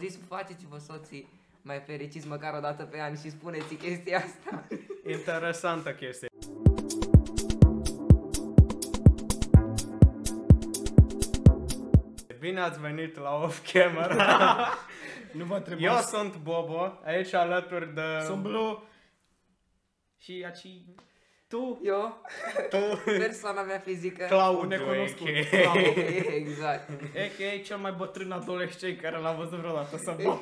zis, faceți-vă soții mai fericiți măcar o dată pe an și spuneți chestia asta. Interesantă chestie. Bine ați venit la Off Camera. Nu vă trebuie. Eu sunt Bobo, aici alături de... sunt Blue. Și aici tu. Eu, tu, persoana mea fizică. Claudiu, necunoscut. a.k.a. exact. A.k.a. cel mai bătrân adolescent care l-a văzut vreodată să bă.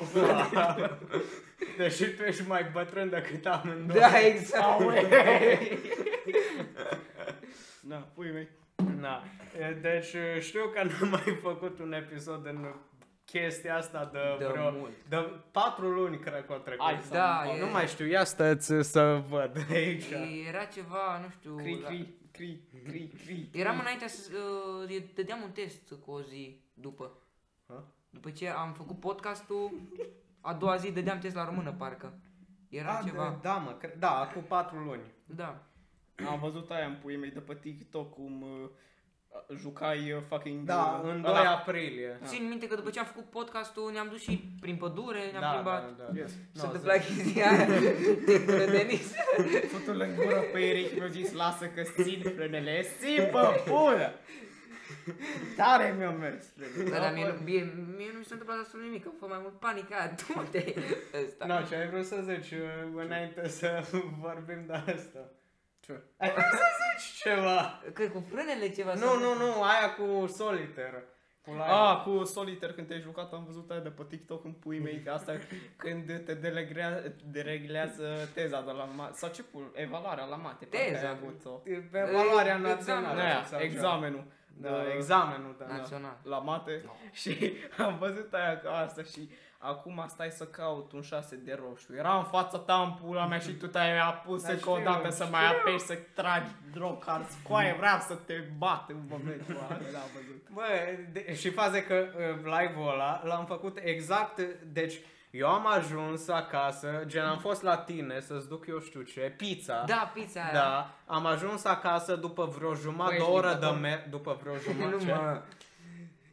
Deși tu ești mai bătrân decât amândoi. Da, exact. Na, pui mei. Na. Deci știu că n-am mai făcut un episod în chestia asta de, De vreo... mult. De patru luni, cred că o trecut. Hai să Da, mă- e- Nu mai știu, ia stăți să văd aici. Era ceva, nu știu... Cri, la- cri, cri, cri, cri. Eram înainte să uh, îi dădeam un test cu o zi după. Ha? După ce am făcut podcastul, a doua zi dădeam test la română, parcă. Era Ah, ceva. Da, da, mă, cre- da, cu patru luni. Da. Am văzut aia în puii mei de pe TikTok cum uh, jucai uh, fucking... Da, uh, în 2 ăla- aprilie. Țin minte că după ce am făcut podcastul ne-am dus și prin pădure, ne-am Da, plimbat. da, da. Yes. S-a No, întâmplat chestia aia de gură Denis. Futul în gură pe Eric mi-a zis lasă că țin frânele, sipă, pură! Tare mi-a mers frânele. Da, dar mie, nu- mie, mie nu mi s-a întâmplat absolut nimic, am fost mai mult panică aia, du-te ăsta. No, ce ai vrut să zici uh, înainte să vorbim de asta? Ce? Ai vrut să zici ceva? Că cu frânele ceva Nu, nu, nu, aia cu Solitaire. Cu live. Ah, cu Solitaire când te-ai jucat am văzut aia de pe TikTok în puii mei, că asta când te delegrea- dereglează teza de la mate, sau ce pul, evaluarea la mate, parcă Teza. ai avut-o. Pe valoarea Examenul. națională. Aia, sau ceva. examenul. Da, examenul, da. Național. la mate și am văzut aia ca asta și acum stai să caut un 6 de roșu. Era în fața ta în pula mea și tu te-ai apus Da, încă o știu, dată să știu. mai apeși să tragi drog card scoaie, vreau să te bat în momentul ăla, l-am văzut. Bă, de, și faze că uh, live-ul ăla l-am făcut exact, deci eu am ajuns acasă, gen am fost la tine să-ți duc eu știu ce, pizza. Da, pizza aia. Da, am ajuns acasă după vreo jumătate Bă, de ești oră de dictator. mer- după vreo Nu jumătate. mă.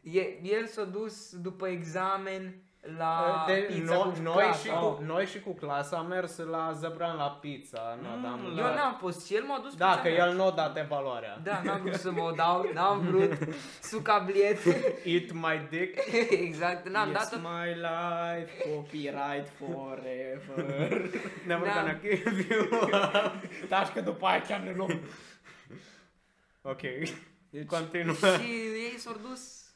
E, el s-a dus după examen la de, pizza no, cu noi, clasa. și cu, noi și cu clasa am mers la Zăbran la pizza. Nu, Mm, da, am la- Eu dat- n-am fost și el m-a dus Da, pizza că mea. el nu a dat evaluarea. Da, n-am vrut să mă dau, n-am vrut sucabliet. Eat my dick. exact, n-am yes, dat my life, copyright forever. Never Da. gonna give you up. Dar că după aia chiar ne luăm. Ok, Deci, continuă. și ei s-au dus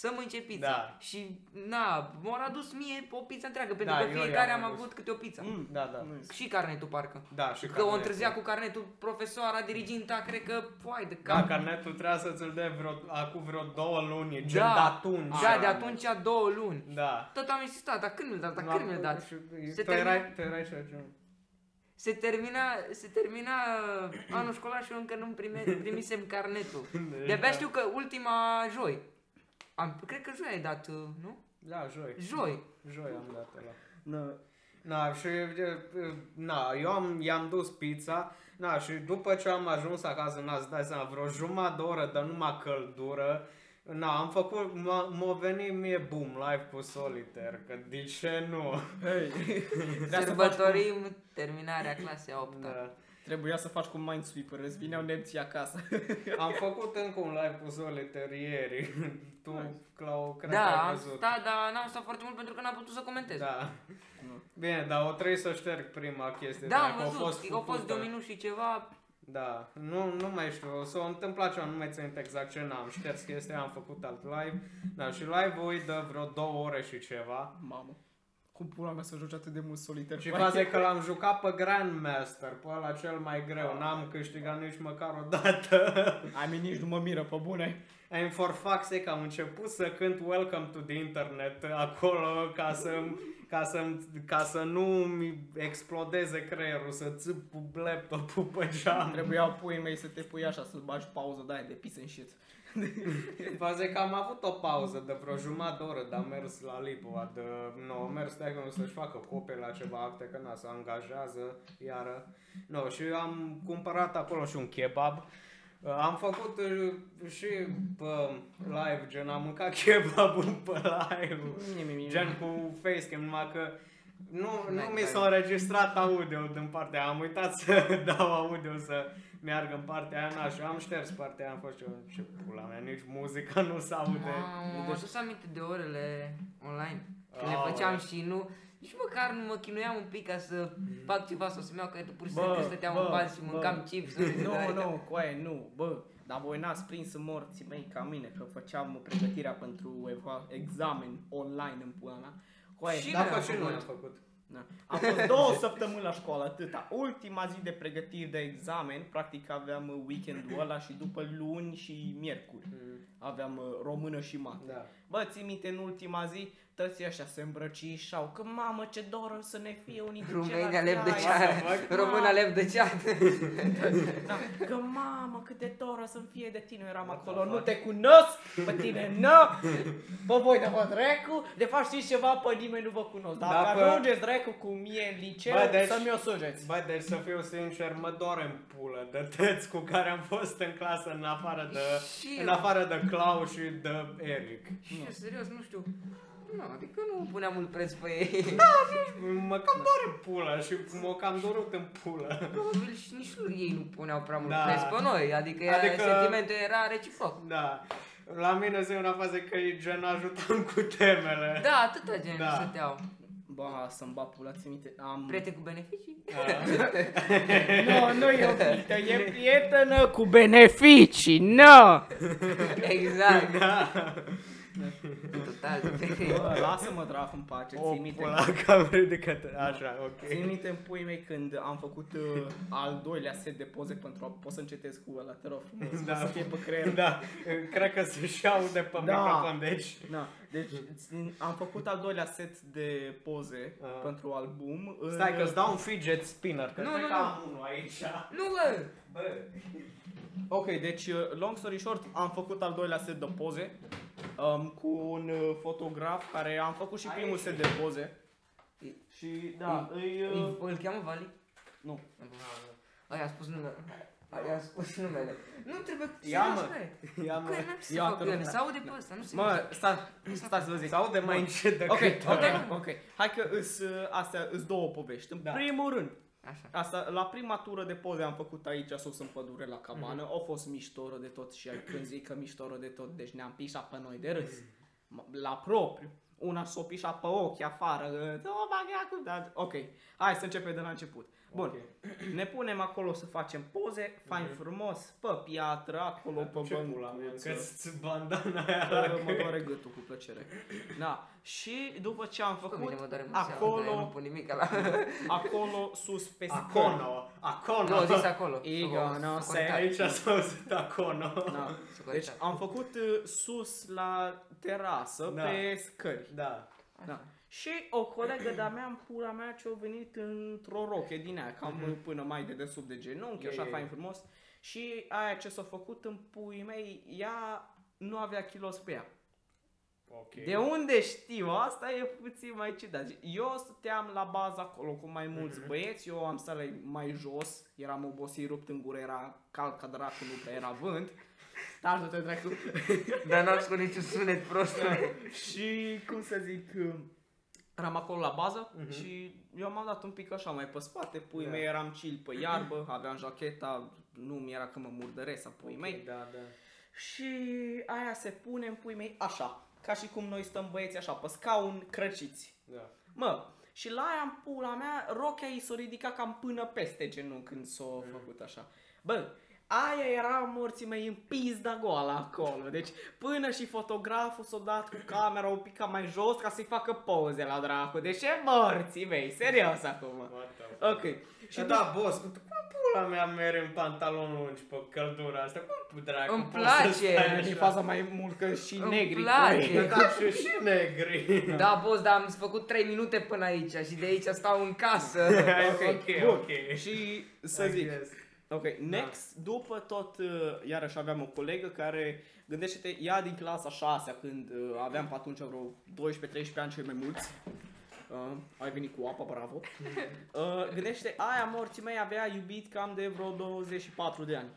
să mănânce pizza. Da. Și, na, m-au adus mie o pizza întreagă, pentru Da, că eu fiecare i-am am adus. avut câte o pizza. mm, Da, da. nice. Și carnetul, parcă. Da, și Că o carnetul. întârzia cu carnetul, profesoara, diriginta, cred că, foai de Da, cap. carnetul trebuia să ți-l dea vreo, acum vreo două luni, gen Da. de atunci. Da, de atunci a două luni. Da. Tot am insistat, dar când mi-l dat, dar când mi-l dat? Și- Se Tu termină- erai, tu erai și gen. Se termina, se termina anul școlar și eu încă nu prime, primisem carnetul. De-abia știu că ultima joi. Am, cred că joi ai dat, uh, nu? Da, joi. Joi. Joi am dat ăla. Na. Na, și, e, na, eu am, i-am dus pizza, na, și după ce am ajuns acasă, na, îți dai seama, vreo jumătate de oră de numai căldură, na, am făcut, m-a, m-a venit mie boom live cu Solitaire, că de ce nu? Hei. Trebuia să faci Sărbătorim terminarea clasei a 8 Da. Trebuia să faci cu Minesweeper, îți vineau nemții acasă. Am făcut încă un live cu Solitaire ieri, tu, Clau, cred că Da, ai am văzut. stat, dar n-am stat foarte mult pentru că n-am putut să comentez. Da. Bine, dar o trebuie să șterg prima chestie. Da, dacă am a văzut, fost au fost de un făcută. minut și ceva. Da, nu, nu mai știu, s-a întâmplat ceva, nu mai țin minte exact ce n-am șters chestia, am făcut alt live. Da, și live-ul e de vreo două ore și ceva. Mamă. Cum pula mea să joci atât de mult solitaire? Și faza e că l-am jucat pe Grandmaster, pe ăla cel mai greu, n-am câștigat nici măcar o dată. Ai mei nici nu mă miră, pe bune. And for fuck's sake am început să cânt Welcome to the Internet acolo ca să, ca să, ca să nu mi explodeze creierul, să țip cu laptopul pe geam. Trebuiau puii mei să te pui așa, să bagi pauză de aia de piss and shit. Faza e că am avut o pauză de vreo jumătate de oră de am mers la Lipova, de, nu, am mers de acolo să-și facă copii la ceva acte, că na, se angajează, iară. No, și am cumpărat acolo și un kebab. Uh, Am făcut uh, și pe live, gen am mâncat kebabul pe live, gen cu facecam, numai că nu, nu N-ai mi tare. s-a înregistrat audio din partea aia. Am uitat să dau audio să meargă în partea aia, na, și am șters partea aia, am fost eu, ce pula mea, nici muzica nu se aude. Mamă, m-am adus aminte de orele online. Când le Aoleu. făceam și nu... Nici măcar nu mă chinuiam un pic ca să fac ceva sau să-mi iau că pur și Bă, simplu stăteam bă, în baz și bă. mâncam chips. Nu, nu, coaie, nu, bă, dar voi n-ați prins în morții mei ca mine, că făceam pregătirea pentru eva- examen online în pula mea. Coaie, Și Da, noi pe am și noi făcut. am făcut. Da. Am fost două săptămâni la școală, atâta. Ultima zi de pregătiri de examen, practic aveam uh, weekendul ăla și după luni și miercuri aveam uh, română și mat. Da. Bă, ții minte în ultima zi, toți ăștia se îmbrăcișau, că mamă ce doră să ne fie unii de Rumenia ceilalți. lev de Ai, ceat. Româna lev de ceat. Da, că mamă, cât de doră să-mi fie de tine, Eu eram What the acolo, nu fuck? te cunosc, pe tine nu, bă voi de vă dracu, de fapt știți ceva, pe nimeni nu vă cunosc, Da, dacă bă. ajungeți dracu cu mie în liceu, Bă, deci- să-mi o sugeți. Bă, deci să fiu sincer, mă doare în pulă de tăți cu care am fost în clasă în afară de, Și în eu. afară de Clau și de Eric. Și eu, serios, nu știu. Nu, adică nu puneam mult preț pe ei. Mă cam doare pula și m-a cam dorut în pulă. Probabil și nici ei nu puneau prea mult Da. preț pe noi. Adică, Adică- adică... sentimentul era reciproc. Da. La mine zi una fază că e gen ajutam cu temele. Da, atâta gen Da. da. stăteau. Bă, să-mi bat pula, ții minte, am... Prieten cu beneficii? Nu, nu e o prită, e prietenă cu beneficii, nu! Exact. Da. Total diferit. Bă, lasă-mă dracu în pace, O ții minte. pula cam ridicat. Așa, Țin ok. minte în puii mei când am făcut uh, al doilea set de poze pentru a pot să încetez cu ăla, te rog frumos, Da. da. să fie pe creier. Da, cred că se-și aude pe Da. microfon, deci... Da, deci țin- am făcut al doilea set de poze Ah. pentru album. în- Stai că îți dau un fidget spinner, că Nu, cred nu, că nu. am unul aici. Nu, bă! Bă, Ok, deci, uh, long story short, am făcut al doilea set de poze um, cu un uh, fotograf care am făcut și primul set de poze. Și da, îi... Uh, Îl, îl cheamă Vali? nu. Ai, a spus numele. Ai, a spus numele. Nu trebuie... Ia, serios, mă. bă. Ia mă. Că n-am ce să Ia, fac te cu rog. el. Se aude pe ăsta, nu se Mă, stai, stai să vă zic. Se aude mai încet decât... Ok, ok, Da. ok. Hai că îs, uh, astea îs două povești. În Da. primul rând, Așa. Asta, la prima tură de poze am făcut aici sus în pădure la cabană, Mhm. au fost miștoră de tot și ai- când zic că miștoră de tot, deci ne-am pișat pe noi de râs. Mhm. M- La propriu. Una s-o pișat pe ochi afară, că, "O, bag ea cu da." ok, hai să începem de la început. Bun, Ok. ne punem acolo să facem poze, fain frumos, pe piatră, acolo pe Ce pula mea, băncuță. că-ți bandana aia Bă, la mă gât. doare gâtul cu plăcere. Da. Și după ce am Pe făcut, mine mă doare mult seama, acolo, dar eu nu pun nimic la... acolo sus pe scări. Acono, Acono. Nu, au zis acolo. Igo, no, S-a say corectat. Aici s-a auzit Acono. Da. S-a Deci corectat. am făcut uh, sus la terasă, Da. pe scări. Da. Da. Și o colegă de-a mea, în pula mea, ce-a venit într-o roche din aia, cam Mhm. până mai de desubt de genunchi, Yeah, așa yeah, fain yeah. frumos. Și aia ce s-a făcut în puii mei, ea nu avea kilos pe ea. Ok. De unde știu? Asta e puțin mai ciudat. Eu stăteam la bază acolo cu mai mulți Mhm. băieți, eu am stat la- mai jos, eram obosit, rupt în gură, era cald ca dracu, nu prea era vânt. Dar du-te dracu. Dar n-am scos niciun sunet prost. și cum să zic, eram acolo la bază Mhm. și eu m-am dat un pic așa mai pe spate, pui Da. mei eram chill pe iarbă, aveam jacheta, nu mi era că mă murdăresc pui mei. Da, da. Și aia se pune în pui mei așa, ca și cum noi stăm băieți așa, pe scaun crăciți. Da. Mă, și la aia în pula mea, rochea ei s-o ridica cam până peste genunchi când s-o făcut așa. Bă, aia era morții mei în pizda goală acolo. Deci până și fotograful s-a dat cu camera un pic cam mai jos ca să-i facă poze la dracu. Deci ce morții mei, serios acum. What the fuck? Ok. Și Și da, boss, cum pula mea merg în pantaloni lungi pe căldura asta? Cum dracu Îmi poți place. să stai din așa? faza mai mult că și Îmi negri. place. băi. Da, și, și negri. Da, boss, dar am făcut 3 minute până aici și de aici stau în casă. ok, bun. ok. Și să I zic, guess. Ok, next, după tot, uh, iarăși aveam o colegă care, gândește-te, ea din clasa 6 când uh, aveam pe atunci vreo 12-13 ani cei mai mulți. Uh, ai venit cu apă, bravo. Uh, gândește, aia morții mei avea iubit cam de vreo 24 de ani.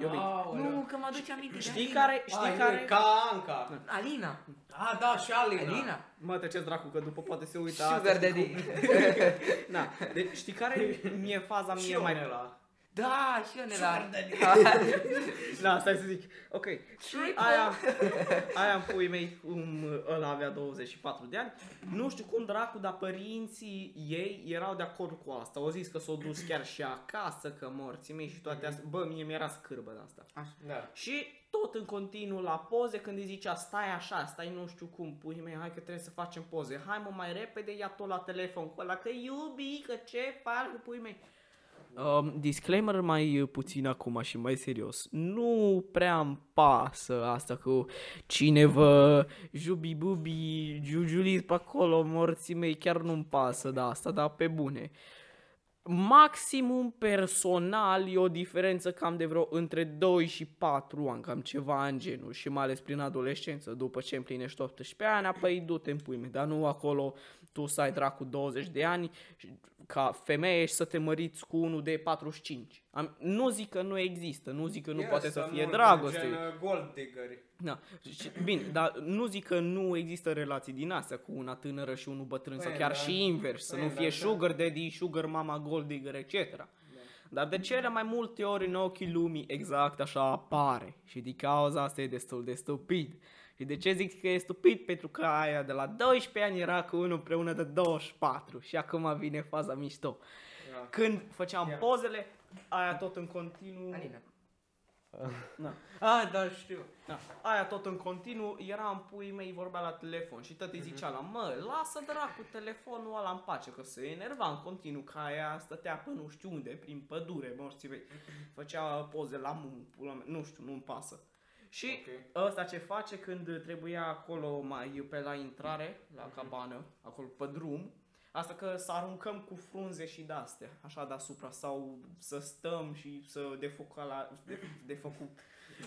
Iubit. Nu, că mă aduce aminte de Știi Alina. care, știi Ai, care? Ca Anca. Alina. Ah, da, și Alina. Alina. Mă, tăceți dracu, că după poate se uită Sugar asta, știi daddy. cum- Na, deci știi care mie faza Și mie mai... Ionela. Da, și eu ne la... Da, stai să zic. Ok. Și Triple. aia, aia în puii mei, cum ăla avea 24 de ani. Nu știu cum dracu, dar părinții ei erau de acord cu asta. Au zis că s-au dus chiar și acasă, că morții mei și toate astea. Bă, mie mi-era scârbă de asta. Da. Și tot în continuu la poze când îi zicea stai așa, stai nu știu cum, pui mei, hai că trebuie să facem poze. Hai mă mai repede, ia tot la telefon cu ăla că iubi, că ce faci cu pui mei. Um, disclaimer mai puțin acum și mai serios. Nu prea îmi pasă asta cu cine vă jubi-bubi, jujuliți pe acolo, morții mei, chiar nu-mi pasă de asta, dar pe bune. Maximum personal e o diferență cam de vreo între 2 și 4 ani, cam ceva în genul și mai ales prin adolescență, după ce împlinești 18 ani, apoi du-te în puime, dar nu acolo tu să ai dracu 20 de ani și ca femeie și să te măriți cu unul de 45. Am, nu zic că nu există, nu zic că nu Yes, poate să sunt fie multe, dragoste. Gen uh, gold diggeri. Da. Și, bine, dar nu zic că nu există relații din astea cu una tânără și unul bătrân sau Păi, chiar da. și invers, să Păi, nu da, fie da. sugar daddy, sugar mama, gold digger, etc. Dar de cele mai multe ori în ochii lumii exact așa apare și din cauza asta e destul de stupid. Și de ce zic că e stupid? Pentru că aia de la 12 ani era cu unul împreună de 24 și acum vine faza mișto. Da. Când făceam Ia. pozele, aia tot în continuu... Alina. Na. Ah, da, știu. Da. Aia tot în continuu, era în puii mei, vorbea la telefon și tot îi zicea la mă, lasă dracu telefonul ăla în pace, că se enerva în continuu, că aia stătea pe nu știu unde, prin pădure, morții mei, făcea poze la mun, pula mea, nu știu, nu-mi pasă. Și Ok. ăsta ce face când trebuia acolo mai pe la intrare, la cabană, acolo pe drum, asta că să aruncăm cu frunze și de-astea, așa deasupra, sau să stăm și să defocala, de, defocu,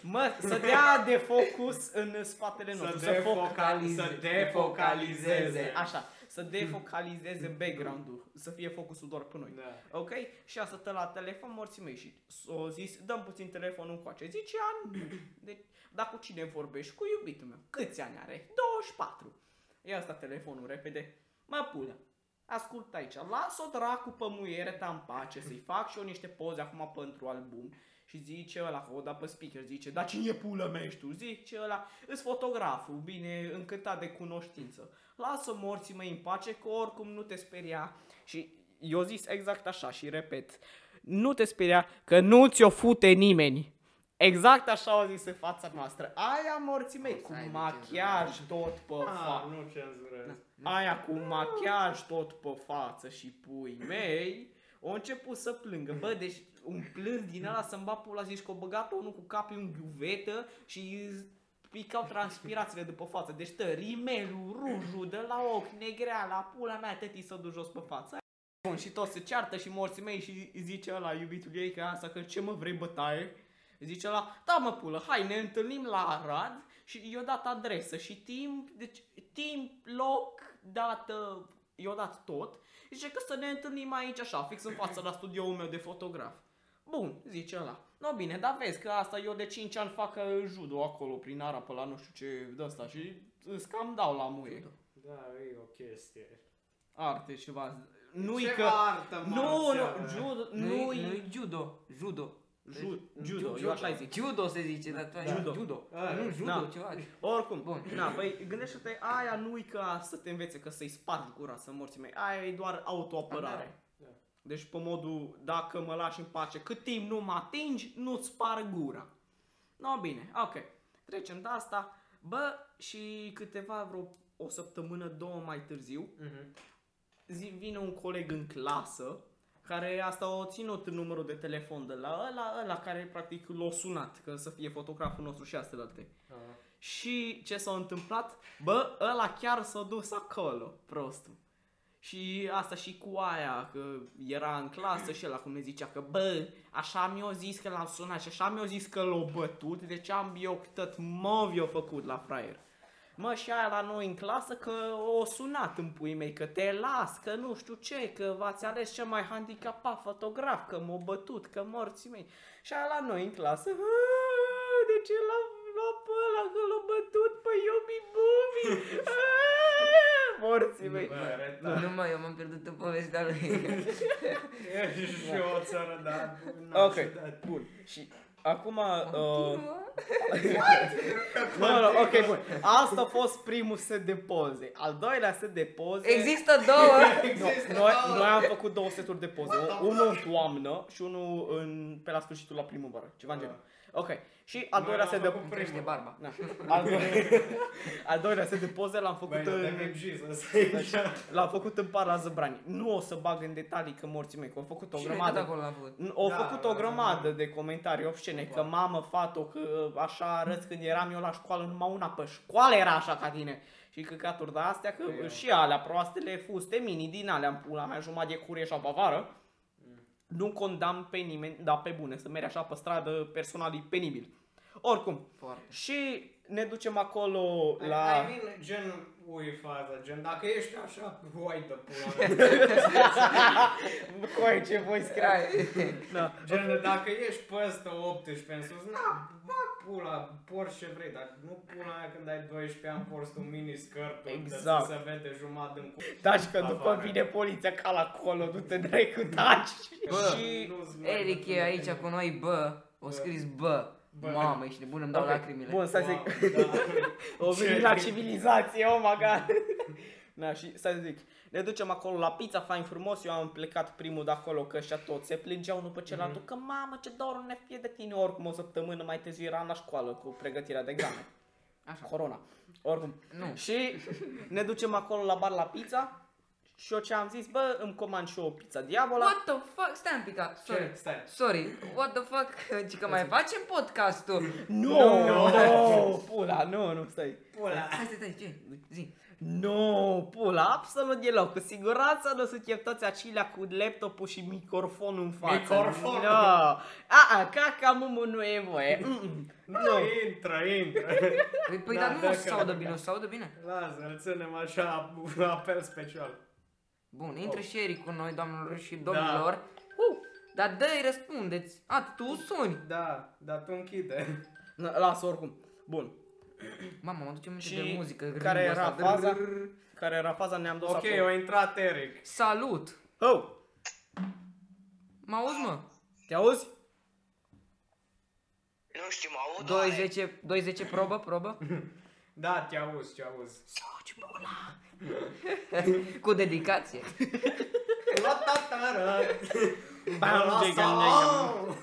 Mă, să dea de focus în spatele Să, nostru, să, defocal- să defocalizeze. Așa, să defocalizeze background-ul, să fie focusul doar pe noi. Da. Ok? Și a stă la telefon morții mei și s-o zis, dăm puțin telefonul încoace. Zice, a, nu. Deci, dar cu cine vorbești? Cu iubitul meu. Câți ani are? 24. Ia asta telefonul repede. Mă, pulă. Ascultă aici, las-o dracu pe muiere ta în pace, să-i fac și eu niște poze acum pentru album. Și zice ăla, că o da pe speaker, zice, dar cine pulă mea ești tu? Zice ăla, îs fotograful, bine, încântat de cunoștință. Lasă morții mei în pace, că oricum nu te speria. Și eu zis exact așa și repet, nu te speria că nu ți-o fute nimeni. Exact așa au zis în fața noastră. Aia morții mei, cu Ai de machiaj tot pe Ah, față. nu cenzurez. Aia cu machiaj tot pe față și pui mei, au început să plângă. Bă, deci un plâns din ăla să-mi bat pula, zici că o băgat unul cu capul în ghiuvetă și îți picau transpirațiile după față. Deci tă, rimelul, rujul, de la ochi, negrea, la pula mea, tătii să duc jos pe față. Bun, și toți se ceartă și morții mei și zice ăla iubitul ei că asta că ce mă vrei bătaie? Zice ăla, da mă pulă, hai ne întâlnim la Arad și i-o dat adresă și timp, deci timp, loc, dată, i-o dat tot. Zice că să ne întâlnim aici așa, fix în fața la studioul meu de fotograf. Bun, zice ăla. No bine, dar vezi că asta eu de 5 ani fac uh, judo acolo prin Arad pe la nu știu ce de asta și îți cam dau la muie. Da, e o chestie. Arte ceva. Nu-i Ceva că... artă Nu, marțială. nu, judo, Nu-i, nu-i... nu-i judo. Judo. Ju- judo, eu așa zic. Judo se zice, dar tu ai Judo. judo. Ah, Nu, judo, da. ceva. Oricum, Bun. na, băi, gândește-te, aia nu-i ca să te învețe, că să-i spargi gura, să morți mei. Aia e doar autoapărare. Da. Deci pe modul, dacă mă lași în pace, cât timp nu mă atingi, nu-ți spar gura. No, bine, ok. Trecem de asta. Bă, și câteva, vreo o săptămână, două mai târziu, Mhm. zi, vine un coleg în clasă care asta o ținut numărul de telefon de la ăla, ăla care practic l-a sunat, că să fie fotograful nostru și astea alte. Ah. Și ce s-a întâmplat? Bă, ăla chiar s-a dus acolo, prostul. Și asta și cu aia, că era în clasă și ăla cum ne zicea că bă, așa mi-a zis că l-am sunat și așa mi-a zis că l-a bătut, deci am eu tot mov i-a făcut la fraier. Mă, și aia la noi în clasă că o sunat în puii mei, că te las, că nu știu ce, că v-ați ales cel mai handicapat fotograf, că m-a bătut, că morții mei. Și aia la noi în clasă, "Aaa, de ce l-a luat pe ăla, că l-a bătut pe Iobi Bubi? Aaa, Morții mei. Bă, retar. Nu mai, eu m-am pierdut în povestea lui. E și o țară, dar... Ok, bun. Și acum... Uh, Continuă. nu, nu, ok, bun. Asta a fost primul set de poze. Al doilea set de poze... Există două. No, noi, noi am făcut două seturi de poze. Unul în toamnă și unul în, pe la sfârșitul la primăvară. Ceva în genul. Ok. Și al doilea set de făcut Crește primul. barba. Na. Al, doilea, al doilea set de poze l-am făcut Băi, în... de Jesus aici. L-am făcut în Parla Zăbrani. Nu o să bag în detalii că morții mei, că au făcut o Cine tot grămadă. acolo l-a făcut? Au Da, făcut da, o da, grămadă da. de comentarii obscene, că mamă, fato, că așa arăți când eram eu la școală, numai una pe școală era așa ca tine. Și căcaturi de astea, că Eu. și alea proastele fuste mini din alea în pula mea, jumătate de curie și apă afară. Nu condamn pe nimeni, dar pe bune, să mergi așa pe stradă, personal e penibil. Oricum, Foarte. și ne ducem acolo la... I mean, gen, ui faza, gen, dacă ești așa, uai de pula mea. Coi, ce voi scrie. Da. Gen, dacă ești peste 18 în sus, na, bă, pula, porți ce vrei, dar nu pula aia când ai 12 ani porți un mini skirt Exact. să se vede jumătate în cu. Taci că după Afară. vine poliția ca la colo, du-te dracu, taci. Bă, și... Nu-ți mai Eric dă e aici tine. cu noi, bă. O scris bă. Bă. Mamă, ești nebun, îmi dau Ok, lacrimile. Bun, stai să Wow, zic. da. O venit Ce? la civilizație, oh my god. Da, și stai să zic. Ne ducem acolo la pizza, fain frumos, eu am plecat primul de acolo, că ăștia toți se plângeau unul pe celălalt, că mamă ce dor ne fie de tine, oricum o săptămână mai târziu eram la școală cu pregătirea de examen. Așa. Corona. Oricum. Nu. Și ne ducem acolo la bar la pizza și eu ce am zis, bă, îmi comand și eu o pizza diavola. What the fuck? Stai un pic, da. sorry. Ce? Stai. Sorry, what the fuck? Ci că mai facem podcastul. Nu, No. nu, pula, nu, nu, stai. Pula. Stai, stai, stai, ce? Zi. Nu, pula, absolut deloc. Cu siguranță nu suntem toți acelea cu laptopul și microfonul în față. Microfonul. Nu. A, a, caca mumu nu e voie. Mm-mm. Nu, intră, intră. Păi, păi Da, dar nu dacă- o să se audă bine, o să se audă bine. Lasă, îl ținem așa, apel special. Bun, intră Oh. și Eric cu noi, doamnelor și domnilor. Da. Uh, dar dă-i răspundeți. A, tu suni. Da, dar tu închide. Na, Lasă oricum. Bun. Mamă, mă duce minte Și de muzică. care ritmul era ăsta. faza? Care era faza, ne-am dus Ok, acolo. a intrat Eric. Salut! Oh, Mă auzi, mă? te auzi? Nu știu, mă aud 210, 210 probă, probă? Da, te auzi, te auzi. Soci bula! Cu dedicație. La tatară. Bam, diga, Lasă.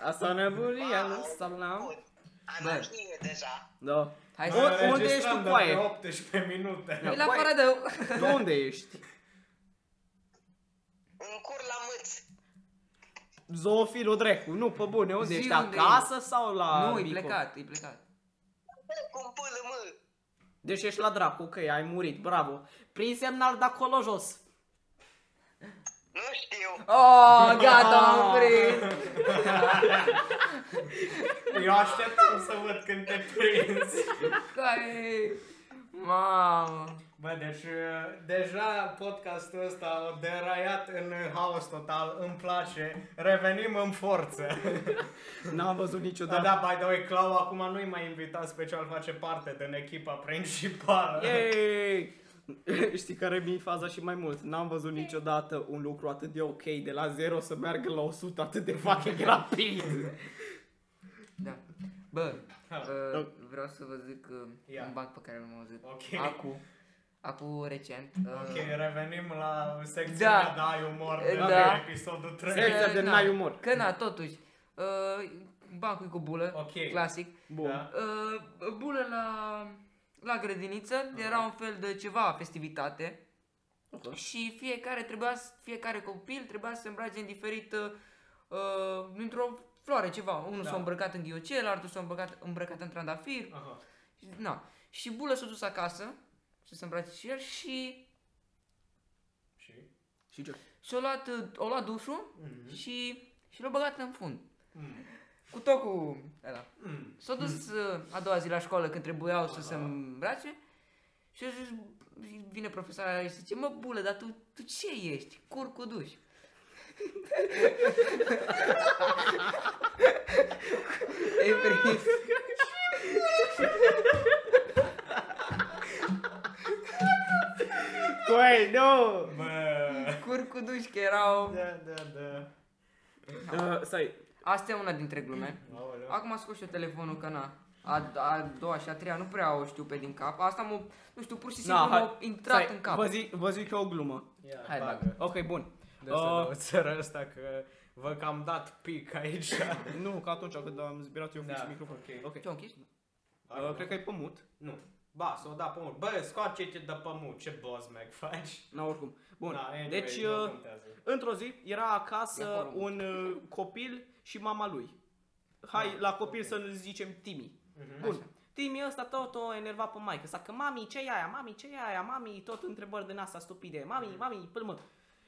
Asta nebunia, nu salam. Bun. Am Bă. mai știe deja. Da. Hai Bă, să... unde ești Înregistrăm tu, de coaie? pe 18 minute. E la Băi. afară de... Tu unde ești? În cur la mâț. Zoofilul drecu, nu, pe bune, unde Zi ești? unde Acasă sau la Nu, e Mico? plecat, e plecat. Cum pâlă, mă. Deci ești la dracu, ok, ai murit, bravo. Prin semnal de acolo jos. Nu știu. Oh, gata, am oprit. Eu așteptam să văd când te prinzi. Care... Mamă. Bă, deci uh, deja podcastul ăsta a deraiat în haos total, îmi place, revenim în forță. N-am văzut Da, niciodată. da, by the way, Clau acum nu-i mai invitat special, face parte din echipa principală. Yay! Știi care mi faza și mai mult? N-am văzut niciodată un lucru atât de ok de la 0 să meargă la 100 atât de fucking rapid. Da. Bă, Ha. uh, vreau să vă zic uh, Ia. un banc pe care l-am auzit. Ok. Acu. Acu recent. Uh, Ok, revenim la secțiunea Da. da. Dai umor de Da. la episodul 3. Secția de na, n-ai umor. Că na, totuși. Uh, bancul e cu bulă, Ok. clasic. Bun. Da. Uh, bulă la, la grădiniță, era un fel de ceva festivitate. Ok. Și fiecare trebuia, să- fiecare copil trebuia să se îmbrace în diferit, uh, uh, într-o floare, ceva. Unul Da. s-a îmbrăcat în ghiocel, altul s-a îmbrăcat, îmbrăcat în trandafir. Aha. Și, na. și bulă s-a dus acasă să se îmbrace și el și Și? Și ce? și-a luat, uh, a luat dușul Mhm. și, și l-a băgat în fund. Mm. Cu tot cu ăla. S-a dus uh, a doua zi la școală când trebuiau să se îmbrace și a zis, vine profesoara și zice, mă bulă, dar tu, tu ce ești? Cur cu duș. E prins. Coi, nu! Bă. Cur cu duș, că erau... Da, da, da. Uh, stai, Asta e una dintre glume. Aoleu. Acum scos și eu telefonul că na. A, a doua și a treia nu prea o știu pe din cap. Asta mă, nu știu, pur și simplu Na, hai, m-a intrat stai, în cap. Vă zic, vă zic eu o glumă. Ia, Hai, bagă. Ok, bun. De asta Uh, uh, țără ăsta că vă că am dat pic aici. nu, că atunci când am zbirat eu fix Da, microfon. ok. ok. Ce-o închis? Uh, cred că e pe mut. Nu. Ba, s-o da pe mult. Bă, scoate-te de pe mult. Ce boss Mac faci? Na, oricum. Bun. Da, anyway, deci, nu uh, contează. într-o zi era E acasă acolo. un uh, copil și mama lui. Hai, Da, la copil ok. să-l zicem Timi. Mhm. Bun. Așa. Timi ăsta tot o enerva pe maică sa, că mami, ce e aia, mami, ce e aia, mami, tot întrebări din asta stupide, mami, mami, pâlmă.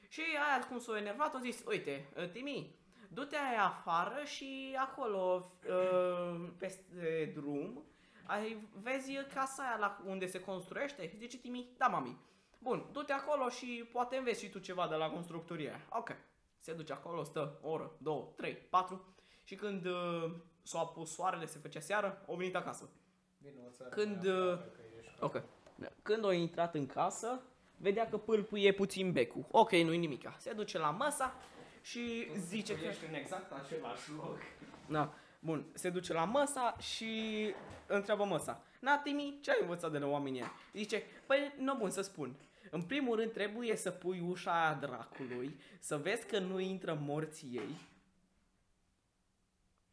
Și aia cum s-a enervat, a zis, uite, uh, Timi, du-te aia afară și acolo, uh, peste drum, ai, vezi casa aia la unde se construiește? Zice Timi, da mami. Bun, du-te acolo și poate înveți și tu ceva de la constructoria aia. Ok. Se duce acolo, stă o oră, două, trei, patru și când uh, s-a apus soarele, se făcea seară, au venit acasă. Vino, țără, Când, mea, uh, afară, că ești- Ok. Când a intrat în casă, vedea că pâlpâie puțin becul. Ok, nu-i nimica. Se duce la masa și zice că... Ești în exact același loc. Na, bun, se duce la masa și întreabă masa. Na, Timi, ce ai învățat de la oamenii ăia? Zice, păi, nu bun să spun. În primul rând trebuie să pui ușa aia dracului, să vezi că nu intră morții ei.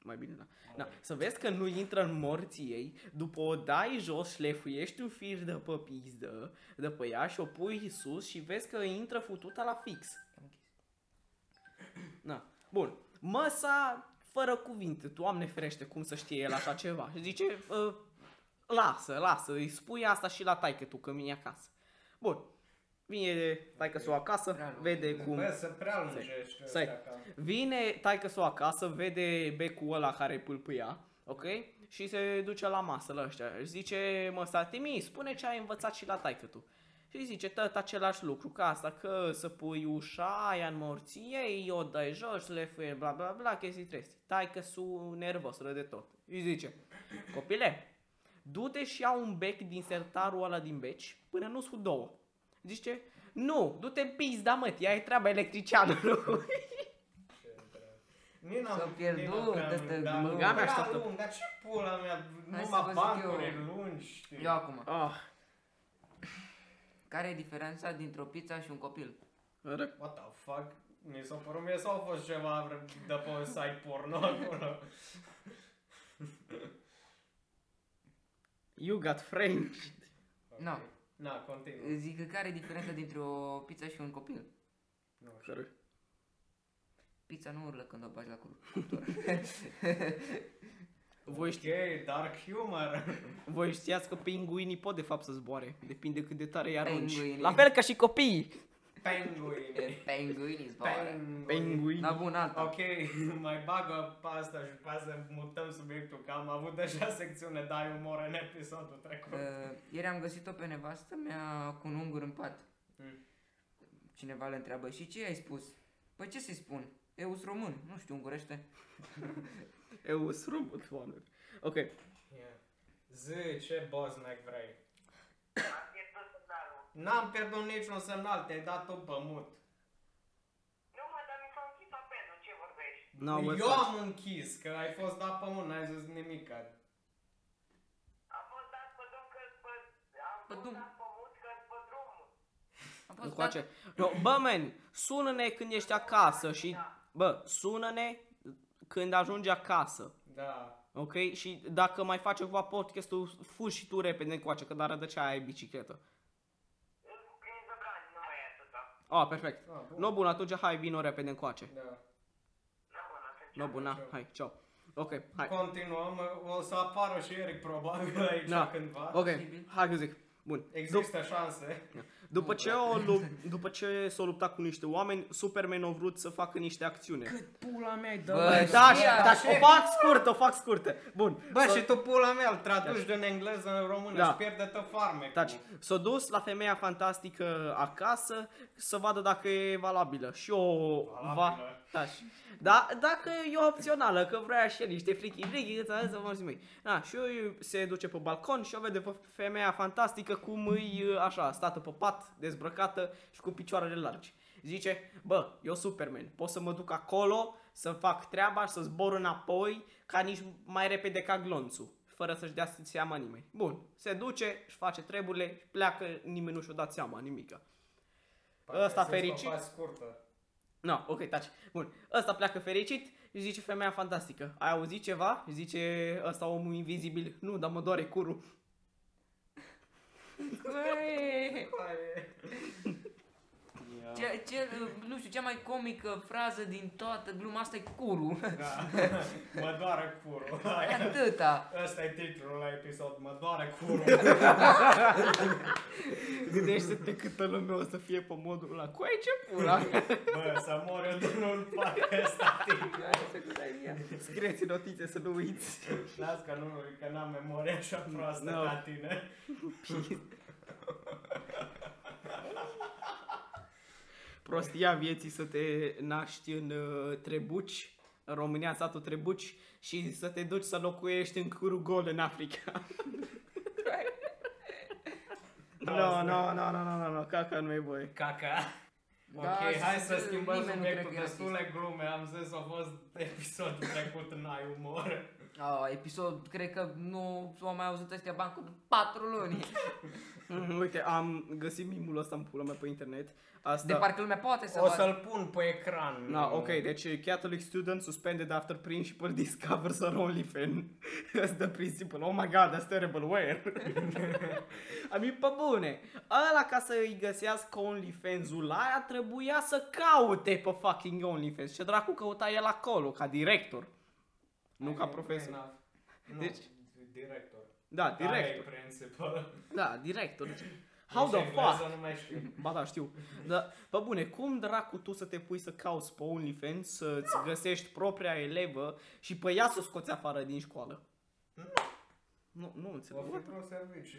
Mai bine, da. da. Să vezi că nu intră în morții ei, după o dai jos, șlefuiești un fir de pe pizdă, de pe ea și o pui sus și vezi că intră fututa la fix. Na. Bun. Măsa, fără cuvinte, Doamne ferește cum să știe el așa ceva. Și zice, uh, lasă, lasă, îi spui asta și la taică tu că vine acasă. Bun. Vine taică s-o acasă, Prea lung. vede cum... Bă, să prea lungești. Stai. ăsta ca- Vine taică s-o acasă, vede becul ăla care pâlpâia, ok? Și se duce la masă la ăștia. Își zice, mă, Timi, spune ce ai învățat și la taică tu. Și îi zice tot același lucru, ca asta, că să pui ușa aia în morții ei, o dai jos, le fie, bla bla bla, chestii tresti. Taică su nervos, ră de tot. Îi zice, copile, du-te și ia un bec din sertarul ăla din beci până nu sunt două. Zice, nu, du-te în pizda mă, ea e treaba electricianului. Nici n-am- S-a pierdut nici n-am prea de asta lung, dar glumă. Gata, prea așteaptă. lung, Dar ce pula mea, Hai să numai vă zic bancuri eu. lungi, știi? Eu acum. Ah, Care e diferența dintre o pizza și un copil? ră- What the fuck? Mi s-a părut mie sau a fost ceva de pe un site porno acolo? you got French. Nu. Na, continuă. Zic că care e diferența dintre o pizza și un copil? Nu știu. Care? Pizza nu urlă când o bagi la cuptor. Voi, ști, Ok, dark humor. voi știați că pinguinii pot de fapt să zboare. Depinde cât de tare îi arunci. Pinguinii. La fel ca și copiii. Penguini. Penguinii zboară. Penguini. Pinguini. Na bun, alta. Ok, mai bagă pe asta și după asta mutăm subiectul, că am avut deja secțiune dai umor în episodul trecut. Uh, ieri am găsit-o pe nevastă mea cu un ungur în pat. Mm. Cineva le întreabă, și ce ai spus? Păi ce să-i spun? Eu sunt român, nu știu ungurește. Eu sunt robot, oameni. Ok. Yeah. Zi, ce boss Mac vrei? Am pierdut semnalul. N-am pierdut niciun semnal, te-ai dat tu pe mut. Nu mă, dar mi s-a închis apelul, ce vorbești? No, Eu am închis, că ai fost dat pe mut, n-ai zis nimic. Am fost dat pe drum că pe... Am Pe fost drum. dat pe mut că pe drumul. Am fost Încoace. No, bă, man, sună-ne când ești acasă și... Bă, sună-ne când ajungi acasă. Da. Ok? Și dacă mai faci ceva podcastul, fugi și tu repede încoace, că dar de ce ai bicicletă. Prin Zăbrani, nu mai e atâta. Ah, perfect. Ah, bun. No, bun, atunci hai, vino repede încoace. Da. Nu, bun, atunci. No, bun, na, hai, ciao. Ok, hai. Continuăm, o să apară și Eric probabil aici Da. cândva. Ok, hai că zic. Bun. Există șanse. După ce, o, lu- după ce s-a luptat cu niște oameni, Superman a vrut să facă niște acțiune. Cât pula mea Bă, Da, știa, da, așa. o fac scurtă, o fac scurtă. Bun. Bă, S-o- și tu pula mea îl traduci din engleză în română Da. și pierde-te farmecul. Taci. S-a dus la femeia fantastică acasă să vadă dacă e valabilă. Și o va... Valabilă. Taci. Da, dacă e opțională, că vrea și el niște frichi, frichi, să să mă măi. Da, și eu se duce pe balcon și o vede pe femeia fantastică cum îi așa, stată pe pat, dezbrăcată și cu picioarele largi. Zice, bă, eu Superman, pot să mă duc acolo, să fac treaba și să zbor înapoi, ca nici mai repede ca glonțul fără să-și dea seama nimeni. Bun, se duce, își face treburile, pleacă, nimeni nu și-o dat seama, nimica. Ăsta fericit. scurtă. No, ok, taci. Bun, ăsta pleacă fericit și zice femeia fantastică. Ai auzit ceva? Și zice ăsta omul invizibil. Nu, dar mă doare curul. Băi, Ce, ce, nu știu, cea mai comică frază din toată gluma asta e curu. Da. mă doare curul. Aia. Atâta. Ăsta e titlul la episod. Mă doare curul. Gândește-te câtă lume o să fie pe modul ăla. Cu ce pula? Bă, să mor eu de nu-l fac ăsta titlu. Scrieți notițe să nu uiți. Las că nu, că n-am memoria așa proastă No. ca tine. Prostia vieții să te naști în uh, Trebuci, în România, satul Trebuci, și să te duci să locuiești în curul gol în Africa. Nu, nu, nu, nu, nu, nu, caca nu e voie. Caca. Ok, Da, hai să- să schimbăm nimeni nu subiectul. cred că e Destule glume, am zis, a fost episodul trecut în ai umor. Oh, episod, cred că nu s-au mai auzit ăstea bani cu patru luni. Mhm, Uite, am găsit mimul ăsta în pula mea pe internet. Asta... De parcă lumea poate să O vadă. să-l pun pe ecran. Na, ok, deci Catholic student suspended after principal discovers her OnlyFans. That's the principal. Oh my god, that's terrible. Where? I mean, pe bune. Ăla ca să îi găsească OnlyFans-ul aia trebuia să caute pe fucking OnlyFans. Ce dracu căuta el acolo, ca director. Nu ca profesor. Nu, Deci- director. Da, Aia e director. principal. Da, director. Deci, How Deci the engleză fuck? Nu mai știu. Ba da, știu. Dar, pe bune, cum dracu tu să te pui să cauți pe OnlyFans, să-ți găsești propria elevă și pe ea să o scoți afară din școală? Nu, nu O înțeleg. fi pro serviciu.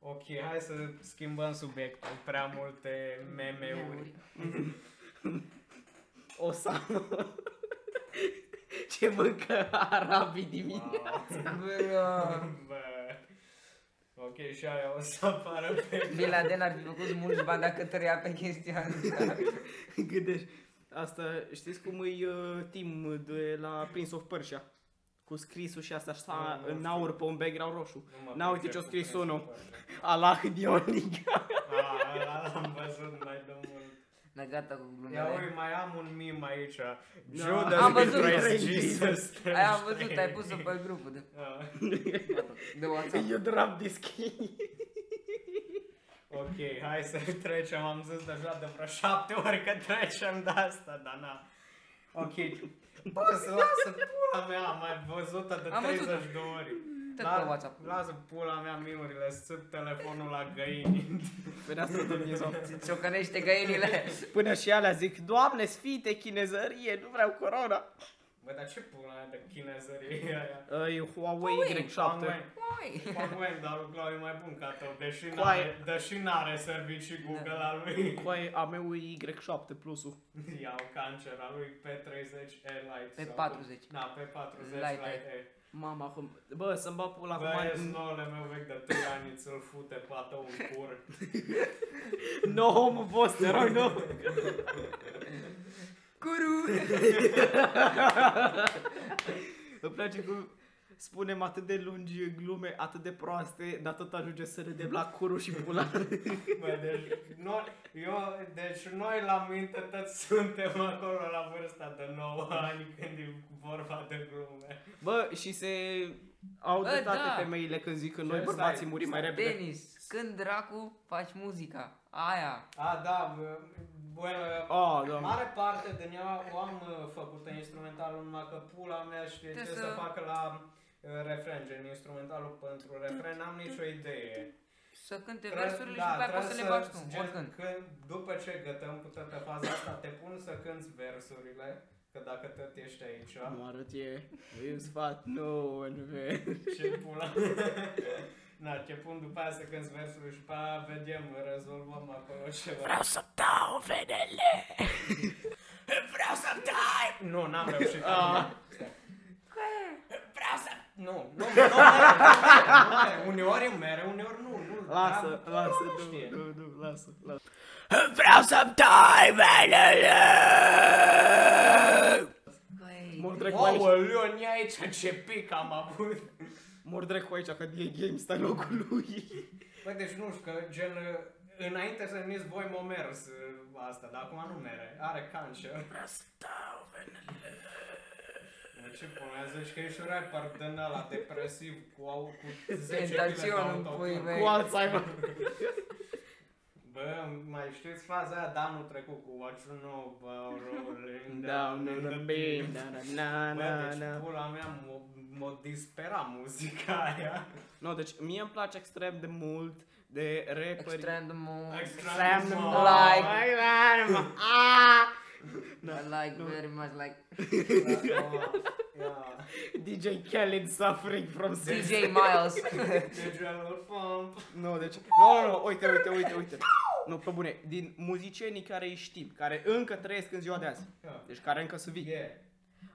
Ok, hai să schimbăm subiectul. Prea multe meme-uri. O să Ce mâncă arabii dimineața? Bă, Bă. Ok, și aia o să apară pe... Bin Laden ar fi făcut mulți bani dacă tărea pe chestia asta. Gândești. Asta, știți cum e uh, Tim de la Prince of Persia? Cu scrisul și asta așa Nu, nu în știu. aur pe un background roșu. Nu mă Na, uite pricep ce-o cu scris Prince unul. of Persia. Allah the only guy. Ah, ăla l-am văzut mai de mult. Da, gata cu Ia glumele. ui, mai am un meme aici. Da. Judas Am văzut. betrays Jesus. Aia am văzut, ai pus-o pe grupul de, Ah. de WhatsApp. You drop this key. Ok, hai să trecem, am zis deja de vreo șapte ori că trecem de asta, dar na. Ok, bă, să lasă pula mea, am mai văzut-o de Am 30 văzut-o. de ori. Tot pe WhatsApp. Lasă pula mea mimurile, țip telefonul la găini. Fereastra de Dumnezeu. Ciocănește găinile. Până și alea zic, Doamne sfinte, chinezărie, nu vreau corona. Bă, dar ce pula mea de chinezărie aia? Uh, e Huawei Y7. Huawei. Oi. Huawei, dar lui Clau e mai bun ca tău, deși Coaie. n-are, deși n-are servicii Google Da. al lui. Cu aia a meu e Y7 plusul. Iau cancer al lui P30e Lite. Pe sau 40. cum- Da, pe 40 Lite Lite, E. Mama, acum, bă, să-mi bag pula Bă, acum. ești noule meu vechi de 3 ani, ți-l fute patău în cur. No homo boss, te rog, nu. Curu. Îmi place cum spunem atât de lungi glume, atât de proaste, dar tot ajunge să râdem la curu și pula. Bă, deci, noi, eu, deci noi la minte toți suntem acolo la vârsta de 9 ani când e vorba de glume. Bă, și se au Bă, dreptate da. femeile când zic că Ce noi stai? bărbații murim mai repede. Denis, când dracu faci muzica? Aia. A, da, bă, bă, Oh, doamne. Mare parte din ea o am uh, făcută instrumentalul, numai că pula mea știe ce Trebuie să... să- facă la uh, refren, gen instrumentalul pentru refren, n-am nicio idee. Să cânte Trebuie- versurile și după aia poți să le trebuie bagi tu, gen, oricând. când, după ce gătăm cu toată faza asta, te pun să cânti versurile, că dacă tot ești aici, Nu arăt e, îi sfat, nu, nu vezi. ce pula. Na, te pun după aia să cânti versurile și după aia vedem, rezolvăm acolo ceva. Vreau să dau venele. Vreau să dai. Nu, n-am reușit. Ah. Vreau să... Nu, nu, nu, nu, mere, nu mere. Uneori îmi mere, uneori nu. nu Lasă, dar- lasă, nu nu, știe. nu, nu, lasă, lasă. Vreau să dai venele. Băi, Mor dracu aici. Aoleu, ni aici ce pic am avut. Mor dracu aici că e game stai locul lui. Băi, deci nu știu, că gen, înainte să numiți voi m-o mers uh, asta, dar acum nu mere, are cancer. Vreau să dau venele. Mă, Ce pune, zici că ești un rapper din ăla depresiv cu, au, cu 10 Tentațion kg în de pui autotune. mei. Cu Alzheimer. Bă, mai știți faza aia de anul trecut cu What You Know About Rolling Down in the beam, da, da, na, Bă, na, deci na. pula mea m-o, m-o dispera muzica aia. Nu, deci mie îmi place extrem de mult de rapperi. extrem de mult. Extrem de mult. Like. Ah! I like very much like Yeah. DJ Khaled suffering from sex. DJ Miles. Digital pump. Nu, deci... Nu, nu, nu, uite, uite, uite, uite. Nu, pe bune, din muzicienii care îi știm, care încă trăiesc în ziua de azi, Yeah. deci care încă sunt vii, Yeah.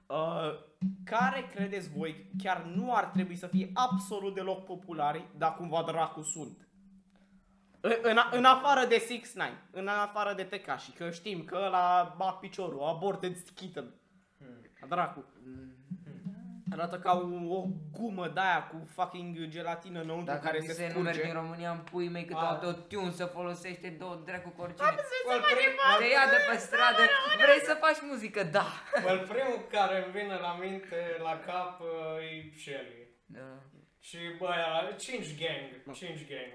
uh, care credeți voi chiar nu ar trebui să fie absolut deloc populari, dar cumva dracu sunt? În, în, în afară de 6 9 în afară de Tekashi, că știm că ăla bat piciorul, aborted kitten. Hmm. Dracu. Arată ca o, o gumă de aia cu fucking gelatină înăuntru Dacă care care se se numeri scurge. din România în pui mei cât Ah. autotune să folosește două dracu cu oricine. Îl prim- Te ia de pe stradă, vrei să faci muzică? Da. Îl primul care îmi vine la minte, la cap, uh, e Shelly. Da, Și bă, aia, 5 gang, 5 gang.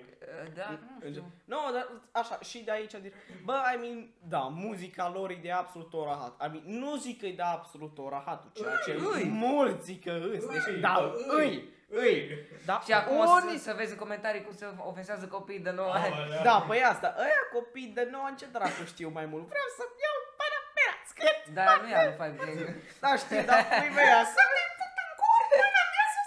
da nu știu. Nu, dar așa, și de aici, dir- bă, I mean, da, muzica lor e de absolut o rahat. I mean, nu zic că e de absolut o rahat, ceea ce Îi. mulți zic că îs, Îți, deci, bă, da, îi, îi, îi. Da, Și acum o să, unii- să vezi în comentarii cum se ofensează copiii de nouă. Aoleu. Da, păi asta, ăia copii de nou, ce dracu știu mai mult? Vreau să iau până mea, scrie. Dar nu e al Five Gang. Da, știi, dar pui mea, să le put în cur, până mea să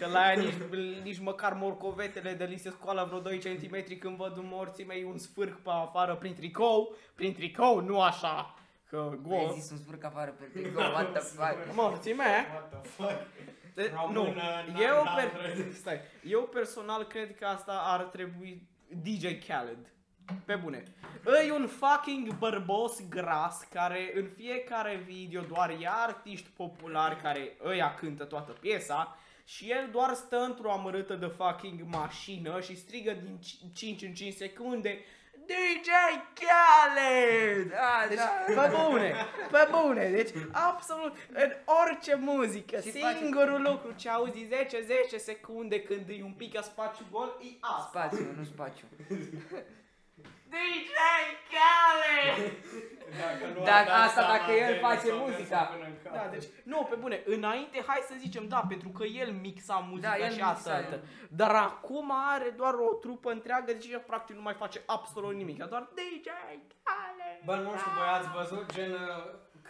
Că la aia nici, nici măcar morcovetele de li se scoală vreo 2 cm când văd un morții mei un sfârc pe afară prin tricou, prin tricou, nu așa, că Ai gol. zis un sfârc afară pe tricou, what the fuck. Morții mei, What the fuck? de, nu, Română, eu, 900. per, stai, eu personal cred că asta ar trebui DJ Khaled. Pe bune. E un fucking bărbos gras care în fiecare video doar ia artiști populari care ăia cântă toată piesa și el doar stă într-o amărâtă de fucking mașină și strigă din 5 în 5 secunde DJ Khaled! Da, Deci, da. pe bune, pe bune, deci absolut în orice muzică, Și face- singurul lucru ce auzi 10-10 secunde când e un pic a spațiu gol, e asta. Spațiu, nu spațiu. DJ Khaled! Dacă, nu Dacă a dat asta, seama dacă de el el, face s-a mers muzica. până în cap. Da, deci, nu, pe bune, înainte, hai să zicem, da, pentru că el mixa muzica Da, el și mixa, atât. el. Dar acum are doar o trupă întreagă, deci el practic nu mai face absolut nimic, doar DJ Khaled! Bă, nu știu, voi ați văzut gen, uh,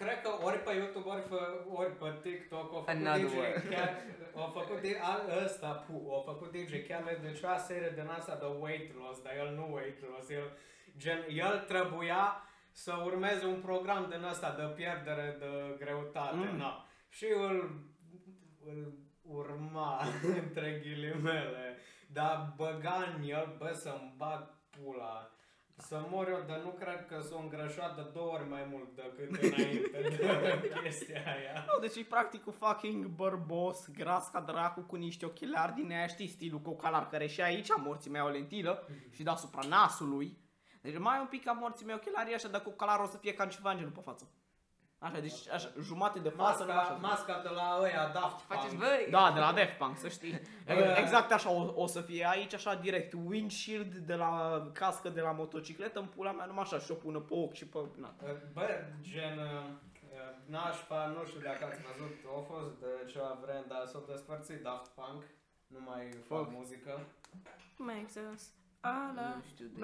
cred că ori pe YouTube, ori pe, ori pe TikTok, au făcut Another DJ word. Khaled, au făcut di- a, ăsta, pu, au făcut DJ Khaled, deci o serie din asta de weight loss, dar el nu weight loss, el, gen, el trebuia să urmeze un program din ăsta de pierdere de greutate, Mm. na. Și îl, îl urma, între ghilimele, dar băga în el, bă, să-mi bag pula. Să mor eu, dar nu cred că s-o îngrășat de două ori mai mult decât înainte de chestia aia. Nu, deci e practic un fucking bărbos, gras ca dracu, cu niște ochelari din aia, știi, stilul cocalar, care și aici morții mei au o lentilă și deasupra nasului. Deci mai un pic ca morții mei ochelarii așa, dar cocalarul o să fie ca ceva angelul pe față. Așa, deci așa, jumate de față, nu Masca, așa. masca de la ăia Daft Faceți Punk. băi? Da, de la Daft Punk, să știi. Bă. Exact așa o, o să fie aici, așa direct, windshield de la cască de la motocicletă, în pula mea, numai așa, și o pună pe ochi și pe... Na. Bă, gen, uh, nașpa, nu știu dacă ați văzut, a fost de ceva vreme, dar s-au despărțit Daft Punk. Nu mai fac Fuck. muzică. Makes us all Nu știu de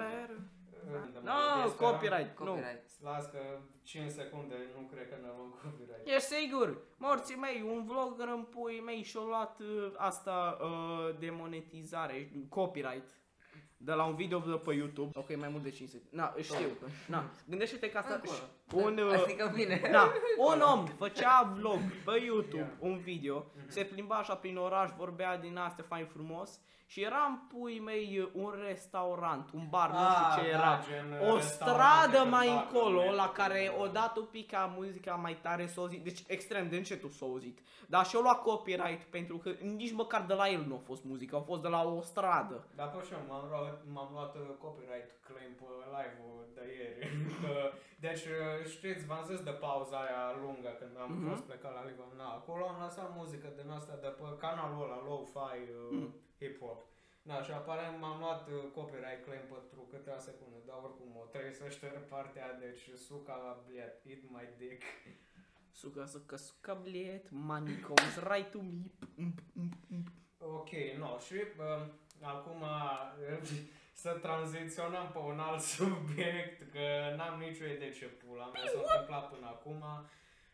better. Uh, No, Sperăm- copyright, nu. Copyright. Las că 5 secunde, nu cred că ne luăm copyright. E sigur, morții mei, un vlogger în pui mei și-a luat uh, asta uh, de monetizare, copyright, de la un video de pe YouTube. Ok, mai mult de 5 secunde. Na, știu. Na, gândește-te că asta... Acolo. Un, uh, Adică bine. Da, un om făcea vlog pe YouTube, un video, se plimba așa prin oraș, vorbea din astea fain frumos și era în pui mei un restaurant, un bar, nu Ah, știu ce da, era. gen, O restaurant stradă de mai cântat, încolo, nu? la care odată pica muzica mai tare s-a auzit, deci extrem de încetul s-a auzit. Dar și-a luat copyright pentru că nici măcar de la el nu a fost muzică, a fost de la o stradă. Dar pe și eu m-am luat, m-am luat uh, copyright claim pe live-ul de ieri. Că- deci uh, știți, v-am zis de pauza aia lungă când am Mhm. fost plecat la live. Na, acolo am lăsat muzică din asta de pe canalul ăla, lo-fi, uh, Mhm. hip-hop. Da, și aparent m-am luat uh, copyright claim pentru câteva secunde, dar oricum o trebuie să șterg partea aia, deci suca la bliat, eat my dick. Suca, suca, suca, bliet, money comes right to me. Ok, no, și uh, acum uh, să tranziționăm pe un alt subiect, că n-am nicio idee ce pula mea s-a întâmplat până acum.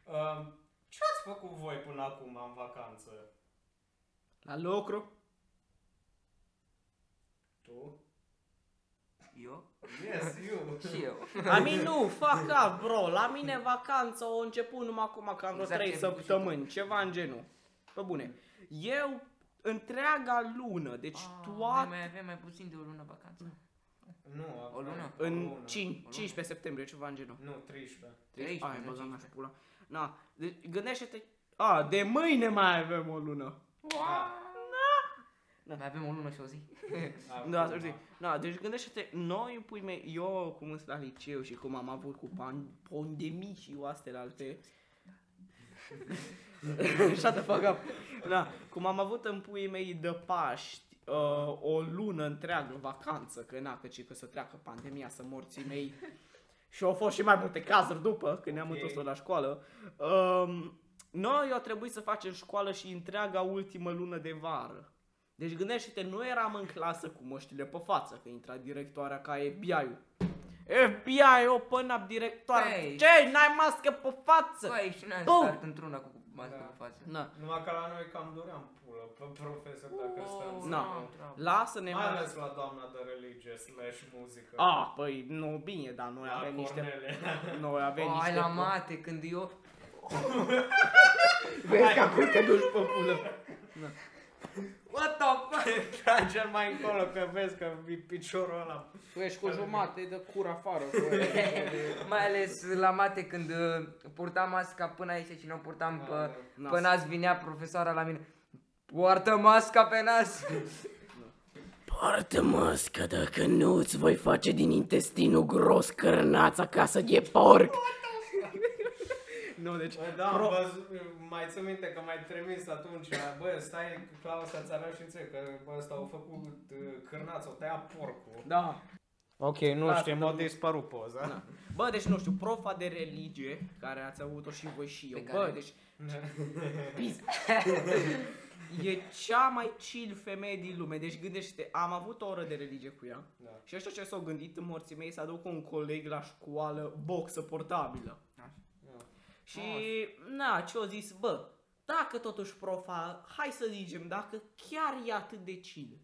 Uh, ce ați făcut voi până acum în vacanță? La lucru. Tu? Eu? Yes, you! Și eu. La mine nu, fuck up, bro. La mine vacanța a început numai acum cam vreo Exact 3 ce ai făcut și săptămâni, ceva în genul. Pe bune. Eu întreaga lună, deci Ah, toată Noi mai avem mai puțin de o lună vacanță. Nu, O lună? în 5, 15 septembrie, ceva în genul. Nu, 13. 13, Ai, nu băga mea 15. și pula. Na, deci gândește-te, a, de mâine mai avem o lună. Mai avem o lună și o zi. Da, să știi. Na, deci gândește-te, noi, pui mei, eu cum sunt la liceu și cum am avut cu pan- pandemii și astea alte. Shut the fuck up. Da, cum am avut în puii mei de Paști uh, o lună întreagă vacanță, că na, că, ci că să treacă pandemia, să morții mei. Și au fost și mai multe cazuri după, când ne-am Ok. întors la școală. Um, noi au trebuit să facem școală și întreaga ultimă lună de vară. Deci gândește-te, nu eram în clasă cu măștile pe față, că intra directoarea ca FBI-ul. FBI, open up directoarea. Hey. Ce, n-ai mască pe față? Băi, și noi Bum! am stat într-una cu mască Da. pe față. Na, Numai că la noi cam duream pulă pe profesor dacă stăm să... Na. lasă-ne Mai mai... ales la doamna de religie slash muzică. Ah, păi, nu, bine, dar noi La avem niște... Cornelia. Noi avem Oh, niște... ai la mate, când eu... Vezi că acum te duci pe pulă. What the fuck? Trage-l mai încolo că vezi că e piciorul ăla. Tu ești cu jumate de cur afară. Mai ales la mate când uh, purtam masca până aici și nu o purtam Da, pe, da. Nas. pe nas, vinea profesoara la mine. Poartă masca pe nas! Poartă mască dacă nu îți voi face din intestinul gros cărnața ca de porc. Nu, deci... Bă, Da, Pro- Pro... văzut, mai țin minte că mai trimis atunci, bă, stai, Claus, să-ți arăt și ție, că bă, ăsta au făcut uh, cârnați, au tăiat porcul. Da. Ok, nu Asta știu, nu- m-a dispărut poza. Da. Bă, deci nu știu, profa de religie, care ați avut-o și voi și eu, Pe bă, care? deci e cea mai chill femeie din lume. Deci gândește am avut o oră de religie cu ea Da. și ăștia ce s-au gândit în morții mei să aducă un coleg la școală boxă portabilă. Da. Și, na, ce au zis, bă, dacă totuși profa, hai să zicem, dacă chiar e atât de chill,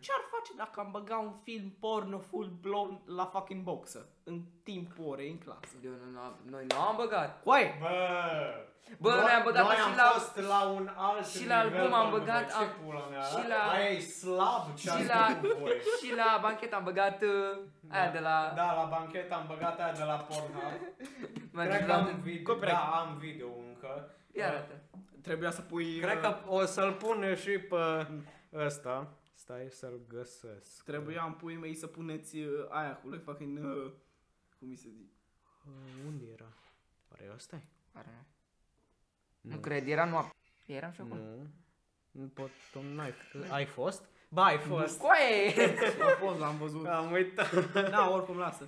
ce-ar face dacă am băga un film porno full blown la fucking boxă în timpul orei în clasă? Eu nu, nu, am- noi nu am băgat. Coaie, Bă, Bă, noi am băgat noi și am la- fost la un alt și la nivel, album am bă, băgat, bă, am- ce pula mea, și la- aia e slab ce Și ați la, făcut voi. și la banchet am băgat uh, aia de la... Da, la banchet am băgat aia de la Pornhub. m-am Cred că jucat am în- video, Copyright. da, am video încă. Ia arată. trebuia să pui... Cred uh, că o să-l pun și pe ăsta. Stai să-l găsesc. Trebuia în puii mei să puneți uh, aia cu like fucking... Uh, cum mi se zice? Uh, Unde era? Oare ăsta e? Are. Nu cred, era noapte. Eram și acolo. Nu. Nu pot, tu n-ai, ai fost? Ba, ai fost. Coaie! A fost, l-am văzut. Am uitat. Da, oricum lasă.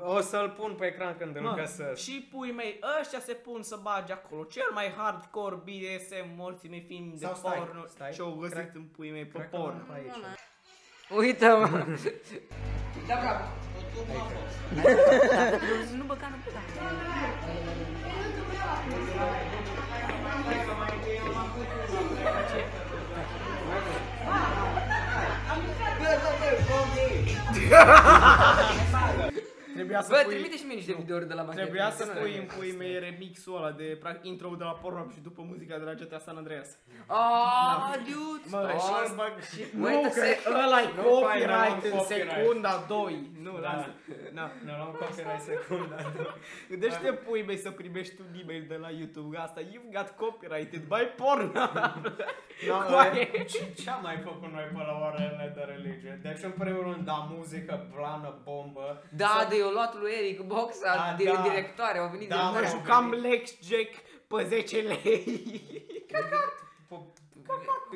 O să-l pun pe ecran când îl Mă, găsesc. și pui mei, ăștia se pun să bage acolo. Cel mai hardcore BDSM, morții mei film de Sau stai, porno. stai. Ce-au găsit Cred- în pui mei pe Cred că porno. l-am pe aici. Uite, mă. Da, bravo. Nu băga, nu băga. ハハハハ。Trebuia să Bă, pui... trimite și mie niște videouri de la Machete. Trebuia să nu pui le- în pui mei remixul ăla de practic intro de la porno și după muzica de la GTA San Andreas. Ah, dude. Mă, stop. și, bă, și Wait nu, a că second. ăla e Nu, copyright pai, nu în am copyright. secunda 2. Nu, Da. lasă. Na. Ne luăm copyright secunda. Gândește pui mei să primești un e-mail de la YouTube asta. You've got copyrighted by porn. No, Coaie. ce, ce am mai făcut noi pe la orele de religie? Deci în primul rând, da, muzică, plană, bombă. Da, de eu luat lui Eric boxa, Da, dire- da. directoare, au venit Da, de mă, Mă noi. jucam Lex Jack pe 10 lei.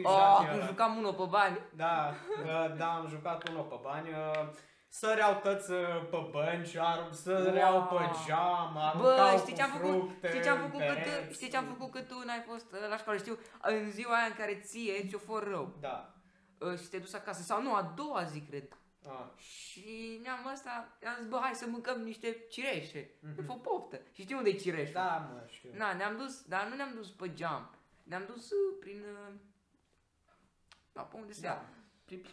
Oh, când jucam unul pe bani. Da, uh, da, am jucat unul pe bani. uh, Săreau tăți uh, pe bănci, ar- săreau Wow. pe geam, aruncau Bă, știi cu ce am făcut? fructe Știi ce am în făcut că tu, pereți. știi ce am făcut că tu n-ai fost uh, la școală? Știu, în ziua aia în care ție ți-o for rău Da. uh, și te-ai dus acasă, sau nu, a doua zi, cred. Ah. Și ne-am ăsta, am zis, bă, hai să mâncăm niște cireșe. Mm-hmm. Fă poftă. Și știi unde e cireșul? Da, mă, știu. Na, ne-am dus, dar nu ne-am dus pe geam. Ne-am dus uh, prin... Uh, da, pe unde se ia. Prin-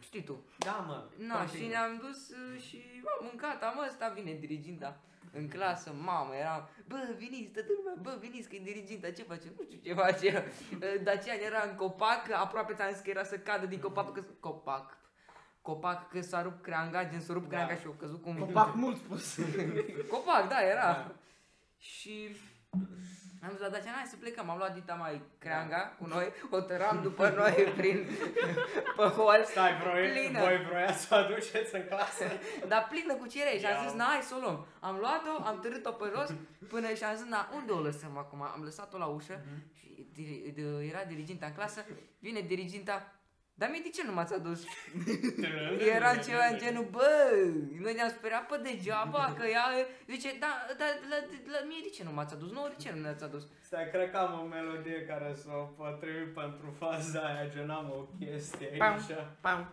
Știi tu. Da, mă. Na, și continuă. ne-am dus uh, și am mâncat, am ăsta, vine diriginta în clasă, mamă, eram, bă, veniți, toată lumea, bă, veniți că e diriginta, ce face? Nu știu ce face. Uh, Dacian era în copac, aproape ți-am zis că era să cadă din copac, că copac. Copac, că s-a rupt creanga, gen s-a rupt Da. creanga și a căzut cum... Copac mult spus. Copac, da, era. Da. Și am zis la Dacian, hai să plecăm. Am luat dita mai creanga cu noi, o tăram după noi prin pe hol. Stai, vroi, Plină. voi vroia să o aduceți în clasă? Dar plină cu cireși. Am Iau. zis, na, hai să o luăm. Am luat-o, am târât-o pe jos până și am zis, na, unde o lăsăm acum? Am lăsat-o la ușă și diri- de- era diriginta în clasă. Vine diriginta, dar mie de ce nu m-ați adus? Era ceva în genul, bă, noi ne-am speriat pe degeaba că ea zice, da, dar la, la, mie de ce nu m-ați adus? Nu, de ce nu ne-ați adus? Stai, cred că am o melodie care să o potrivit pentru faza aia, gen am o chestie Pam, aici. pam,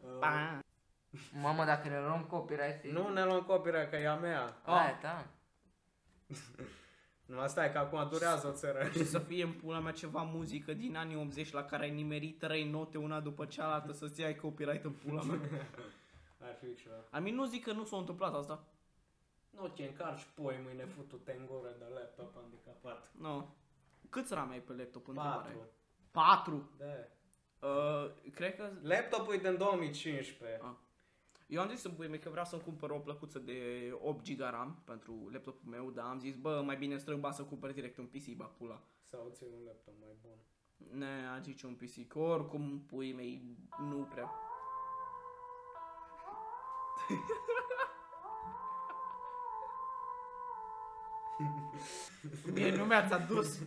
Uh, pam. Mamă, dacă ne luăm copyright, Nu ne luăm copyright, că e a mea. Aia, da. Nu, asta e că acum durează o țără. Și să fie în pula mea ceva muzică din anii 80 la care ai nimerit trei note una după cealaltă să-ți iei copyright în pula mea. Ar fi ceva. A mine nu zic că nu s-a întâmplat asta. Nu te încarci poi mâine futu-te în gură de laptop handicapat. Nu. Câți RAM ai pe laptop? Întrebare. Patru. Patru. Da. Uh, cred că... Laptopul e din 2015. Ah. Eu am zis în pui mei că vreau să-mi cumpăr o plăcuță de 8 GB RAM pentru laptopul meu, dar am zis, bă, mai bine strâng ba să cumpăr direct un PC, ba pula. Sau ții un laptop mai bun. Ne, a zice un PC, că oricum pui mei nu prea. Mie nu mi-ați adus.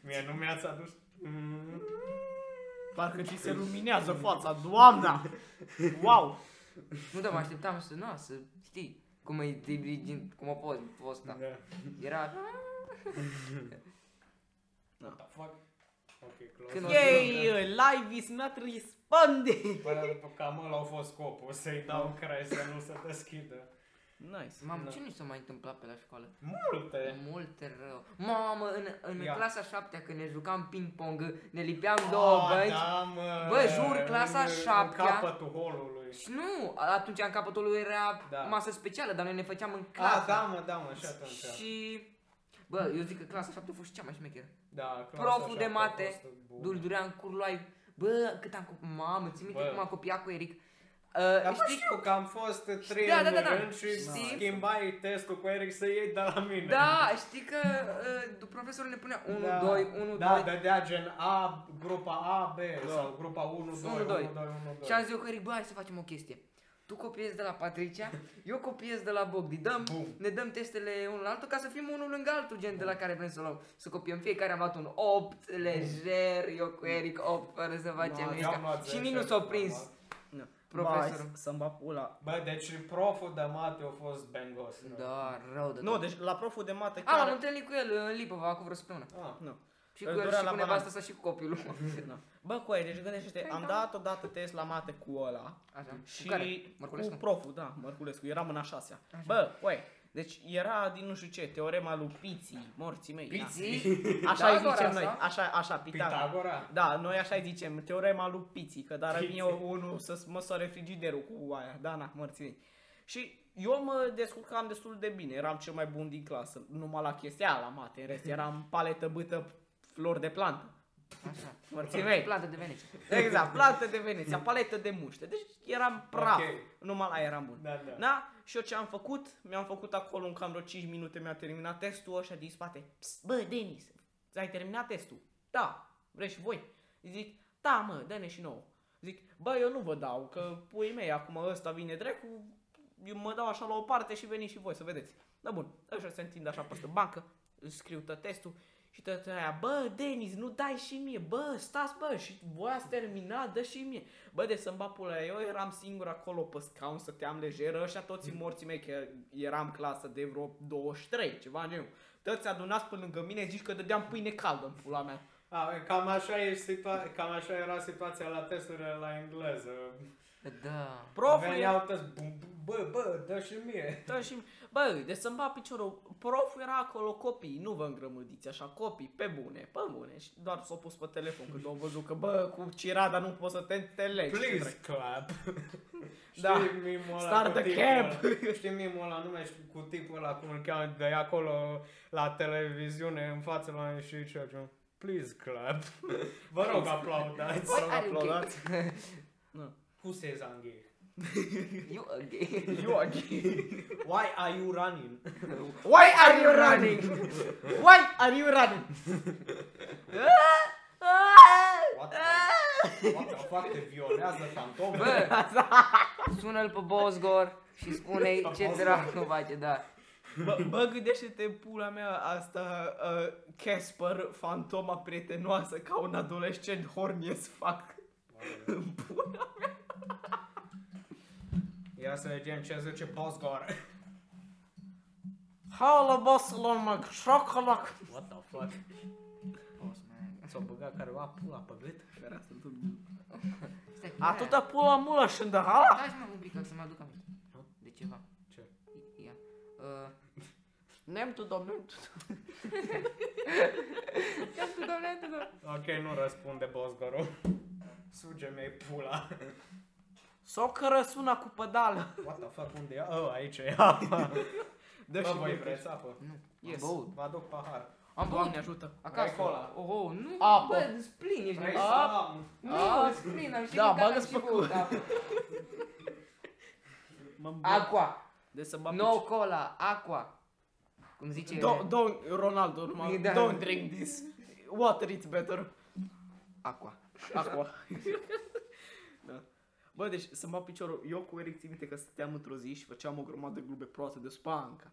Mie nu mi-ați adus... Mm. Parcă ți se luminează fața, doamna! Wow! Nu, dar mă așteptam să, nu, să știi cum e dirigint, cum a fost ăsta. Da. Era... What the fuck? Ok, close. Când o Yay, uh, live is not responding! Până după cam ăla a fost scopul, să-i dau crai să nu se deschidă. Nice. Mamă, Da. ce nu s-a mai întâmplat pe la școală? Multe! Multe rău. Mamă, în, în Ia. clasa 7 când ne jucam ping-pong, ne lipeam două Ah, bănci. Da, mă, Bă, jur, clasa în- șaptea. În capătul holului. Și nu, atunci în capătul lui era Da. masă specială, dar noi ne făceam în clasă. Ah, da, mă, da, mă, și atunci. Și... Bă, eu zic că clasa 7 a fost cea mai șmecheră. Da, clasa Proful de șaptea a mate, fost bună. Duldurea în cur luai. Bă, cât am copiat. Mamă, ți minte Bă. cum am copiat cu Eric? Dar Uh, bă, știi? știu că am fost trei Da, în da, da, da. rând și Știi? schimbai testul cu Eric să iei de la mine. Da, știi că uh, profesorul ne punea 1, Da. 2, 1, Da, 2. dădea gen A, grupa A, B sau grupa 1, 2, 1, 1, 2, 2. 1, 2, 1, 2. Și am zis eu cu Eric, bă, hai să facem o chestie. Tu copiezi de la Patricia, eu copiez de la Bogdi. Dăm, Bum. ne dăm testele unul la altul ca să fim unul lângă altul, gen de la care vrem să luăm. Să copiem. Fiecare am luat un 8, lejer, eu cu Eric 8, fără să facem No, mișca. eu am luat Și 10, nici nu s-au am prins. luat. Nu. Profesorul. Bai, să-mi bat pula. Bă, deci proful de mate a fost bengos. Da, rău de Nu, tot. deci la proful de mate A, am chiar... întâlnit cu el în Lipova acum vreo săptămână. Ah. Nu. Și Îl cu el durea și la cu banană. nevastă sa și cu copilul. Nu. Bă, coai, deci gândește Păi am da. dat odată test la mate cu ăla Așa. și Cu care? cu Mărculescu? proful, da, Mărculescu, eram în a șasea. Bă, coai, deci era din nu știu ce, teorema lui Piții, morții mei. da. Piții? Așa îi Pitagora zicem noi, asta? așa, așa, Pitagora. Pitagora? Da, noi așa îi zicem, teorema lui Piții, că dar Piții. vine unul să măsoare frigiderul cu aia, da, na, morții mei. Și eu mă descurcam destul de bine, eram cel mai bun din clasă, numai la chestia aia, la mate, în rest eram paletă, bâtă, flori de plantă. Așa. Morții mei. Plantă de Veneția. Exact, plantă de Veneția, paletă de muște. Deci eram praf. Ok. Numai la eram bun. Da, da. Da? Și eu ce am făcut? Mi-am făcut acolo în cam vreo 5 minute, mi-a terminat testul ăștia din spate. Psst, bă, Denis, ți-ai terminat testul? Da. Vreți și voi? Zic, da, mă, dă-ne și nouă. Zic, bă, eu nu vă dau, că puii mei, acum ăsta vine dracu, eu mă dau așa la o parte și veniți și voi să vedeți. Da, bun, ăștia se întind așa peste bancă, îți scriu tot testul și tot aia, bă, Denis, nu dai și mie, bă, stați, bă, și voi ați terminat, dă și mie. Bă, de să-mi bat pula, eu eram singur acolo pe scaun, stăteam lejer, ăștia toți morții mei, că eram clasă de vreo 23, ceva genul. Toți adunați pe lângă mine, zici că dădeam pâine caldă în pula mea. A, cam, așa e situa- cam așa era situația la testurile la engleză. Da. Proful Veneau toți, bă, bă, bă, dă și mie. Da, și, bă, de să-mi bat piciorul, proful era acolo copii, nu vă îngrămădiți așa, copii, pe bune, pe bune, și doar s-au pus pe telefon când au văzut că, bă, cu cirada nu poți să te înțelegi. Please clap. Da. Știi mimul ăla Start cu the tipul cap. ăla? Știi mimul ăla, nu mai știu cu tipul ăla, cum îl cheamă, de acolo la televiziune, în față la noi și ce ce- Please clap. Vă rog, aplaudați. Vă rog, Are un aplaudați. Who says I'm gay? You again. You are gay. Why are you running? Why are you running? Why are you running? What the, what the fuck te violează fantomul? Bă, sună-l pe Bosgor și spune-i ce dracu face, da. Bă, bă gândește-te în pula mea asta uh, Casper, fantoma prietenoasă ca un adolescent horny as fuck. În pula mea. Ia să vedem ce zice Posgor. Hala bosselor mă, șocolac. What the fuck? S-a băgat careva pula pe gât? Fereastră, tu. Stai, cum Atâta pula mula și de hala? Stai și mă un pic ca să mă aduc aminte. De ceva. Ce? Ia. Uh, Nem tu, domnule. ia tu, doamne, tu, doamne. Ok, nu răspunde Bosgorul. Suge-mi pula. Socără suna cu pedală. What the fuck, unde e? Oh, aici e. Dă Bă, și voi mie vreți apă? Nu, Yes. am băut. Vă aduc pahar. Am Doamne băut. ajută. Acasă. Vrei cola? Oh, oh, nu, Apă. bă, splin ești. Vrei nebun. să Apă. am? Nu, Apă. splin, am și Da, mâncat, bagă-ți am pe și băut cur. apă. Mă Aqua. De să bag No cola, aqua. Cum zice... Don't, don't, Ronaldo, numai, Da. don't drink this. Water it's better. Aqua. Aqua. da. Bă, deci să mă piciorul, eu cu Eric țin minte că stăteam într-o zi și făceam o grămadă de glube proaste de spanca.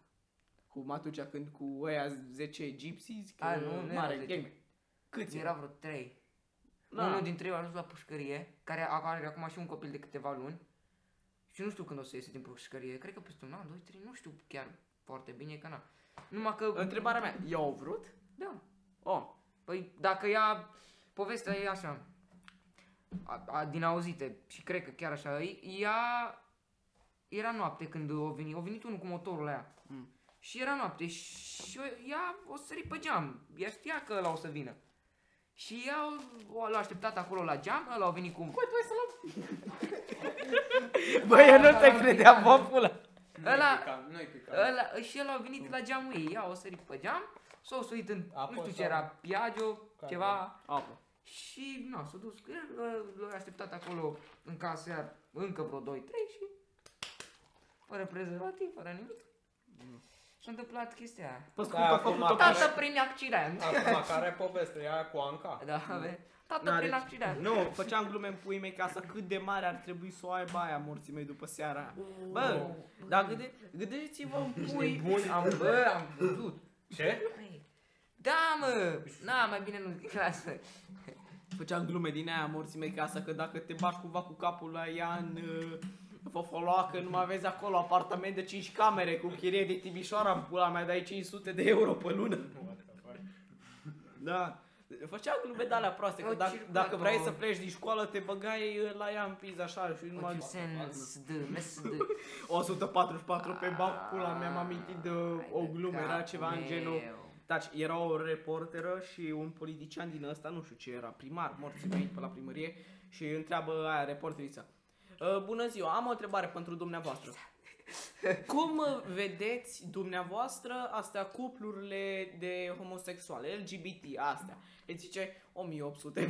Cum atunci când cu ăia 10 gypsies, că A, nu, nu erau mare 10. gang. Câți Era vreo trei. Da. Unul dintre ei a ajuns la pușcărie, care are acum și un copil de câteva luni. Și nu știu când o să iese din pușcărie. Cred că peste un an, doi, trei, nu știu chiar foarte bine, că na. Numai că... Întrebarea mea, i-au vrut? Da. Oh, Păi dacă ea... Povestea e așa. A, a, din auzite. Și cred că chiar așa. e- Ea... Era noapte când a venit. A venit unul cu motorul la ea. Mm. Și era noapte și o- ea o sări pe geam. Ea știa că ăla o să vină. Și ea o- l-a așteptat acolo la geam, ăla a venit cu... Băi, tu să Bă, eu nu te credeam, bă, pula. Ăla, Nu-i picat. ăla, și el a venit la geamul ei. Ea o sărit pe geam, s-a suit în, Apă nu știu ce sau- era, Piaggio, Care ceva. Apă. Și, na, s-a dus cu el, l- l-a așteptat acolo în casă iar încă vreo 2-3 și fără prezervativ, fără nimic. S-a întâmplat chestia aia. Pe Da, scurt, a acum făcut o apare- Tată prin accident. Acum, care e povestea? Ea cu Anca? Da, ave. Tată Na, prin deci- accident. Nu, făceam glume în puii mei ca să cât de mare ar trebui să o aibă aia morții mei după seara aia. Bă, dar gânde, gândeți-vă în pui... Bun, am, bă, am văzut. Ce? Da, mă! Na, mai bine nu clasă. Făceam glume din aia morții mei ca asta, că dacă te bagi cumva cu capul la ea în uh, fofoloacă, nu mai vezi acolo apartament de 5 camere cu chirie de Timișoara, în pula mea, dai 500 de euro pe lună. Da. Făcea glume de alea proaste, că O dacă, circulator. dacă vrei să pleci din școală, te băgai uh, la ea în pizza așa și numai... What you sens de mes de 144 pe bac, pula mea, m-am amintit de o glumă, era ceva în genul... Taci, era o reporteră și un politician din ăsta, nu știu ce era, primar, morții mei pe la primărie și întreabă aia reporterița. "Uh, Bună ziua, am o întrebare pentru dumneavoastră. Cum uh, vedeți dumneavoastră astea cuplurile de homosexuale, LGBT, astea? El zice 1800,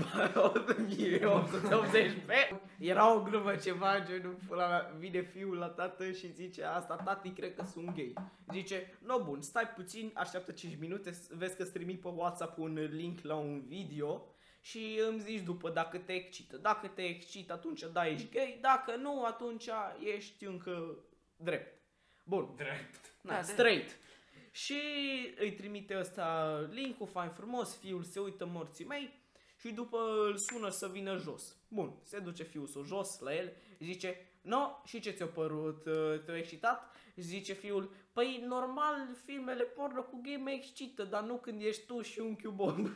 1880 pe... Era o glumă ceva, genul, pula mea, vine fiul la tată și zice asta, tati, cred că sunt gay. Zice, no bun, stai puțin, așteaptă 5 minute, s- vezi că trimit pe WhatsApp un link la un video și îmi zici după dacă te excită. Dacă te excită, atunci da, ești gay, dacă nu, atunci ești încă drept. Bun. Drept. Da, Da, straight. Și îi trimite ăsta link-ul, fain frumos, fiul se uită morții mei și după îl sună să vină jos. Bun, se duce fiul să jos la el, zice, no, și ce ți-a părut, uh, te-a excitat? Zice fiul, păi normal filmele porno cu gay mă excită, dar nu când ești tu și unchiul Bob.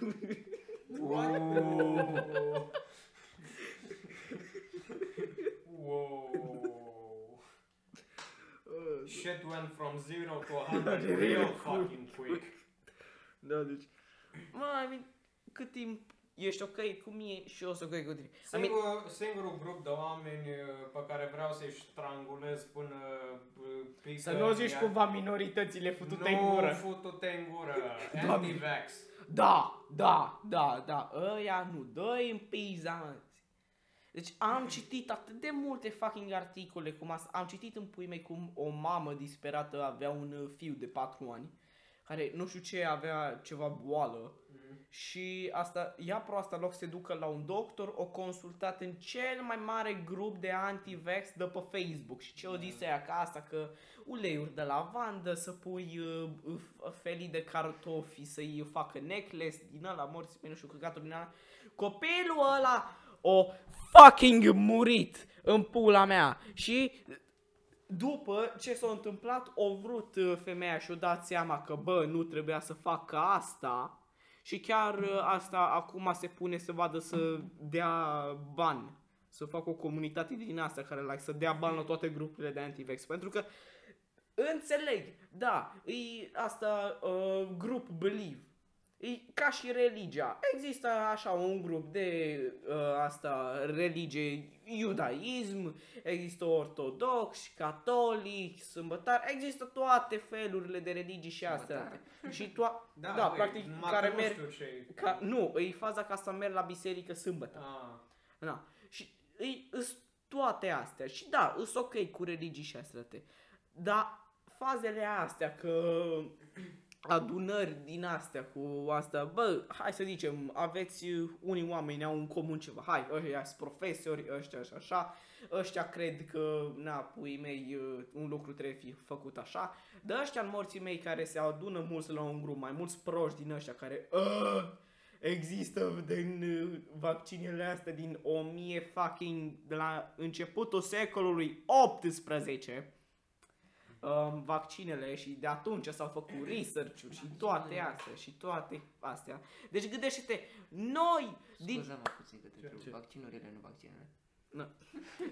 Wow. Shit went from zero to a hundred real fucking quick. da, deci, mă, I mean, cât timp ești ok cu mine și eu sunt ok cu tine. I mean, Singur, singurul grup de oameni uh, pe care vreau să-i strangulez până uh, pică... să nu zici iar- cumva minoritățile futute în Nu gură. futute în gură. Doamne. Anti-vax. Da, da, da, da, ăia nu, dă în pizza, mă. Deci am citit atât de multe fucking articole cum asta. Am citit în pui mei cum o mamă disperată avea un uh, fiu de 4 ani care nu știu ce avea ceva boală și asta, ea proasta în loc să se ducă la un doctor, o consultat în cel mai mare grup de anti-vax de pe Facebook și ce o zis ea ca asta că uleiuri de lavandă, să pui uh, uh, felii de cartofi, să-i facă necklace din ăla, morți pe nu știu, căcaturi din ăla. Copilul ăla o fucking murit în pula mea. Și după ce s-a întâmplat, o vrut uh, femeia și-o dat seama că, bă, nu trebuia să facă asta. Și chiar uh, asta acum se pune să vadă să dea bani, să facă o comunitate din asta care like, să dea bani la toate grupurile de antivex, pentru că înțeleg, da, e asta uh, grup Believe, E ca și religia. Există așa un grup de uh, asta religie, iudaism, există ortodox, catolic, sâmbătar, există toate felurile de religii și astea. Și to- da, da băi, practic, numai care că nu merg știu ce ca, nu, e faza ca să merg la biserică sâmbătă. Ah. Da. Și îi, îs toate astea. Și da, îs ok cu religii și astea. toate. Dar fazele astea că adunări din astea cu asta, bă, hai să zicem, aveți uh, unii oameni au în comun ceva, hai, ăștia sunt profesori, ăștia și așa, ăștia cred că, na, pui mei, uh, un lucru trebuie fi făcut așa, de ăștia în morții mei care se adună mulți la un grup, mai mulți proști din ăștia care, "Ă, există din uh, vaccinele astea din 1000 fucking, de la începutul secolului 18, um, vaccinele și de atunci s-au făcut research-uri și toate astea și toate astea. Deci gândește-te, noi din Scuze-mă puțin că te întreb. Vaccinurile, nu vaccinurile. Na.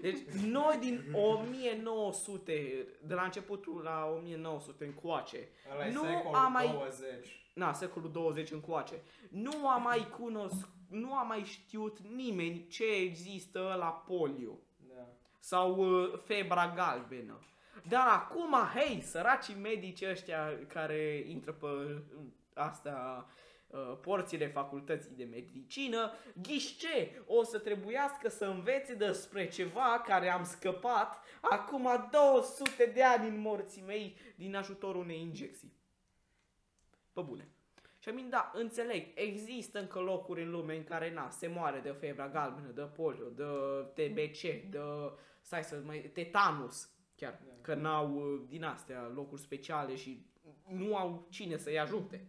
Deci noi din 1900, de la începutul la 1900 încoace, Ăla e Nu secolul am mai- 20. na, secolul 20 încoace, nu a mai cunoscut, nu a mai știut nimeni ce există la polio Da. sau uh, febra galbenă. Dar acum, hei, săracii medici ăștia care intră pe uh, asta uh, porțile facultății de medicină, ghiși ce? O să trebuiască să învețe despre ceva care am scăpat acum 200 de ani în morții mei din ajutorul unei injecții. Pe bune. Și amin, da, înțeleg, există încă locuri în lume în care, na, se moare de febra galbenă, de polio, de TBC, de, stai să mai, tetanus, chiar, Da. că n-au uh, din astea locuri speciale și nu au cine să-i ajute.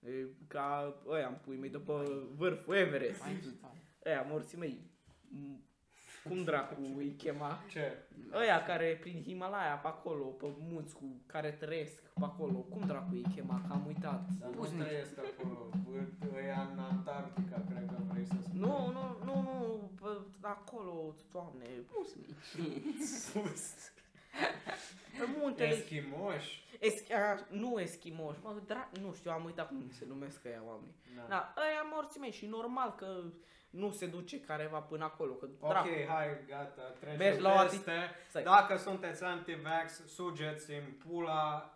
E ca ăia în pui mei după vârful Everest. Mai tu, Ăia morții mei. M- Cum dracu îi chema? Ce? Ăia care prin Himalaya pe acolo, pe munți cu care trăiesc pe acolo, cum dracu îi chema? Că am uitat. Dar nu Pusnici. trăiesc acolo. Ăia în Antarctica, cred că vrei să spui. Nu, nu, nu, nu, pe, acolo, doamne, pe muntele Eschimoși? Eschi, a, nu eschimoși, mă, dra, nu știu, am uitat cum se numesc ăia oameni. Da. Da, ăia morții mei și normal că nu se duce careva până acolo, că Ok, dracu. hai, gata, trecem Mergi la o ati- peste. Stai. Dacă sunteți anti-vax, sugeți în pula.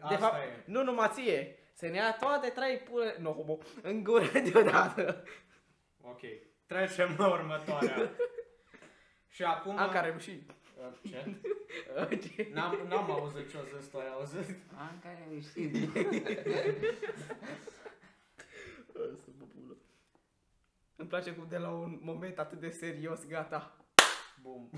Asta De fapt, e. nu numai ție, să ne ia toate trei pule, nu, homo, în gură deodată. Ok, trecem la următoarea. Și acum... Am care rușini. Ce? Ce? N-am, n-am auzit ce o zis tu, ai auzit? Am care am ieșit. Să mă pulă. Îmi place cum de la un moment atât de serios, gata. Bum.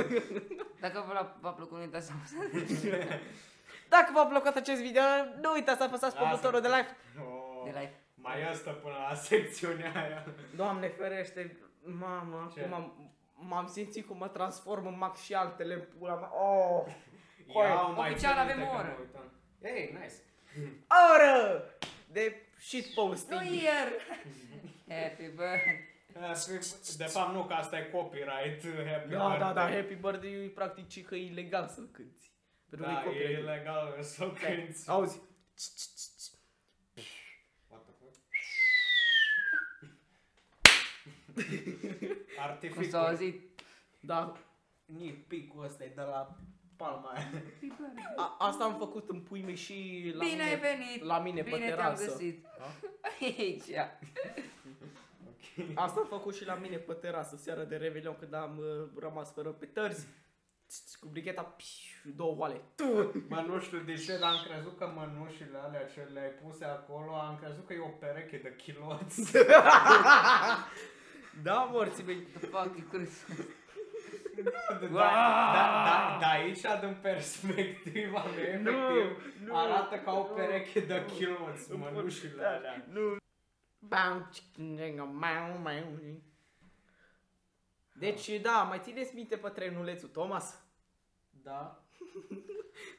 Dacă v-a, v-a plăcut, nu uitați să Dacă v-a plăcut acest video, nu uitați să apăsați pe Lasă. butonul de like. Oh, de like. Mai asta până la secțiunea aia. Doamne ferește, mamă, Ce? acum am, m-am simțit cum mă transform în Max și altele în pula mea. Oh! Iau mai Oficial țin minte avem o că oră. mă uitam. Ei, nice. Oră! De shitposting. Nu ier! Happy birthday! Happy- De fapt nu, că asta e copyright. Happy Da, da, da, birthday. Happy Birthday e practic și că e ilegal să-l cânti. Pentru că Da, e e copyright. ilegal să o cânti. Auzi, What the fuck? Artificul. Cum s-a auzit? da, Nici picul ăsta e de la palma aia. a, asta am făcut în pui mei și la Bine ai mine, venit! la mine pe Bine te-am terasă. găsit! Aici! Asta am făcut și la mine pe terasă, seara de Revelion, când am uh, rămas fără pe tărzi. Cu bricheta, piu, două oale. Bă, nu știu de ce, dar am crezut că mănușile alea ce le-ai puse acolo, am crezut că e o pereche de chiloți. Da, morții mei. The fuck, e crâs. da, da, da, da, aici, din perspectiva mea, Nu, efectiv, nu, arată ca o nu, pereche de nu. chiloți, mănușile alea. Nu. Bam, cic-nengă, mau, mau. Deci, da, mai țineți minte pe trenulețul, Thomas? Da.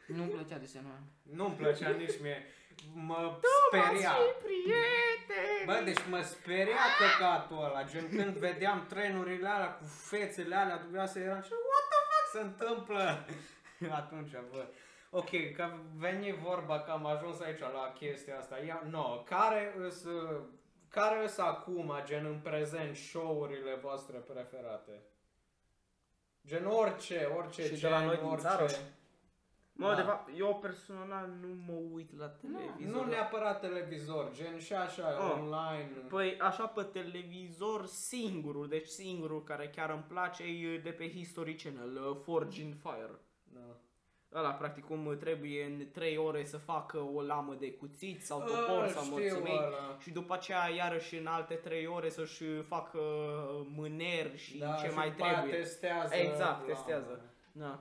Nu-mi plăcea desenul Nu-mi plăcea nici mie. Mă speria. prieteni! Bă, deci mă speria căcatul ăla, gen când vedeam trenurile alea cu fețele alea dubioase, eram și what the fuck se întâmplă? Atunci, bă. Ok, că veni vorba că am ajuns aici la chestia asta. Ia, no, care îs, care îs acum, gen în prezent, show-urile voastre preferate? Gen orice, orice Și de gen, la noi din orice. țară? Mă, Da. de fapt, eu personal nu mă uit la televizor. Nu neapărat televizor, gen și așa, Ah. online. Păi așa pe televizor singurul, deci singurul care chiar îmi place e de pe History Channel, uh, Forge in Fire. Da. Ăla, practic, cum trebuie în 3 ore să facă o lamă de cuțit sau topor Îl sau știu morții mei. ăla. Și după aceea, iarăși, în alte 3 ore să-și facă mâner și Da, ce și mai după aia trebuie. testează. Exact, la- testează. Da.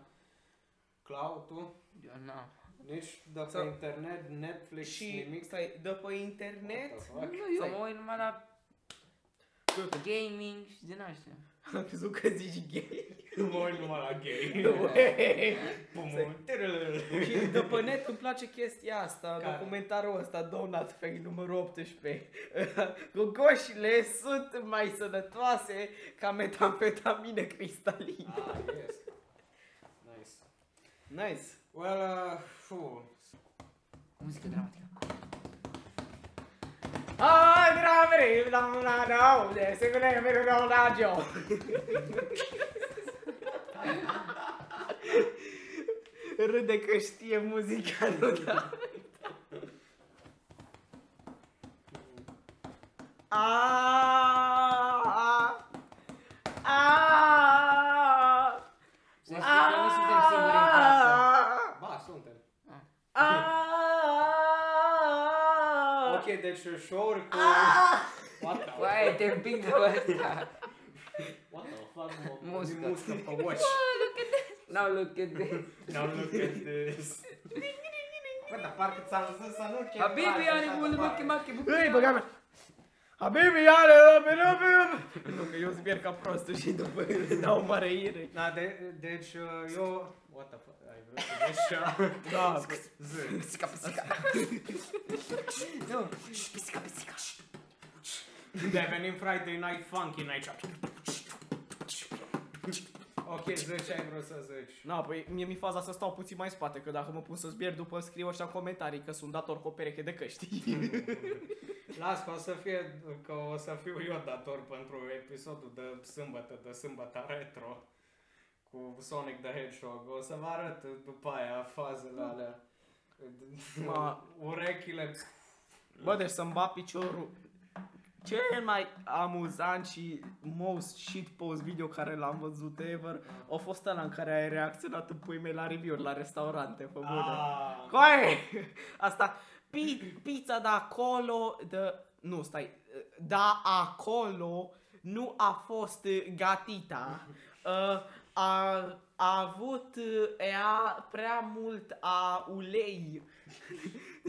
Clau, tu? Eu n-am. Nici de pe Sau- internet, Netflix, Și nimic? stai, de pe internet, What the fuck? Nu, eu Stai. mă uit numai la gaming și din astea. am crezut că zici gay. Mă uit numai la gay. Pum, și de pe net îmi place chestia asta, Care? documentarul ăsta, Donut Fake numărul 18. Gogoșile sunt mai sănătoase ca metamfetamine cristalină. Ah, yes. Nice. Nice. Well, uh, fu. Muzică dramatică. Ai, drame, la la la, de se gune mi la la jo. Râde că știe muzica, nu da. Ah, ah, Să știi că nu suntem singuri în casă. Ba, suntem. Ah. Ok, deci show-uri cu... What the fuck? Băi, te împing de ăsta. What the fuck? mă? Muzică. Muzică pe watch. Now look at this. Now look at this. Bă, dar parcă ți-am zis să nu ce Habibi are mult machi machi Ei, băga mea! Habibi, are, rabe, rabe, rabe! Nu, că eu zbier ca prostul și după îi dau mare ire. Da, de, deci uh, eu... What the fuck, ai vrut să zici așa? Da, Zi. Pisica, pisica. Nu, pisica, pisica. Devenim Friday Night Funkin' aici. Ok, zici ce ai vrut să zici. Na, păi mie mi faza să stau puțin mai în spate, că dacă mă pun să zbier după scriu ăștia în comentarii că sunt dator cu o pereche de căști. Las că o să fie, că o să fiu eu dator pentru episodul de sâmbătă, de sâmbătă retro cu Sonic the Hedgehog. O să vă arăt după aia fazele alea. Ma- Urechile. Bă, deci să-mi bat piciorul. Cel mai amuzant și most shit post video care l-am văzut ever a fost ăla în care ai reacționat în pui mei la review la restaurante, pe bune. Ah, Coaie! Asta, pi, pizza de acolo, de, nu, stai, da acolo nu a fost uh, gatita. Uh, a, a avut uh, ea prea mult a ulei.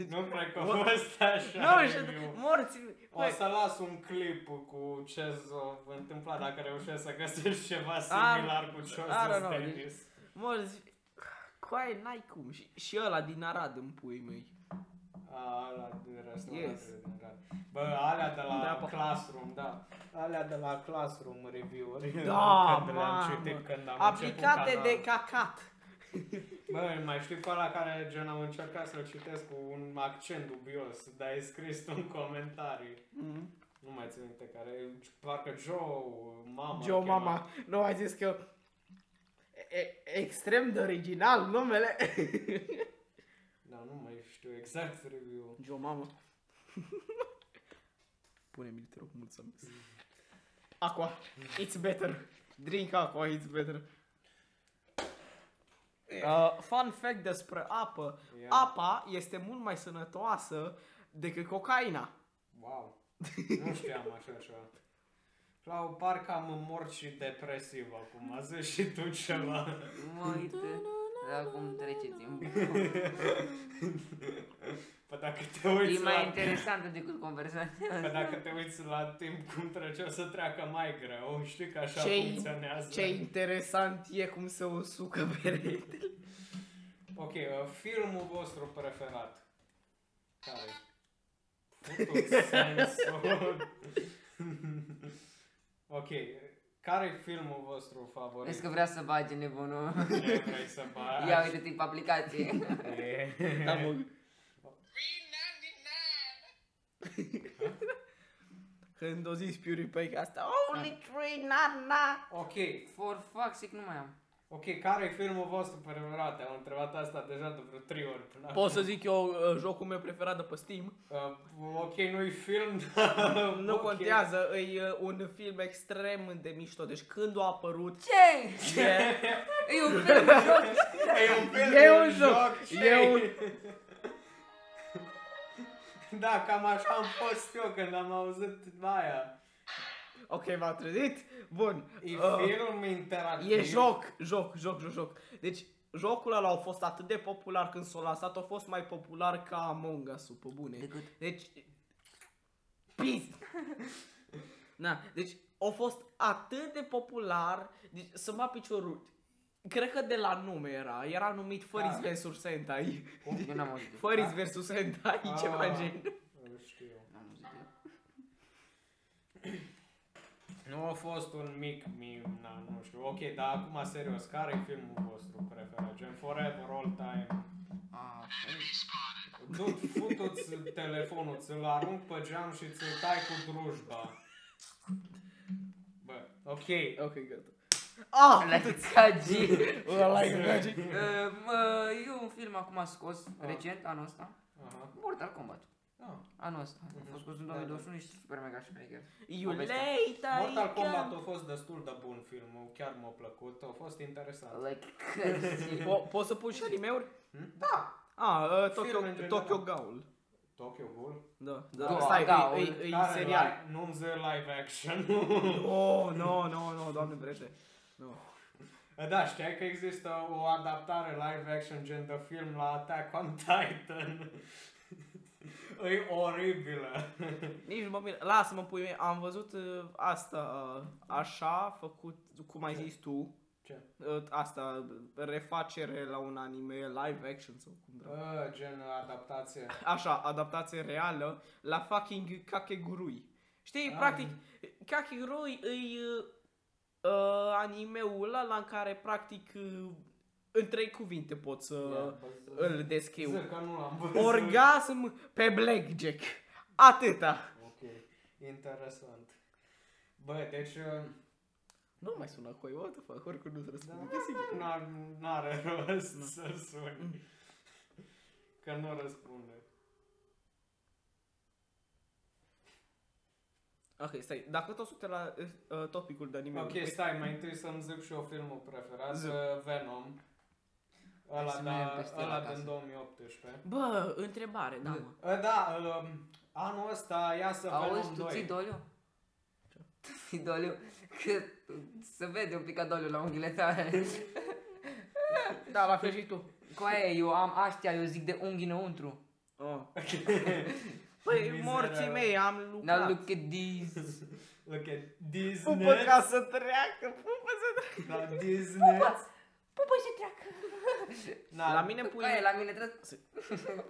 nu cred că a fost așa. Nu, și review. morți. O să las un clip cu ce s-a întâmplat dacă reușesc să găsești ceva similar cu ce o I don't să know, Dennis. Morți. Coaie, n-ai cum. Și, și ăla din Arad în pui măi. A, ăla din restaurantele Yes. din Rad. Bă, alea de la Da, pa. Classroom, da. Alea de la Classroom review-uri. Da, când le-am mamă. citit când am Aplicate început de canal. cacat. Bă, mai știi pe ăla care gen am încercat să-l citesc cu un accent dubios, dar ai scris tu în comentarii. Mm. Nu mai țin minte care, parcă Joe, mama. Joe chema. Mama, nu ai zis că e, extrem de original numele. Da, nu mai știu exact review. Joe Mama. Pune-mi, te rog, mulțumesc. Aqua, it's better. Drink aqua, it's better. Uh, fun fact despre apă. Ia. Apa este mult mai sănătoasă decât cocaina. Wow. Nu știam așa ceva. Clau, parcă am mort și depresiv acum. Zi și tu ceva. Mă uite, dar cum trece timpul. Păi dacă te uiți E mai la... interesantă decât conversația Păi dacă te uiți la timp cum trece, o să treacă mai greu. Știi că așa Ce- funcționează. Ce interesant e cum se usucă peretele. Ok, uh, filmul vostru preferat. Care? Putut sensul. ok, care e filmul vostru favorit? Vezi că vrea să bage nebunul. Ce vrei să bagi? Ia uite tip aplicație. Da, mă. Când o zis PewDiePie că asta Only three, na, na. Ok, For fuck's sake, nu mai am. Ok, care e filmul vostru preferat? Am întrebat asta deja de vreo 3 ori până Pot să zic eu uh, jocul meu preferat de pe Steam. Uh, ok, nu-i film, dar... Nu ok. contează, e uh, un film extrem de mișto. Deci când a apărut Ce? e, E un film joc. E un film, E un joc, și- e un- Da, cam așa am fost eu când am auzit aia. Ok, m-am trezit. Bun. E Uh, film interactiv. E joc, joc, joc, joc, joc. Deci jocul ăla a fost atât de popular când s-a lansat, a fost mai popular ca Among Us-ul, pe bune. Decât? Deci... Pis! Na, deci a fost atât de popular, deci să mă piciorul. Cred că de la nume era, era numit Furries Da. vs. Sentai. Eu n-am auzit. de- Furries vs. Sentai, Ah. ceva gen. Nu știu. N-am auzit. de- Nu a fost un mic meme, na, nu știu. Ok, dar acum serios, care e filmul vostru preferat? Gen Forever, All Time? Ah, Du, futu-ți telefonul, ți-l arunc pe geam și ți-l tai cu drujba. Bă, ok. Ok, gata. Ah! La Ticagi. Ăla like magic. E un film acum scos, recent, anul ăsta. Aha. Mortal Kombat. Ah. Anul ăsta. A fost scos în Da, 2021 și super mega șmecher. You Povestea. later, Mortal you Kombat can- a fost destul de bun filmul, chiar m-a plăcut, a fost interesant. Like, crazy. Po- Poți să pun și anime-uri? Da! Ah, uh, Tokyo, Film în general. Tokyo Ghoul. Tokyo Ghoul? Da, da. Go- Stai, Ghoul. e, e, e Care serial. li- Nu-mi zi live action. Oh, no, no, no, doamne brește. No. Da, știai că există o adaptare live action gen de film la Attack on Titan? E oribilă. Nici nu mă miră. Lasă-mă, pui mei. Am văzut uh, asta uh, așa, făcut, cum ai Ce? zis tu. Ce? Uh, asta, refacere la un anime, live action sau cum dracu. Uh, gen adaptație. Așa, adaptație reală la fucking Kakegurui. Știi, Ah. practic, Kakegurui e uh, uh, animeul ăla în care practic uh, în trei cuvinte pot să Ia, bă, îl descriu. Zic că nu l-am văzut. Orgasm pe blackjack. Atâta. Ok, interesant. Bă, deci... uh, Nu mai sună cu what the fuck, oricum nu-ți răspunde. Da, n-ar, n-are rost să suni. Că nu răspunde. Ok, stai, dacă tot suntem la uh, topicul de anime. Ok, stai, mai întâi să-mi zic și eu filmul preferat, Zi. uh, Venom. Hai Ăla, să da, mergem peste el ăla acasă. din 2018. Bă, întrebare, da, mă. Uh, Da, um, anul ăsta ia să Auzi, Venom tu 2. ții doliu? Ții doliu? Că se vede un pic ca doliu la unghiile tale. Da, la fel și tu. Cu aia, eu am aștia, eu zic de unghii înăuntru. Oh. Păi, Mizeria. morții mei, am Now lucrat. look at this. Look at Disney. Pupă ca să treacă, pupă să treacă. Da, Disney. Pupă și treacă. Da, La mine pui... Aia, la mine trebuie...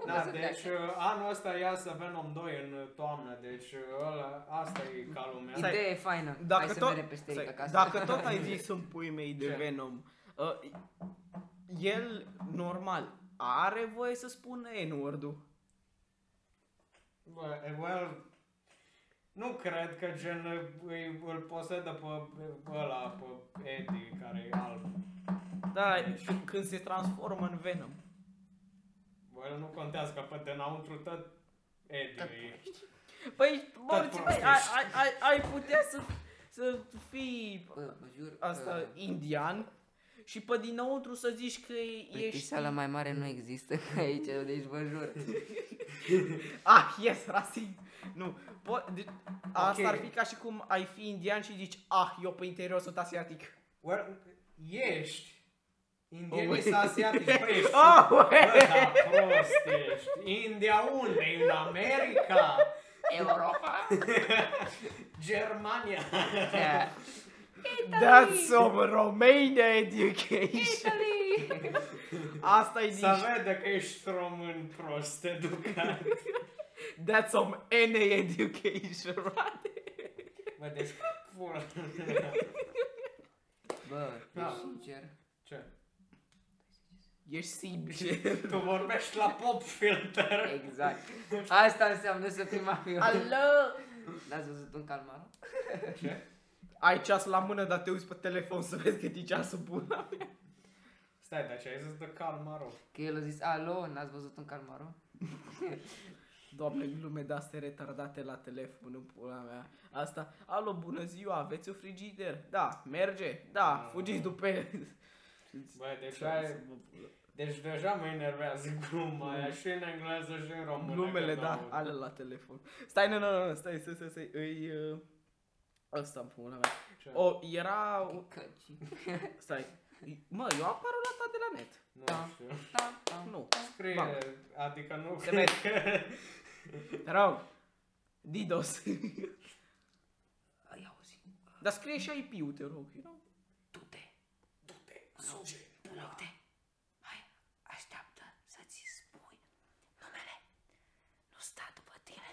Da, să deci uh, anul ăsta ia să Venom 2 în uh, toamnă, deci uh, ăla, asta e ca lumea. Stai. Ideea e faină. Hai Dacă să tot, mergem peste stai, Eric acasă. dacă tot ai zis în pui mei de Ce? Venom, uh, el, normal, are voie să spună N-word-ul. Bă, e, well, nu cred că gen îi, îl posedă pe, pe ăla, pe Eddie, care e alb. Da, când, când se transformă în Venom. Bă, el nu contează că pe dinăuntru tot Eddie e. Păi, morții mei, ai, prostești. ai, ai, ai putea să, să fii Bă, vă jur asta că indian și pe dinăuntru să zici că ești... plictiseala mai mare nu există ca aici, deci vă jur. Ah, yes, rasism. Nu, po- de- asta Ok. ar fi ca și cum ai fi indian și zici, ah, eu pe interior sunt asiatic. Well, ești. Indienii Oh, sunt asiatici, bă, ești. Oh, Bă, da, prost ești. India unde? E în America? Europa? Germania? That's some Romania education. Asta e Să nici... vede că ești român prost educat. That's some NA education, right? Bă, deci, pula. Bă, Da. da. sincer. Ce? Ești sincer. Tu vorbești la pop filter. Exact. Asta înseamnă să fii mafios. Alo! N-ați văzut un calmar? Ce? Ai ceas la mână, dar te uiți pe telefon să vezi cât e ceasul bun. Stai, dar ce ai zis de Calmaro? Că el a zis, alo, n-ați văzut un calmaro? Doamne, glume de-astea retardate la telefon în pula mea. Asta, alo, bună ziua, aveți un frigider? Da, merge? Da, fugiți după el. Bă, deci ai... Deci deja mă enervează gluma aia și în engleză și în română. Glumele, că da, n-aud. ale la telefon. Stai, nu, nu, nu, stai, stai, stai, stai, îi... Uh... Ăsta în pula mea. Ce? O, era... Căci. Stai. Mă, eu am parola ta de la net. Nu Da. știu. Da, da. Nu. Scrie, Ba. adică nu Se cred vede. că... Te rog. Didos. Ai auzit? Dar scrie și IP-ul, te rog. You know? Du-te. Du-te. Suge. În loc de... Hai, așteaptă să-ți spui numele. Nu sta după tine.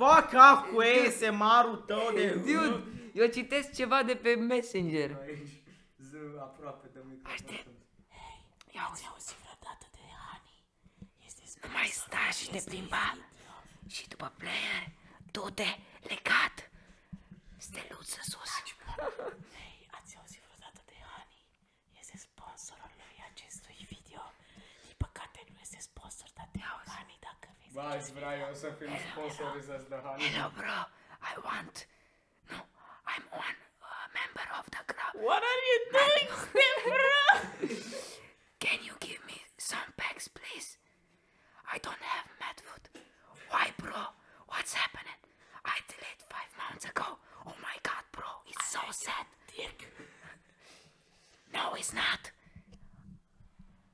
Fuck off cu ASMR-ul tău de... Dude, eu citesc ceva de pe Messenger. Aici, zi aproape de microfon. Aștept. Ia auzi, auzi vreodată de Hani. Este nu mai sta și te plimba. Și după player, du-te legat. Steluță sus. Dacă vezi. Ba, îți vrea eu să fim sponsorizați de Hani. Hello, bro. I want. No, I'm one uh, member of the crowd. What are you doing, bro? Can you give me some packs, please? I don't have mad food. Why, bro? What's happening? I deleted five months ago. Oh my god, bro, it's so sad. Dick. No, it's not.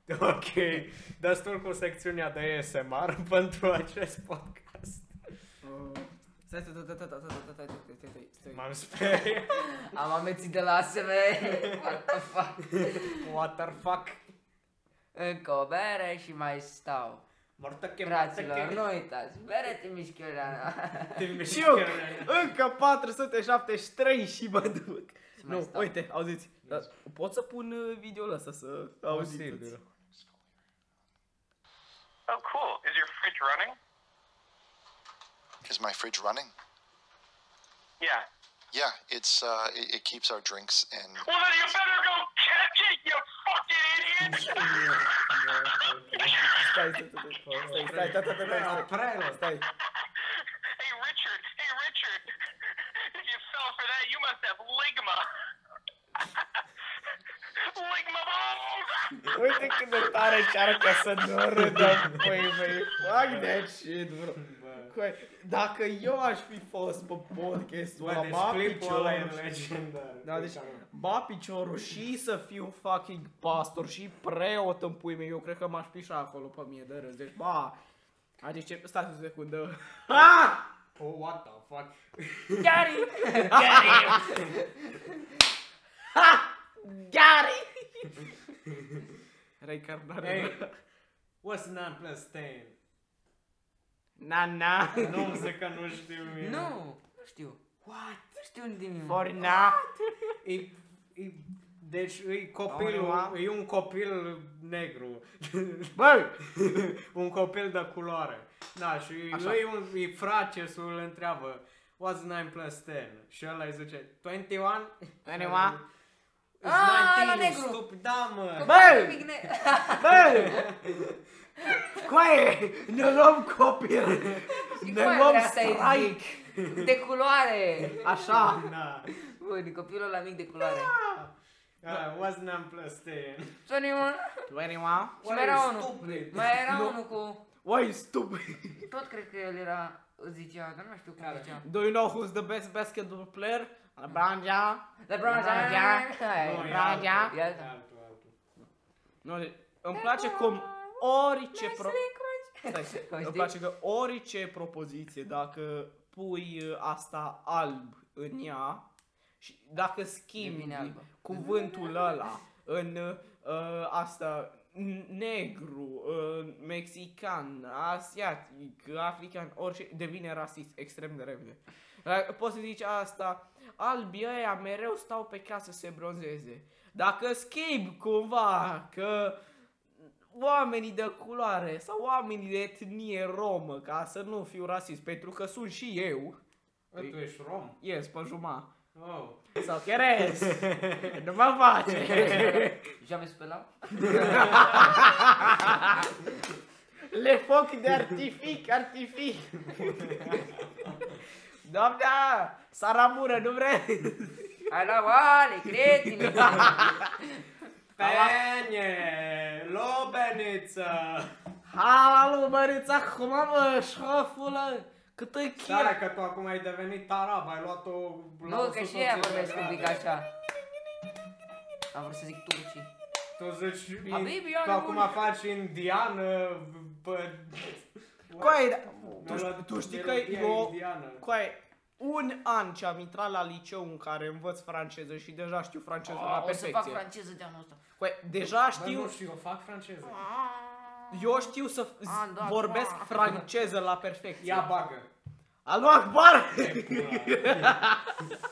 Ok, destul cu secțiunea de ASMR pentru acest podcast. Uh, Stai, stai, stai, stai, stai, stai, stai, stai, stai, stai, stai. M-am speriat. Am amețit de la ASM. What the fuck? What the fuck? Încă o bere și mai stau. Mortăche, Fraților, nu uitați, bere Timișchereana. Și eu, încă 473 și mă duc. Și mai Nu, stau. uite, auziți, dar pot să pun uh, video-ul ăsta să auziți. Posibil. Oh, cool. Is your fridge running? Is my fridge running? Yeah. Yeah, it's uh, it, it keeps our drinks and Well, then you better go catch it, you fucking idiot! Stai, stai, stai, stai, stai, stai, stai, stai, stai, Prelă. stai. hey, Uite cât de tare încearcă să nu râdă, păi, băi, fuck that shit, bro. Coi, dacă eu aș fi fost pe podcastul Bă, ăla, deci ba clipul ăla e piciorul, legendar. da, deci, ba piciorul și să fiu fucking pastor și preot în pui mei, eu cred că m-aș pișa acolo pe mie de râs, deci, ba, adică, stai o secundă. Ah! Oh, what the fuck? Gary! Gary! Reîncarnare. Hey, what's 9 plus 10? Na, na. Nu zic că nu știu mine. Nu, nu știu. What? Nu știu nimic. For na. E, e, deci e copilul, Aoleu. e un copil negru. Băi! un copil de culoare. Da, și Așa. e un e fracesul îl întreabă What's 9 plus 10? Și ăla îi zice 21? 21? It's Ah, 19, ăla you negru. stupid, da mă! Bă! Nimic ne- Bă! Coaie, ne luăm copil! Ne Coaie, luăm asta îi strike! zic. De culoare. Așa! Da. Bă, de copilul ăla mic de culoare. Ah, what's 9 plus 10? Sony, mă. 21? Și mai era unul. Stupid. Mai era Nu. unul cu... Oi, stupid! Tot cred că el era... Zicea, dar nu știu cum Care? zicea. Do you know who's the best basketball player? LeBron James. LeBron LeBron James. James. Hai. Nu, e Bra- altul, Bra- e Altul. altul, altul. Nu, de- îmi place cum orice pro... Stai, stai. Cum Îmi știi? place că orice propoziție, dacă pui uh, asta alb în ea și dacă schimbi Devine albă. cuvântul ăla în uh, asta n- negru, uh, mexican, asiatic, african, orice, devine rasist extrem de repede. Dacă Poți să zici asta, albii ăia mereu stau pe casă să se bronzeze. Dacă schimbi cumva că oamenii de culoare sau oamenii de etnie romă, ca să nu fiu rasist, pentru că sunt și eu, Bă, tu ești rom? ies pe jumătate. Oh. Sau cheres, nu mă face. Jamais spelau? Le foc de artific, artific. Doamna, saramură, nu vrei? Hai la oale, cretini! Penie, lobeniță! Halalu, mărița, acum mă, șofulă, cât îi Stai chir. că tu acum ai devenit arab, ai luat-o la Nu, o că și soție ea de vorbesc un rade. pic așa. Am vrut să zic turcii. Tu zici, Habibi, tu ana acum bună. faci indiană, bă... Coai, da, tu, Mi-a știi- luat tu știi că melodia eu, indiană. coai, un an ce am intrat la liceu în care învăț franceză și deja știu franceză la Oh, o să fac perfecție. franceză de anul ăsta. Coai, deja Bă, știu, nu știu, eu fac franceză. eu știu să z- Ah, da, vorbesc da. franceză la perfecție. Ia bagă. Alu Akbar!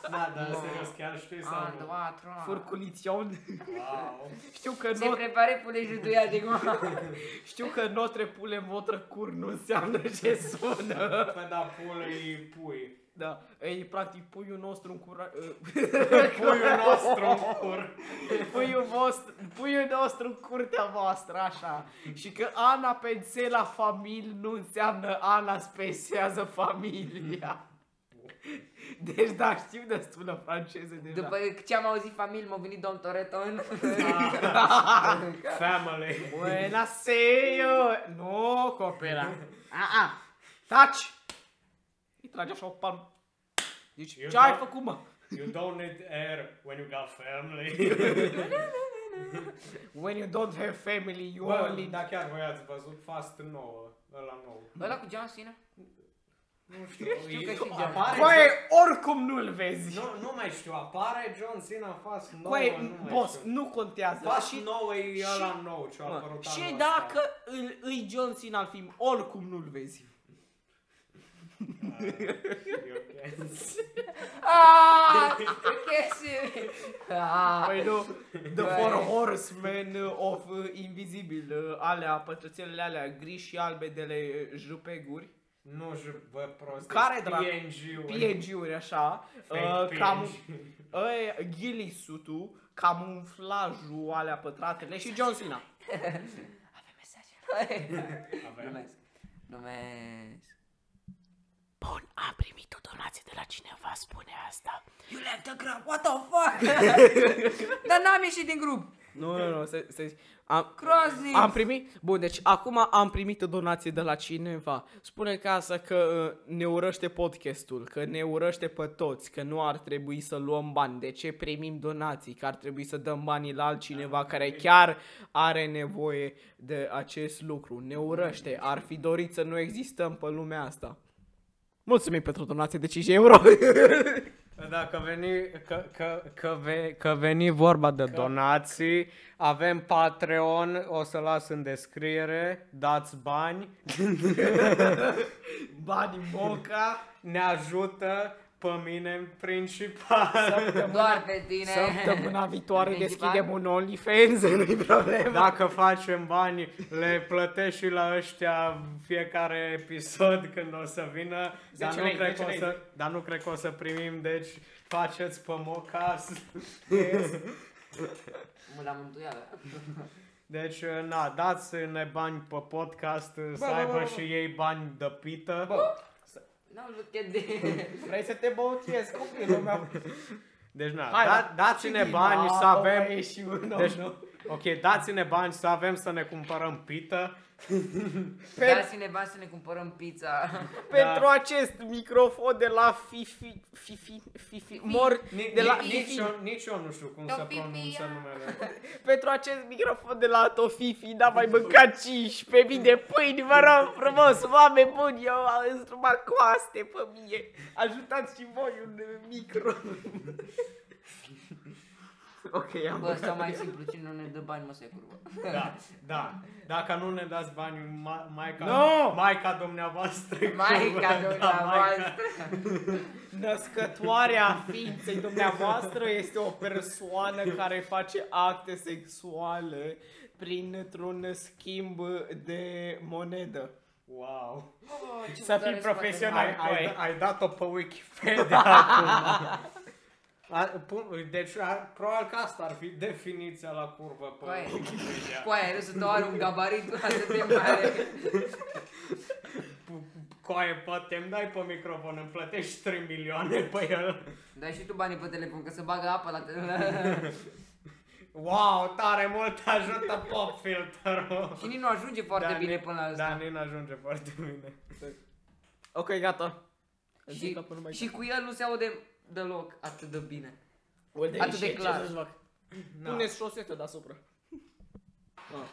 Da, da, serios, chiar știi sau Un, nu? două, trei. Furculițion. Wow. Știu că Se not, prepare pulejul de ea de gumă. știu că notre pule votre cur nu înseamnă ce sună. Păi da, pulă-i pui. Da, e practic puiul nostru în cura... Puiul nostru în cur. puiul, vostru, puiul nostru în curtea voastră, așa. Și că Ana pensela familie nu înseamnă Ana spesează familia. Deci da, știu destulă franceză deja. După ce am auzit familie, m-a venit domn Toretto în... Family. Buonasera! Nu, copila. Ah, ah. Taci! Îi trage așa o palmă. Deci, Eu ce ai da- făcut, mă? You don't need air when you got family. When you don't have family, you Bă, only... dar chiar voi ați văzut Fast 9, ăla nou. Ăla cu John Cena? Nu știu, Știu că e- știi apare... Băi, oricum nu-l vezi. Nu, nu mai știu, apare John Cena în Fast 9, Băi, nu mai boss, știu. nu contează. Fast și, 9 e și- ăla nou ce a mă, apărut și anul dacă ăsta. îl, îi John Cena al film, oricum nu-l vezi. E ok. Aaaa! Chestii! Ah, Păi nu, The Băi. Four Horsemen of uh, Invisible, uh, alea, pătrățelele alea gri și albe de le uh, jupeguri, Nu știu, bă, prost. Care deci dracu? PNG-uri. PNG-uri așa, Fake uh, PNG. cam, uh, ghili-sutul, camuflajul, alea pătratele și John Cena. Avem mesaje. Avem. Numesc. Numesc. Bun, am primit o donație de la cineva, spune asta. You left the group, what the fuck? Dar n-am ieșit din grup. Nu, nu, nu, să, să am, Croazii. am primit, bun, deci acum am primit o donație de la cineva. Spune casă că uh, ne urăște podcastul, că ne urăște pe toți, că nu ar trebui să luăm bani. De ce primim donații? Că ar trebui să dăm banii la altcineva care chiar are nevoie de acest lucru. Ne urăște, ar fi dorit să nu existăm pe lumea asta. Mulțumim pentru donație de 5 euro. Dacă veni, că, că, că, ve, că veni vorba de donații, avem Patreon, o să las în descriere, dați bani, Banii moca. ne ajută pe mine în principal. Doar pe tine. Săptămâna viitoare În principal. deschidem un OnlyFans, nu-i problemă. Dacă facem bani, le plătești și la ăștia fiecare episod când o să vină, dar 10 nu, lei, cred 10 că o lei. să, dar nu cred că o să primim, deci faceți pe mocas. Mă la mântuială. Deci, na, dați-ne bani pe podcast, să bă, aibă bă, bă. și ei bani de pită. N-am văzut că de... Vrei să te băutiezi, copilul meu? Deci, na, Hai, da, dați-ne și bani Dima, să avem... bă, e și un om, Deci, nu? ok, dați-ne bani să avem să ne cumpărăm pită. Pe- Dați-ne bani să ne cumpărăm pizza. Pentru Da. acest microfon de la Fifi, Fifi, Fifi, Mor, Ni- de la ni- nici, Fifi, eu, nici eu nu știu cum să Tofifia. pronunță numele. pentru acest microfon de la Tofifi, n-am mai mâncat 15.000 de pâini, vă rog frumos, oameni buni, eu am numai coaste pe mine, ajutați și voi un micro. ok, am Bă, ăsta mai simplu, cine nu ne dă bani, mă se curvă. Da, da. Dacă nu ne dați bani, ma, maica, Nu! maica dumneavoastră. e Maica curvă, dumneavoastră. Născătoarea ființei dumneavoastră este o persoană care face acte sexuale printr-un schimb de monedă. Wow. Să fii profesional. Ai, ai, Băi. ai dat-o pe Wikipedia acum. A, pun- deci, a, probabil că asta ar fi definiția la curvă pe Păi. Wikipedia. Coaie, râsul tău are un gabarit atât de mare. Coaie, poate îmi dai pe microfon, îmi plătești 3 milioane pe el. Dai și tu banii pe telefon, că se bagă apă la telefon. Wow, tare mult ajută pop filterul. și nici nu ajunge foarte Da, bine ni- până la Da, asta. nici nu ajunge foarte bine. Ok, gata. Și, și cu el nu se aude deloc atât de bine. Uite, atât de ce clar. să-ți fac? Na. Pune șosetă deasupra. Ah.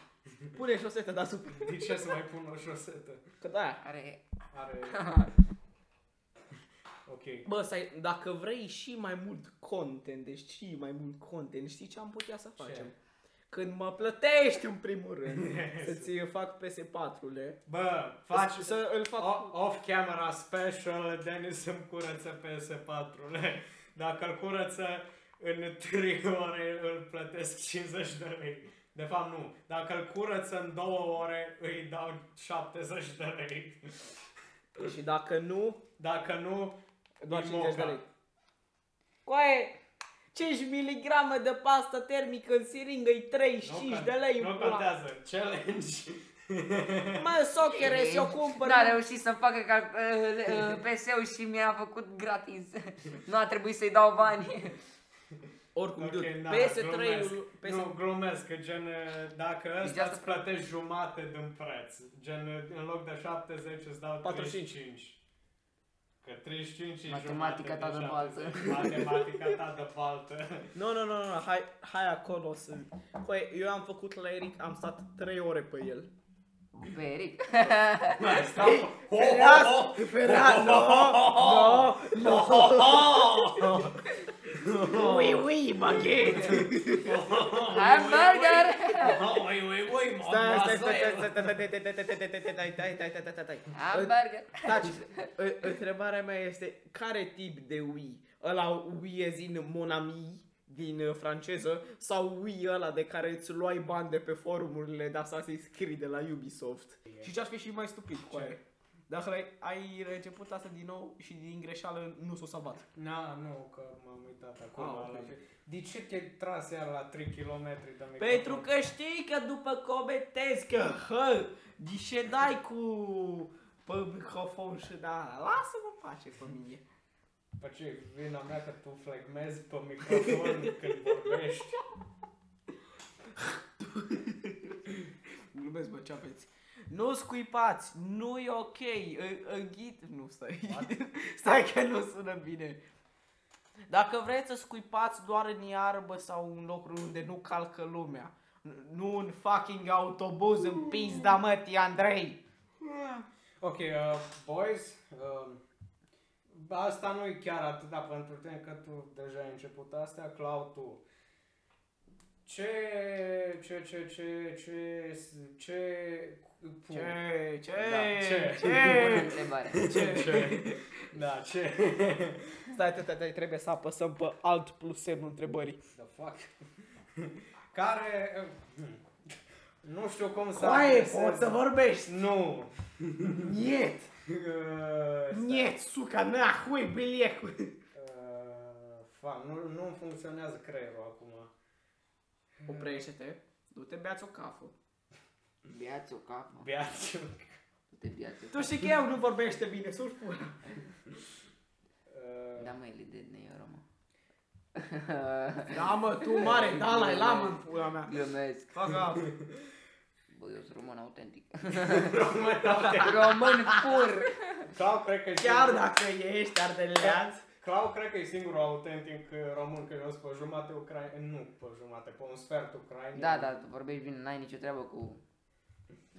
Pune șosetă deasupra. De ce să mai pun o șosetă? Că da. Are... Are... Ok. Bă, stai, dacă vrei și mai mult content, deci și mai mult content, știi ce am putea să facem? Când mă plătești în primul rând, să-ți fac PS4-le. Bă, faci Să, să îl fac... o- off-camera special, Denis îmi curăță PS4-ule. Dacă îl curăță în 3 ore, îl plătesc 50 de lei. De fapt, nu. Dacă îl curăță în 2 ore, îi dau 70 de lei. Și dacă nu, Dacă nu, doar îi 50 de moca. lei. Coaie, 5 mg de pastă termică în siringă e 35 Nu de lei Nu în pula. contează. Challenge. Mă, sochere, și eu cumpăr. N-a reușit să facă cal- uh, uh, PS-ul și mi-a făcut gratis. nu a trebuit să-i dau bani. Oricum, Ok, dude, na, PS3-ul... glumesc. PS... Nu, glumesc, că gen, dacă Deci ăsta asta- îți plătești jumate din preț, gen, în loc de 70 îți dau 45. 35. Că 35 și Matematica ta jumate de baltă. 70. Matematica ta de baltă. Nu, nu, nu, nu, hai, hai acolo să... Păi, eu am făcut la Eric, am stat 3 ore pe el. Pe Eric. Mai stau. Ho, ho, Fereas, ho. fereas, no, no, no. Oui, oui, baguette. Hamburger! Oi, oi, oi, Stai, stai, mademoiselle. stai, stai, stai, stai, stai, stai, stai, stai, stai, stai, stai, stai, stai, stai. Hamburger! Taci, Ă- întrebarea mea este, care tip de Wii? Ăla Wii e din Mon Ami, din uh, franceză, sau Wii ăla de care îți luai bani de pe forumurile de Assassin's Creed de la Ubisoft? Și ce-aș fi și mai stupid cu aia? Dacă ai, ai început asta din nou și din greșeală nu s-o salvat. Na, nu, că m-am uitat acolo. Ah, ok. La fel. De ce te tras iar la 3 km de microfon? Pentru că știi că după comentezi că, hă, de ce dai cu pe microfon și da, lasă-mă în pace pe mine. Păi ce, vina mea că tu flegmezi pe microfon când vorbești. Glumesc, bă, ce aveți? Nu scuipați, nu e ok, Ă- înghit, nu stai, stai că nu sună bine. Dacă vreți să scuipați doar în iarbă sau în locuri unde nu calcă lumea, n- nu în fucking autobuz în pizda mătii, Andrei. Ok, uh, boys, uh, asta nu e chiar atâta pentru tine că tu deja ai început astea, Clau, tu. Ce, ce, ce, ce, ce, ce, pu- Ce, ce, Da, ce? Bună ce, întrebare. ce, ce, da, ce, Stai, stai, stai, trebuie să apăsăm pe alt plus semnul întrebării. the fuck, care, uh, nu știu cum să Coaie, adresez. poți să vorbești? Nu. Niet, Uh, niet, suca, na, hui, bilecul. Uh, fa, nu, nu funcționează creierul acum. Oprește-te, du-te, beați o cafă. Biați o capă. Beați. Te biați o Tu știi că eu nu vorbește bine, sus pula. Uh, Da, mă, el e de neuro, mă. Da, mă, tu mare, da, la lamă în pula mea. Glumesc. Fac af. Bă, eu sunt român autentic. Român, ok. român pur! Clau, cred că e Chiar singur- dacă ești ardelean. Clau, cred că e singurul autentic uh, român, că eu sunt pe jumate ucrain, nu pe jumate, pe un sfert ucrainian. Da, da, tu vorbești bine, n-ai nicio treabă cu...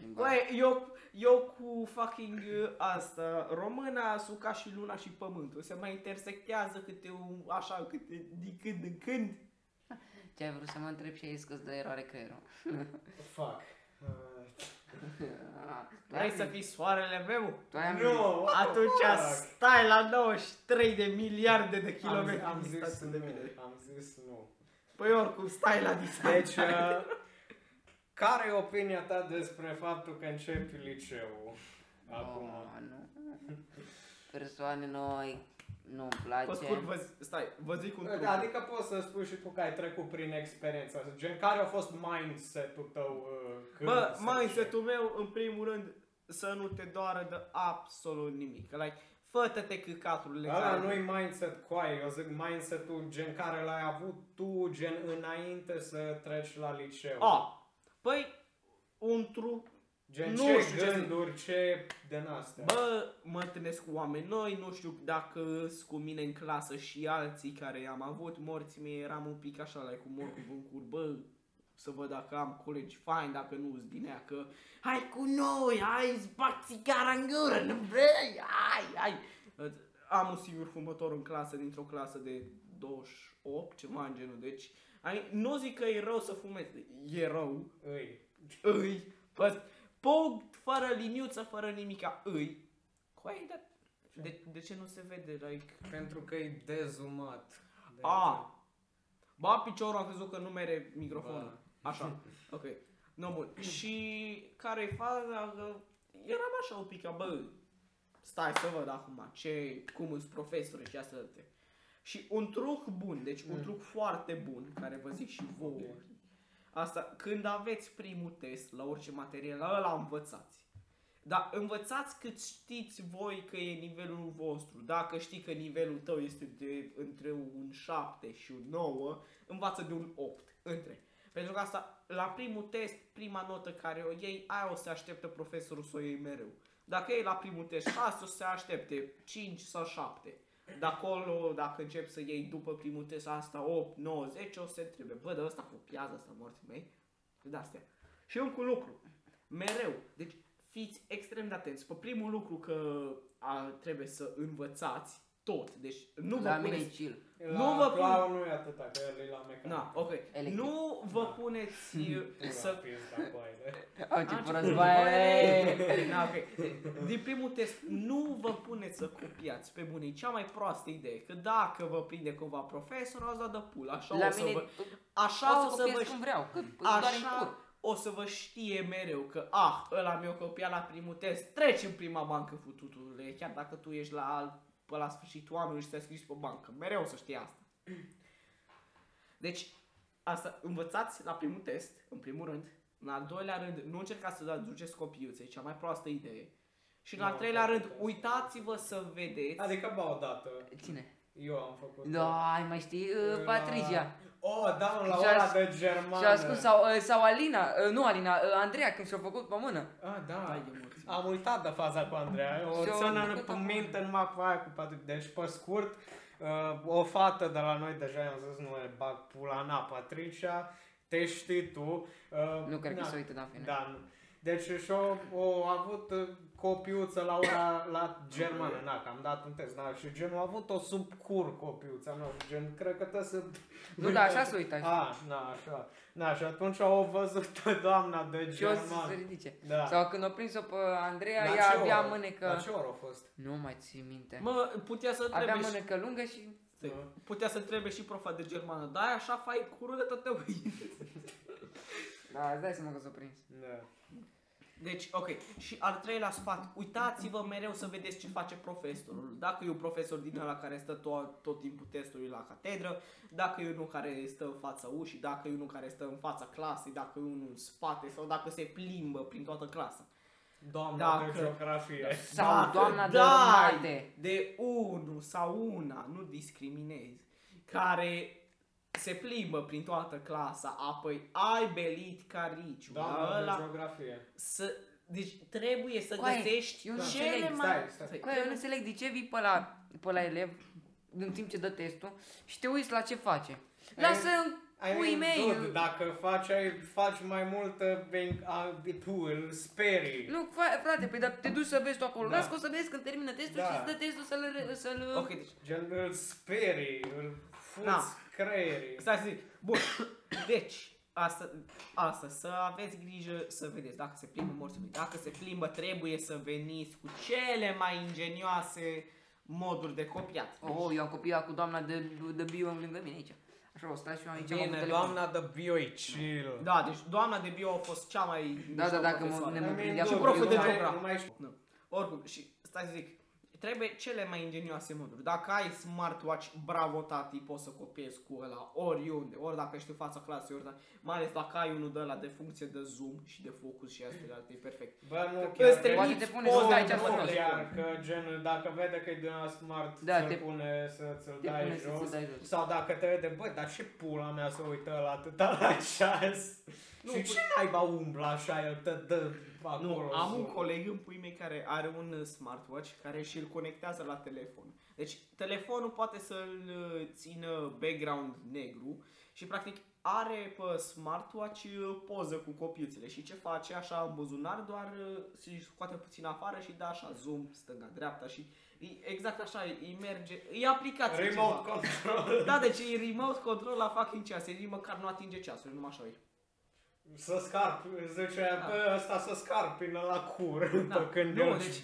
limba. Băi, eu, eu cu fucking uh, asta, româna, suca și luna și pământul, se mai intersectează câte un, așa, câte, din când în când. Ce ai vrut să mă întreb și ai scos de eroare creierul. Fuck. Uh, Ah, tu Vrei ai- să fii soarele meu? Tu ai nu, what the Atunci fuck? stai la 93 de miliarde de Am, kilometri am zis distanță de mine. nu, am zis nu. Păi oricum, stai la distanță. Deci, uh, care e opinia ta despre faptul că începi liceul? Acum. Oh, nu. Persoane noi, nu-mi Pe place. scurt, vă, zi- stai, vă zic un truc. Adică poți să spui și tu că ai trecut prin experiența. Gen, care a fost mindset-ul tău uh, când Bă, să mindset-ul meu, în primul rând, să nu te doară de absolut nimic. Like, fă-te căcaturile Ăla care... nu-i mindset coaie, eu zic mindset-ul gen care l-ai avut tu, gen înainte să treci la liceu. A, păi, un truc... Gen nu ce știu ce- gânduri, ce din astea. Bă, mă întâlnesc cu oameni noi, nu știu dacă sunt cu mine în clasă și alții care am avut morții mei, eram un pic așa, like, cu morcul în cur, bă, să văd dacă am colegi faini, dacă nu sunt din ea, că hai cu noi, hai, îți bag țigara în gură, nu vrei, hai, hai. Am un singur fumător în clasă, dintr-o clasă de 28, ceva în genul, deci ai, nu zic că e rău să fumezi, e rău, Îi. îi, bă, punct, fără liniuță, fără nimica, îi. Coai, dar de, de ce nu se vede, like, Pentru că e dezumat. De a, ba piciorul am crezut că nu mere microfonul, așa, ok, nu bun, și care e faza, că eram așa un pic, ca, bă, stai să văd acum ce, cum sunt profesori și asta de Și un truc bun, deci un truc foarte bun, care vă zic și vouă, Asta, când aveți primul test la orice material, la ăla învățați. Dar învățați cât știți voi că e nivelul vostru. Dacă știi că nivelul tău este de între un 7 și un 9, învață de un 8. Între. Pentru că asta, la primul test, prima notă care o iei, aia o să așteptă profesorul să o iei mereu. Dacă iei la primul test 6, o să se aștepte 5 sau 7. De acolo, dacă începi să iei după primul test asta 8, 9, 10, o să te întrebe, bă, de ăsta copiază asta morții mei? De astea. Și încă un lucru, mereu, deci fiți extrem de atenți. Pe primul lucru că a, trebuie să învățați tot, deci nu vă La mine e puneți... chill. Nu La vă pun- clown nu e atâta, că el e la mecanic. Na, ok. Electric. Nu vă puneți uh, Pula să pizda cu aile. Au început Ah, războaiele. Na, ok. Din primul test, nu vă puneți să copiați pe bune. E cea mai proastă idee. Că dacă vă prinde cumva profesorul, ați dat de pula. Așa La o să mine vă... o Așa o să să copiez vă... cum vreau, că îți doare în Așa cur. o să vă știe mereu că, ah, ăla mi-a copiat la primul test, treci în prima bancă fututule, chiar dacă tu ești la, al- pe la sfârșitul anului și te-ai scris pe bancă. Mereu o să știe asta. Deci, asta, învățați la primul test, în primul rând. În al doilea rând, nu încercați să aduceți copiuțe, e cea mai proastă idee. Și în al Nu, treilea am rând, făcut asta. uitați-vă să vedeți. Adică, ba, odată, Cine? eu am făcut. Da, ai mai știi, uh, Patricia. Oh, da, mă, la Și-a ora as- de germană. Și a ascuns, sau, uh, sau Alina, uh, nu Alina, uh, Andreea când și-a făcut pe mână. Ah, da. Hai de morți. Am uitat de faza cu Andreea. O Și-o țână făcut pe acum. minte numai cu aia cu Patrick. Deci, pe scurt, uh, o fată de la noi deja i-am zis, nu le bag pula na, Patricia, te știi tu. Uh, Nu cred că na, se uită, da, în fine. Da, nu. Deci și-o o avut uh, copiuță la ora la germană, na, că am dat un test, na, și genul a avut o subcur copiuța, nu, gen, cred că trebuie să... Nu, da, așa se uita. A, na, așa. Na, și atunci au văzut doamna de Și o să german. se ridice. Da. Sau când o prins-o pe Andreea, La ea ce avea oră? mânecă... La ce oră a fost? Nu mai țin minte. Mă, putea să Avea trebuie și... mânecă lungă și... Stai, Putea să întrebe și profa de germană, da, așa fai curul de tătău. Da, îți dai seama că s-o prins. Da. Deci, ok. Și al treilea sfat, uitați-vă mereu să vedeți ce face profesorul. Dacă e un profesor din ăla care stă tot, tot timpul testului la catedră, dacă e unul care stă în fața ușii, dacă e unul care stă în fața clasei, dacă e unul în spate sau dacă se plimbă prin toată clasa. Doamna Dacă- de geografie. Sau Dacă doamna de dai rămate. de unul sau una, nu discriminezi, care se plimbă prin toată clasa, apoi ai belit cariciu, Doamna ăla, de geografie. să, deci trebuie să Coaie, găsești eu nu cele înțeleg, mai... stai, stai. Stai, Că eu nu înțeleg de ce vii pe la, pe la elev în timp ce dă testul și te uiți la ce face. Lasă în I puii mean, mei. dude, dacă faci, ai, faci mai multă, ven- a, tu îl sperii. Nu, fa- frate, păi dar te duci să vezi tu acolo. Da. Lasă că o să vezi când termină testul Da. și îți dă testul să-l... să-l Ok, deci, Gen, îl sperii, îl fuți Na. Creierii. stai să zic. Bun, deci, asta, asta, să aveți grijă să vedeți dacă se plimbă morții lui. Dacă se plimbă, trebuie să veniți cu cele mai ingenioase moduri de copiat. Oh, eu am copiat cu doamna de, de bio lângă mine aici. Așa, o stai și eu aici am avut Bine, telefon. doamna de bio e chill. Da, deci doamna de bio a fost cea mai Da, mișto da, dacă mă- profesoară. ne- I mean, prindea dude, și proful de nu mai- geografie. Nu mai știu. Nu. Oricum, și stai să zic, trebuie cele mai ingenioase moduri. Dacă ai smartwatch, bravo tati, poți să copiezi cu ăla oriunde, ori dacă ești în fața clasei, ori dacă, mai ales dacă ai unul de ăla de funcție de zoom și de focus și astea de alte, e perfect. Bă, nu Că chiar. îți că- Poate trimiți te pune poze să stai de aici nu fără telefon. chiar, că gen, dacă vede că e de la smart, Da, se te- pune să ți-l te dai pune să jos. ți-l dai jos. Sau dacă te vede, bă, dar ce pula mea să uită la atâta la ceas? Nu, și păi- ce naiba umbla așa, el te dă acolo. Nu, am un zoom? coleg în pui mei care are un uh, smartwatch care și îl conectează la telefon. Deci telefonul poate să-l uh, țină background negru și practic are pe smartwatch uh, poză cu copiuțele și ce face așa în buzunar doar uh, se scoate puțin afară și dă așa zoom stânga-dreapta și e- exact așa îi merge, e aplicație Remote ceva. control. Da, deci e remote control la fucking ceas, e măcar nu atinge ceasul, numai așa e. Să scarp, zicea, Da. bă, ăsta să scarpină la cur. Da. Pe când Nu, el deci-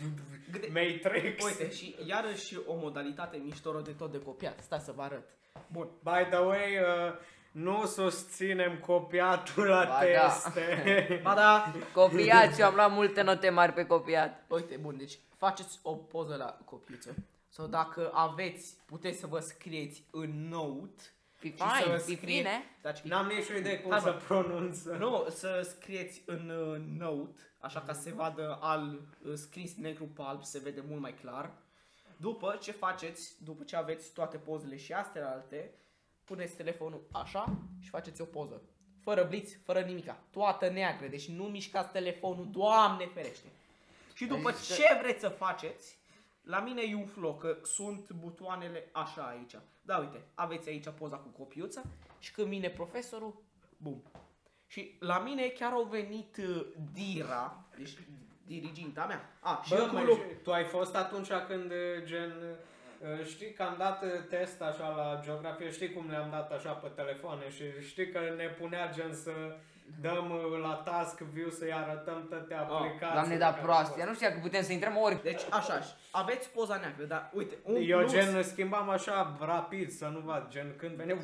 Gândi- Matrix. Uite, și iarăși o modalitate mișto de tot de copiat. Stai să vă arăt. Bun. By the way, uh, nu susținem copiatul la Ba da. teste. Ba da! Copiat și eu am luat multe note mari pe copiat. Uite, bun, deci faceți o poză la copiuță. Sau dacă aveți, puteți să vă scrieți în note. Fi și să fain, scrie- fi bine. Taci- N-am nicio idee cum Hai, să bă. pronunță. Nu, să scrieți în uh, note, așa ca să se vadă al, uh, scris negru pe alb, se vede mult mai clar. După ce faceți, după ce aveți toate pozele și astea alte, puneți telefonul așa și faceți o poză. Fără bliț, fără nimica. Toată neagră. Deci nu mișcați telefonul, Doamne ferește. Și după Ai zis ce vreți să faceți, la mine e un floc, că sunt butoanele așa aici. Da, uite, aveți aici poza cu copiuța și când vine profesorul, bum. Și la mine chiar au venit uh, Dira, deci diriginta mea. A, și Bă, eu cu măi, lu- și tu ai fost atunci când uh, gen uh, Știi că am dat uh, test așa la geografie, știi cum le-am dat așa pe telefoane și știi că ne punea gen să dăm uh, la task view să-i arătăm toate aplicațiile. Ah, Doamne, da care proastie, au nu știa că putem să intrăm ori. Deci așa, și aveți poza neagră, dar uite, un fost. Eu plus, gen schimbam așa rapid să nu vad, gen când venea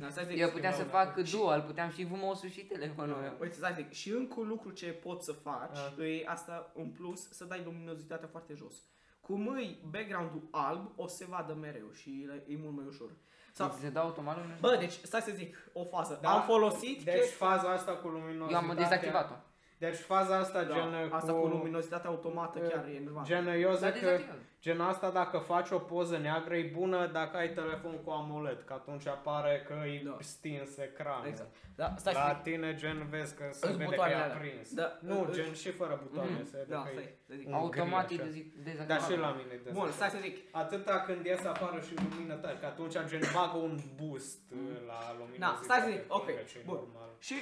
Da, stai să zic, Eu puteam să schimbau fac dual, puteam și vumosul și telefonul meu. Uite, stai să zic, și încă un lucru ce poți să faci, Ah. e asta în plus, să dai luminozitatea foarte jos. Cum îi background-ul alb, o să se vadă mereu și e mult mai ușor. Sau, Ți se dau automat lumină? bă, deci, stai să zic, o fază. Da, Am folosit Deci chestia- faza asta cu luminozitatea. Eu am dezactivat-o. Deci faza asta da, gen asta cu... cu luminozitatea automată chiar e enervant. Gen, eu S-a zic că dezactivat. gen asta dacă faci o poză neagră e bună dacă ai telefon cu AMOLED, că atunci apare că e Da. stins ecranul. Exact. Da, stai să La zic. tine gen vezi că se Îți vede că e butoanele alea. aprins. Da. Nu, Îți- gen și fără butoane se vede Da, că stai, e să zic. un Automat e gri așa. dezi- Dar dezactivat. și la mine de Bun, stai să zic. Atâta când ies afară și lumină tare, că atunci gen bagă un boost uh, la lumină. Da, stai să zic, ok, bun. Și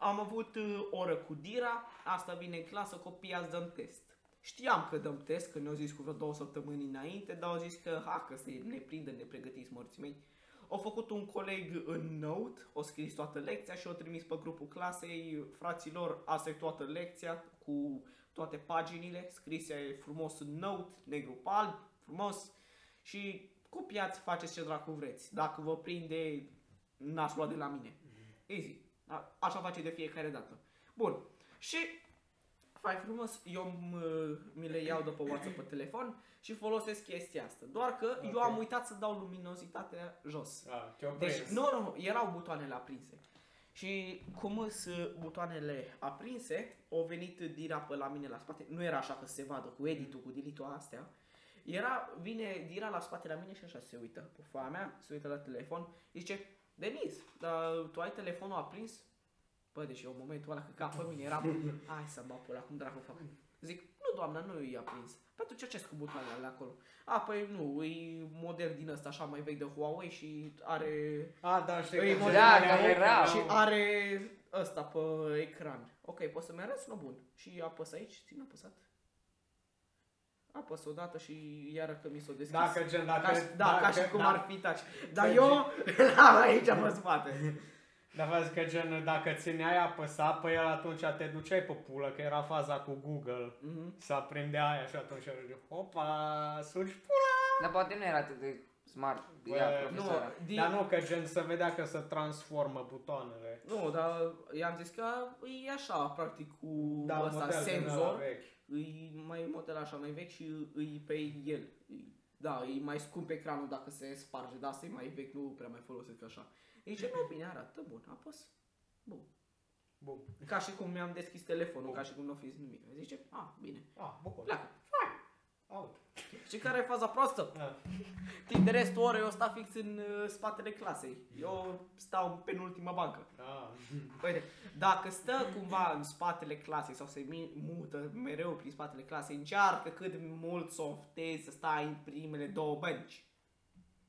am avut uh, oră cu Dira, asta vine în clasă, copii azi dăm test. Știam că dăm test, că ne-au zis cu vreo două săptămâni înainte, dar au zis că, ha, că se ne prindă, ne pregătiți morții mei. Au făcut un coleg în note, o scris toată lecția și o trimis pe grupul clasei, fraților, asta e toată lecția, cu toate paginile, scrise frumos în note, negru pe alb, frumos, și copiați, faceți ce dracu vreți. Dacă vă prinde, n-ați luat de la mine. Easy. A- Așa face de fiecare dată. Bun. Și fai frumos, eu m- mi le iau de pe WhatsApp pe telefon și folosesc chestia asta. Doar că eu Ok. am uitat să dau luminozitatea jos. Da, te-o Deci, prins. nu, nu, nu, erau butoanele aprinse. Și cum sunt butoanele aprinse, au venit Dira pe la mine la spate. Nu era așa că se vadă cu editul, cu dilitul astea. Era, vine Dira la spate la mine și așa se uită. Pe foaia mea, se uită la telefon. Zice, Denis, dar tu ai telefonul aprins? Bă, deci eu în momentul ăla că ca pe mine eram, hai să mă pula, cum dracu fac? Zic, nu doamna, nu e aprins. Pentru ce ce cu butoanele alea acolo? A, păi nu, e model din ăsta așa mai vechi de Huawei și are A, da, știi Îi că mod- gen Da, alea care vechi, era. erau- și are ăsta pe ecran. Ok, poți să-mi arăți? Nu, bun. Și apăs aici, țin apăsat. Apăs odată și iară că mi s-o deschis. Dacă gen, dacă... ca, și- da, ca și cum da, ar fi touch. Dar Că eu l-am aici pe spate. Dar vezi că gen, dacă țineai apăsat pe el, atunci te duceai pe pulă, că era faza cu Google. Mhm. Să aprindea aia și atunci era Opa, suci pula! Dar poate nu era atât de smart. Bă, Ea, Nu, profesoara. din, Dar nu, că gen se vedea că se transformă butoanele. nu, dar i-am zis că e așa, practic, cu Da, un ăsta model din ăla senzor. vechi. Îi mai model așa mai vechi și îi pe el. Îi- Da, e mai scump ecranul dacă se sparge, dar asta e mai vechi, nu prea mai folosesc așa. Zice, nu, bine arată, bun, apăs. Bun. Bun. Ca și cum mi-am deschis telefonul, ca și cum nu fi zis nimic. Zice, a, bine, Ah, bun. pleacă. Out. Și care e faza proastă? Da. Timp de restul orei eu sta fix în uh, spatele clasei. Eu stau în penultima bancă. Da. Uite, dacă stă cumva în spatele clasei sau se mi- mută mereu prin spatele clasei, încearcă cât mult să oftezi să stai în primele două bănci.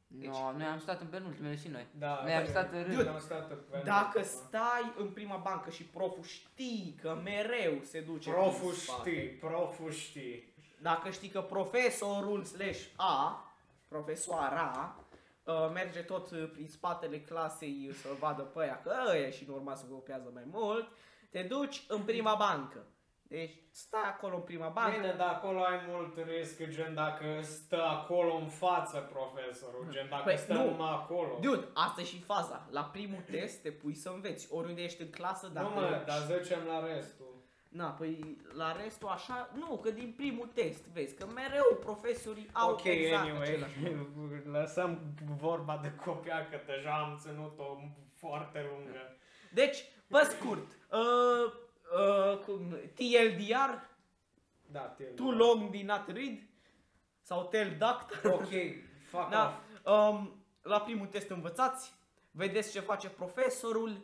No, noi am stat în penultimele și noi. Da, Noi am da, stat în rând. Dude, am stat pe Dacă stai în prima bancă și proful știi că mereu se duce Proful prin spate, știi, proful știi. Dacă știi că profesorul slash A, profesoara, uh, merge tot uh, prin spatele clasei să vadă pe aia că ăia și în urma să copiază mai mult, te duci în prima bancă. Deci stai acolo în prima bancă. Bine, dar acolo ai mult risc, gen dacă stă acolo în față profesorul, gen dacă Păi, stă nu. numai acolo. Dude, asta e și faza. La primul test te pui să înveți. Oriunde ești în clasă, dacă nu mă, dar zicem la restul. Na, păi la restul așa, nu, că din primul test vezi că mereu profesorii au ok, exact anyway, același. lăsăm vorba de copia că deja am ținut-o foarte lungă. Deci, pe scurt, uh, uh, cum, TLDR, Da, tine. Too Long Did Not Read, sau Tell Duct. Ok, fuck da, off. um, la primul test învățați, vedeți ce face profesorul,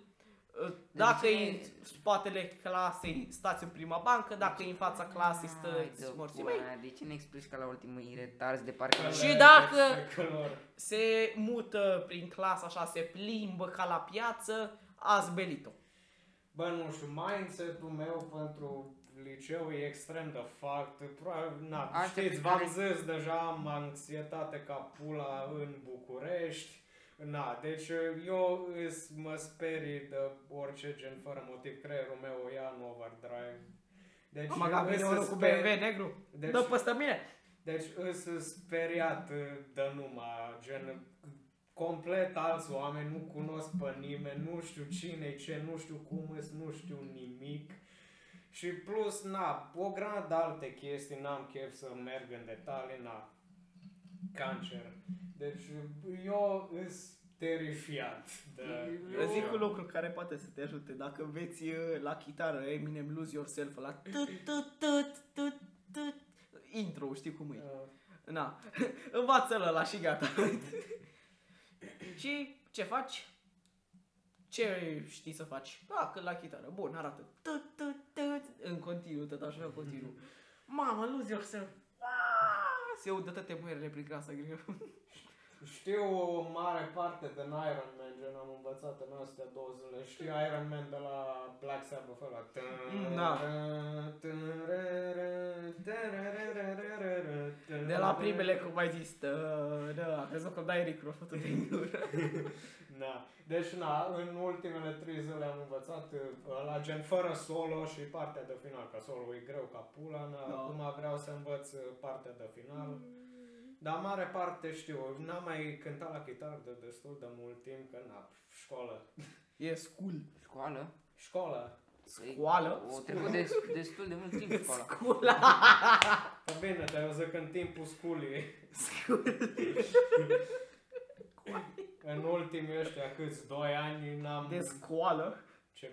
Dacă ce- e în spatele clasei, stați în prima bancă, dacă e în fața clasei, Hai, stăți dă morții pula mei. mea, De ce ne explici ca la ultimul retarzi de parcă... Și dacă Călor. se mută prin clasă așa, se plimbă ca la piață, ați belit-o. Bă, nu știu, mindset-ul meu pentru liceu e extrem de fucked. Probabil, na, Asta știți, pe v-am care- zis deja, am anxietate ca pula în București. Na, deci eu îs, mă sperii de orice gen fără motiv, creierul meu o ia în overdrive. Deci, Am agat îs bine unul cu sper- BMW negru. Deci- Dă păstă mine. Deci îs speriat de numai, gen complet alți oameni, nu cunosc pe nimeni, nu știu cine ce, nu știu cum îs, nu știu nimic. Și plus, na, o grămadă de alte chestii, n-am chef să merg în detalii, na, cancer. Deci eu îs terifiat de... Eu zic un lucru care poate să te ajute. Dacă înveți uh, la chitară Eminem Lose Yourself la tut tut tut tut tut intro, știi cum e. Uh, Na, învață-l la și gata. și ce faci? Ce știi să faci? Da, că la chitară. Bun, arată. Tut, tut, tut. În continuu, tot așa, în continuu. Mamă, lose yourself. Ah, Se udă toate muierele prin clasa grea. Știu o mare parte din Iron Man, gen am învățat în astea două zile. Știu Iron Man de la Black Sabbath ăla. Da. De la primele, cum ai zis, tă, da, a crezut că îmi dai Eric Rofotul din gură. Da. Deci, na, în ultimele trei zile am învățat uh, la gen fără solo și partea de final, că solo e greu ca pula, na, Da. acum vreau să învăț uh, partea de final. Dar mare parte știu, n-am mai cântat la chitară de destul de mult timp, că na, școală. E school. Școală? Școală. Școală? O trecut de, destul de mult timp școala. Scula. Pă bine, dar eu zic în timpul sculii. în ultimii ăștia câți, doi ani n-am... De scoală. Ce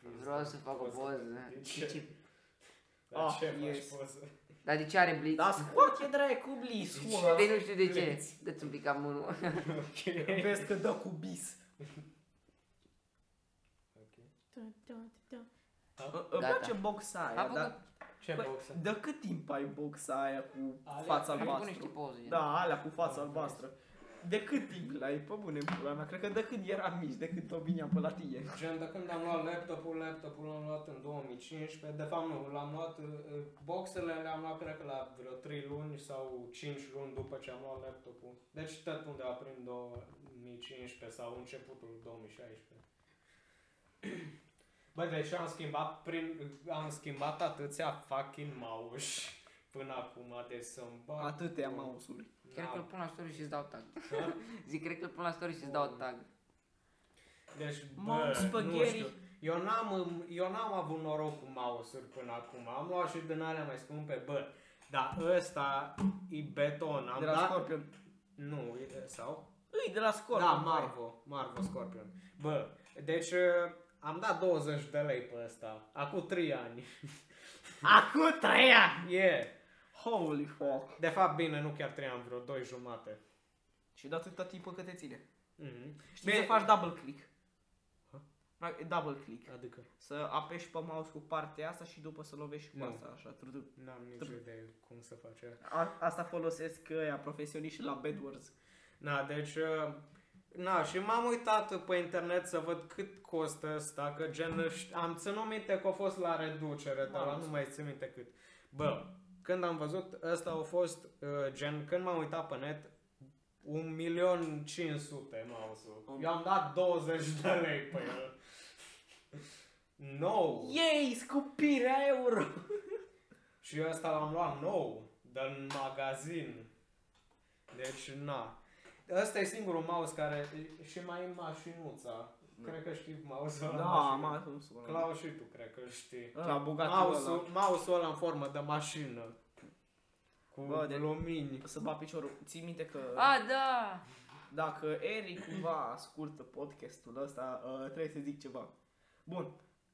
priză Vreau să fac o poză. De De ce? ce? Dar Ah, ce faci yes. poză? Dar de ce are blitz? Dar scoate dracu blis, mă. Păi nu știu de ce. Dă-ți un pic cam unul. Ok. Vezi că dă cu bis. Îmi îmi Gata. place boxa aia, Am dar... făcut, Ce Băi, boxă? de cât timp ai boxa aia cu Alea, fața am făcut albastră? niște poze. Da, alea cu fața Am albastră. De cât timp l-ai? Pe bune, în pula mea. Cred că de când eram mici, de când o vineam pe la tine. Gen, de când am luat laptopul, laptopul l-am luat în 2015, de fapt nu, l-am luat, uh, boxele le-am luat cred că la vreo 3 luni sau 5 luni după ce am luat laptopul. Deci tot undeva prin 2015 sau începutul 2016. Bă, deci am schimbat, prin, am schimbat atâția fucking mouse până acum, de să-mi bag... Atâtea mouse-uri. Cred că îl pun la story și îți dau tag. Da? Zic, cred că îl pun la story și îți dau tag. Deci, Mouse bă, spaghetti. nu știu. Eu n-am, eu n-am avut noroc cu mouse-uri până acum. Am luat și din alea mai scumpe, bă. Dar ăsta e beton. Am De la dat... Scorpion. Nu, e- sau? Îi, de la Scorpion. Da, Marvo. Marvo Scorpion. Bă, deci uh, am dat 20 de lei pe ăsta. Acum 3 ani. Acum trei ani! E. Yeah. Holy fuck. De fapt, bine, nu chiar 3 ani, vreo 2 jumate. Și de atâta timp cât te ține. Mhm. Știi să faci double click. Mai- Double click. Adică, Să apeși pe mouse cu partea asta și după să lovești cu Nu. asta, așa. tru-tru. n-am nicio idee cum să face. A, asta folosesc ăia profesioniști la Bedwars. Na, deci, uh, na, și m-am uitat pe internet să văd cât costă asta, că gen, ș- am ținut minte că a fost la reducere, dar la nu mai țin minte cât. Bă, când am văzut, ăsta a fost, uh, gen, când m-am uitat pe net, 1.500.000 mouse-ul. Eu am dat 20 de lei pe el. Nou! Yay, scupirea euro! Și ăsta l-am luat nou, din magazin. Deci, na. Ăsta e singurul mouse care... Și mai e mașinuța. Cred că știi mouse-ul ăla. Da, mașină. mă, nu știu. Clau și tu, cred că știi. La Bugatti Mouse-ul, ăla. mouse-ul ăla în formă de mașină. Cu Bă, de- lumini. Să bat piciorul. Ții minte că A, da! dacă Eric cumva ascultă podcastul ăsta, uh, trebuie să zic ceva. Bun.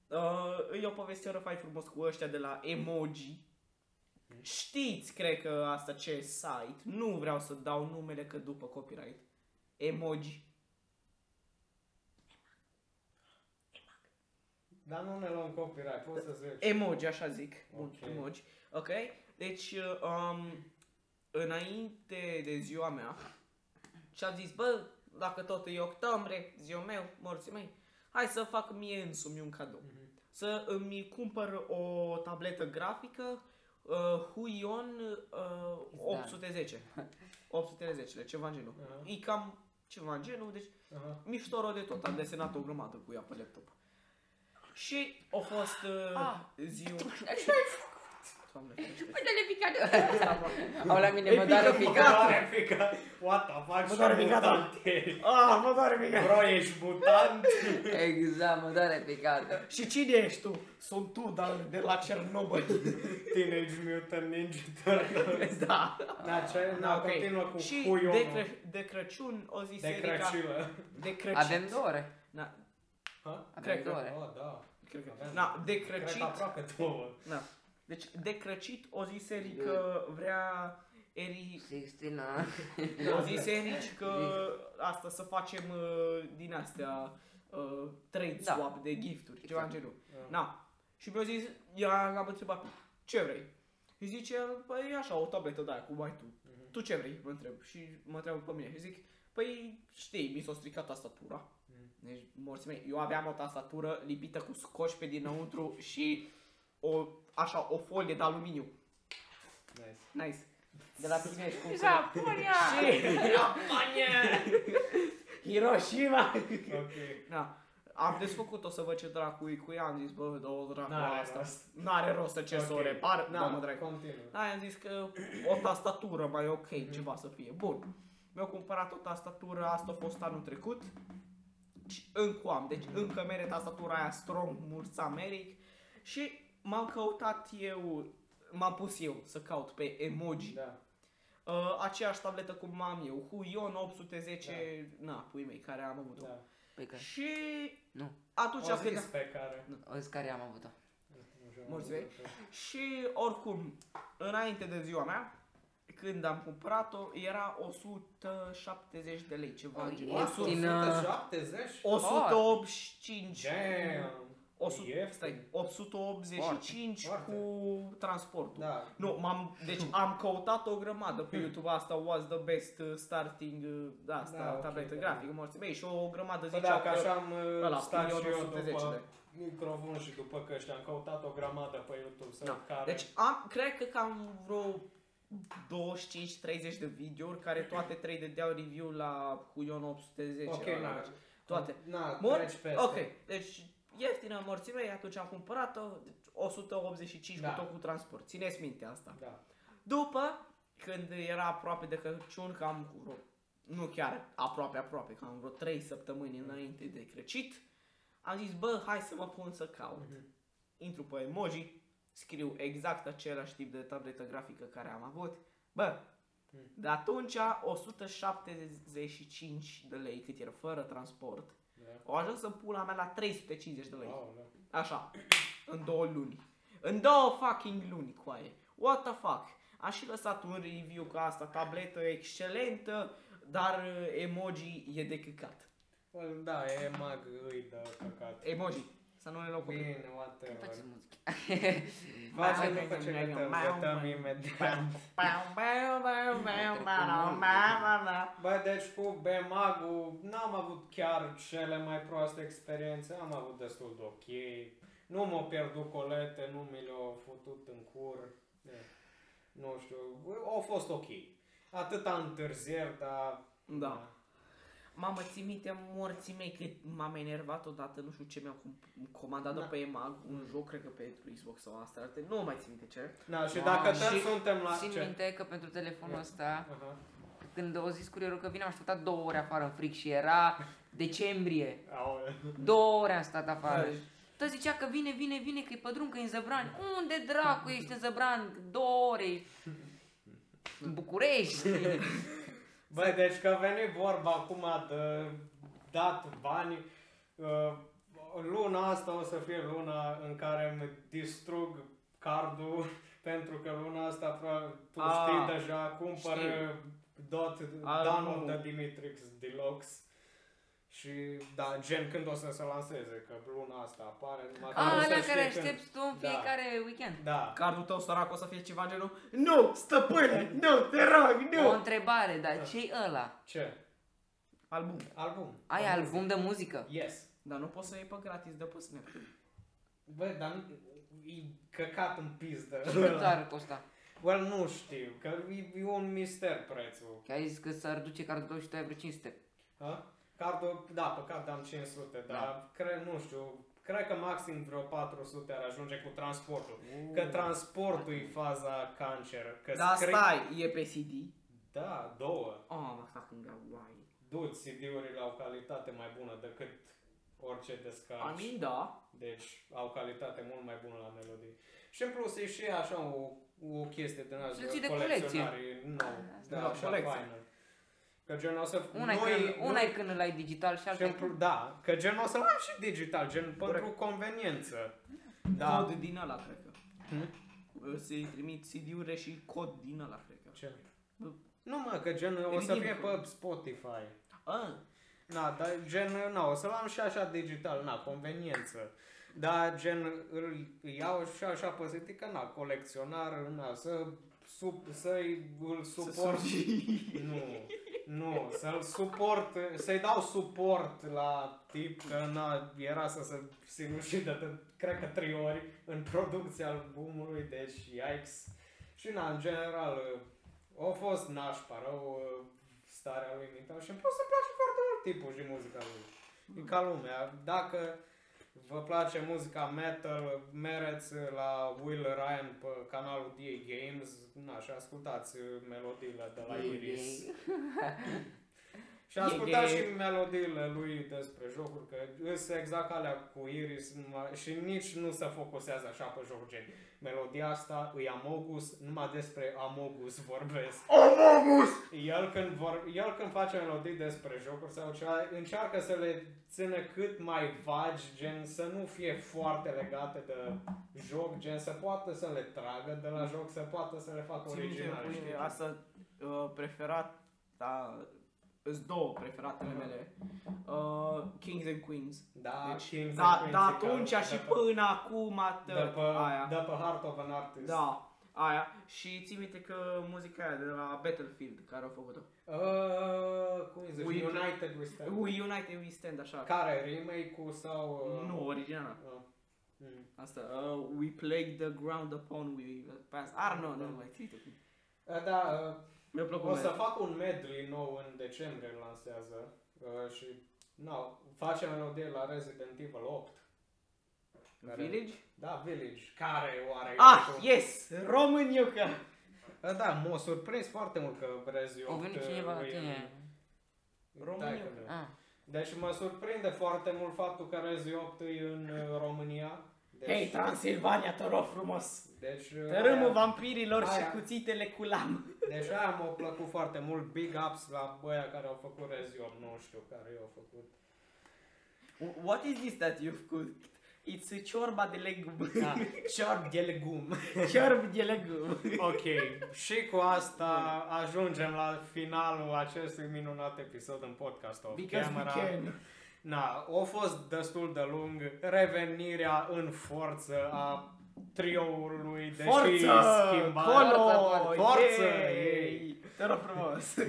Uh, e o poveste fai frumos cu ăștia de la Emoji. Știți, cred că asta ce site. Nu vreau să dau numele că după copyright. Emoji. Dar nu ne luăm copyright, poți să zici. Emoji, așa zic. Bun, Ok. emoji. Ok? Deci, um, înainte de ziua mea, și-am zis, bă, dacă tot e octombrie, ziua meu, morții mei, hai să fac mie însumi un cadou. Să îmi cumpăr o tabletă grafică uh, Huion uh, 810. 810, ceva în genul. Aha. E cam ceva în genul, deci Aha. miștoro de tot. Am desenat o grămadă cu ea pe laptop. Și a fost uh, Ah. ziua... Doamne, ferește. Păi de picat. Au la mine mă doare Mă picat. doare picat. What the fuck? Mă doare și picatul. mutant ești. Ah, mă doare mine. Bro, ești mutant? Exact, mă doare picat. Și cine ești tu? Sunt tu, dar de la Cernobâl. Teenage Mutant Ninja Turtles. da. Da, ce? Na, Ok. continuă cu Și huionul. de, Cră- de Crăciun o zis De Erica... Crăcilă. De Crăciun. Avem două ore. Na, Ha? Avem Cred că- două ore. Oh, da. cred că... Avem. Na, de Cred Crăcit... că aproape două. Na. Deci, de Crăcit o zis Erica vrea Eri... Sixtina. O zis Eric că asta să facem uh, din astea uh, trade Da. swap de gifturi, ceva în genul. Da. Na. Și mi-a zis, ea l-am întrebat, ce vrei? Și zice, păi așa, o tabletă de aia, cum ai tu. Mhm. Tu ce vrei? Mă întreb. Și mă întreabă pe mine. Și zic, păi știi, mi s-a stricat tastatura. Mhm. Deci, morții mei, eu aveam o tastatură lipită cu scoci pe dinăuntru și o, așa, o folie de aluminiu. Nice. Nice. De la tine și cum se... Japonia! Și... Japonia! Hiroshima! Ok. Da. Am desfăcut-o să văd ce dracu e cu ea, am zis, bă, două dracu N-are asta. rost. N-are rost să cer să o Ok. repar, Da, da, mă dracu. continuă. Da, am zis că o tastatură mai ok, ceva să fie. Bun. Mi-au cumpărat o tastatură, asta a fost anul trecut. Și încă am, deci încă mere tastatura aia strong, murța meric. Și m-am căutat eu, m-am pus eu să caut pe emoji. Da. Uh, aceeași tabletă cum am eu, Huion 810, na, pui mei, care am avut-o. Da. Pe care? Și Nu. atunci O când... zis pe care. O zis care am avut-o. Nu știu, Mulți am vei. văzut. Și oricum, înainte de ziua mea, când am cumpărat-o, era 170 de lei, ceva Oh, în genul. e 100 ieftin. 170? 185 Damn. 100, Ieftin. stai, 185 Foarte, cu transportul. Da. Nu, m-am, deci am căutat o grămadă pe YouTube asta was the best uh, starting uh, da, asta, Da, ok, tabletă da. grafică, morții mei, și o grămadă Păi ziceau dacă că așa am uh, ăla, stat și Huion eu 110 după de. microfon și după căști, am căutat o grămadă pe YouTube să Da. care... Deci am, cred că cam vreo 25-30 de videouri care toate trei dădeau review la Huion 810. ok, la- na. toate. Na, Bun? treci peste. Ok, deci ieftină morții mei, atunci am cumpărat-o, deci 185 Da. cu tot cu transport. Țineți minte asta. Da. După, când era aproape de Crăciun, cam cu vreo, nu chiar aproape, aproape, cam vreo 3 săptămâni înainte de Crăcit, am zis, bă, hai să mă pun să caut. Intru pe emoji, scriu exact același tip de tabletă grafică care am avut. Bă, de atunci 175 de lei cât era fără transport. Da. Au ajuns în pula mea la 350 de lei. Aoleu. Așa, în două luni. În două fucking luni, coaie. What the fuck? Am și lăsat un review cu asta, tabletă excelentă, dar uh, emoji e de căcat. Well, da, e mag, îi dă căcat. Emoji, să nu ne luăm copii. Bine, whatever. Facem muzică. Facem după ce gătăm, gătăm imediat. Bă, deci cu Bemagul n-am avut chiar cele mai proaste experiențe, am avut destul de ok. Nu m-au pierdut colete, nu mi le-au futut în cur. E, Nu știu, au fost ok. Atâta întârzieri, dar... Da. Mamă, ții minte morții mei cât m-am enervat odată, nu știu ce mi-am cum- comandat Da. pe EMAG, un joc, cred că pe Xbox sau asta, alte, nu mai țin minte ce. Na, și Wow. dacă tot Și suntem la... Țin ce? minte că pentru telefonul ăsta, Aha. când o zis curierul că vine, am stat două ore afară în fric și era decembrie. Aoleu. Două ore am stat afară. Da. Tot zicea că vine, vine, vine, că e pe drum, că e în Zăbrani. Unde dracu ești în Zăbrani? Două ore ești. În București. Băi, deci că a venit vorba acum de dat bani, uh, luna asta o să fie luna în care îmi distrug cardul, pentru că luna asta pro- tu Ah, știi deja, cumpăr știu. dot Ah, Danul nu. de Dimitrix Deluxe Și, da, gen când o să se lanseze, că luna asta apare, numai că A, nu se alea știe care când. aștepți tu în Da. fiecare weekend. Da. Cardul tău sărac o să fie ceva genul Nu, stăpâne, nu, te rog, O nu întrebare, dar ce-i ăla? Ce? Album Album. Ai De album de muzică? Yes. Dar nu poți să iei pe gratis de pe Snap Bă, dar nu, e căcat în pizdă. Cât ar costa? Well, nu știu, că e, e un mister prețul. Că ai zis că s-ar duce cardul tău și tu ai vreo 500. Ha? Cardul, da, pe card am 500, dar Da. cred, nu știu, cred că maxim vreo 400 ar ajunge cu transportul. Că transportul e faza cancer. Că Dar scrie- stai, e pe CD? Da, două. Oh, mă fac în guai Du-ți CD-urile au calitate mai bună decât orice descarci. I mean, da Deci au calitate mult mai bună la melodii. Și în plus e și așa o, o chestie din asta Și ții de colecționare. Nu, da, Da, așa colecție. faină. Că gen o să... Una e când, una e când îl ai digital și și alta în e plus, când... da, că gen o să-l am și digital, gen pentru conveniență. Da. Cod din ăla, cred că Hmm? Se trimit CD-urile și cod din ăla, cred că Ce? Nu mă, că gen o să Redeem fie code. pe Spotify. Ah, Na, dar gen, na, o să-l am și așa digital, na, conveniență. Dar gen, îl iau și așa pe setică, na, colecționar, na, să, sub, să-i, îl suport. Nu, nu, să-l suport, să-i dau suport la tip, că na, era să se sinucidă de, cred că trei ori în producția albumului, deci yikes. Și na, în general, a fost nașpa rău uh, starea lui mental și în plus îmi place foarte mult tipul și muzica lui. E ca lumea. Dacă vă place muzica metal, mereți la Will Ryan pe canalul DA Games na, și ascultați uh, melodiile de la Iris. Și ascultați și melodiile lui despre jocuri, că sunt exact alea cu Iris numai, și nici nu se focusează așa pe jocuri gen. Melodia asta îi Amogus, numai despre Amogus vorbesc. Amogus! El când, vor, el când face melodii despre jocuri sau ceva, încearcă să le țină cât mai vagi, gen să nu fie foarte legate de joc, gen să poată să le tragă de la joc, să poată să le facă țin minte, originale. păi, știi? asta uh, preferat, da, îs două preferatele mele. Uh, Kings and Queens. Da, Deci, Kings da, and Queens da e ca- atunci de și pe- până acum de atât, pe, aia. de pe Heart of an Artist. Da, aia. Și ții minte că muzica aia de la Battlefield, care au făcut-o. Uh, cum îi zici? We- United We Stand. We United We Stand, așa. Care? Remake-ul sau... Uh, Nu, original. Uh, mm. Asta, uh, we plague the ground upon we pass. Ar, nu, nu, mai ții Uh, da, uh, Mi-a plăcut o să mele. fac un medley nou în decembrie, îl lansează. Uh, și, no, face melodie la Resident Evil 8. Care- Village? Da, Village. Care oare Ah, eu- yes! Româniucă! Uh, Da, m-a surprins foarte mult că Rezi 8 Au venit cineva la e în- tine. Româniucă. România. Ah. Deci mă surprinde foarte mult faptul că Rezi 8 e în uh, România. Deci, Hei, Transilvania, te rog frumos! Deci, uh, Tărâmul aia- vampirilor și aia. cuțitele cu lam. Deci aia m-a plăcut foarte mult. Big ups la băia care au făcut Rezi 8, nu știu care i-au făcut. What is this that you've cooked? It's a ciorba de legum. Da, ciorb de legum. Ciorb de legum. ok, și cu asta ajungem la finalul acestui minunat episod în podcast of Because we camera. can. Na, a fost destul de lung. Revenirea în forță a trioului, deși Forță! schimbat. Colo! Forță! Yay! Te rog frumos.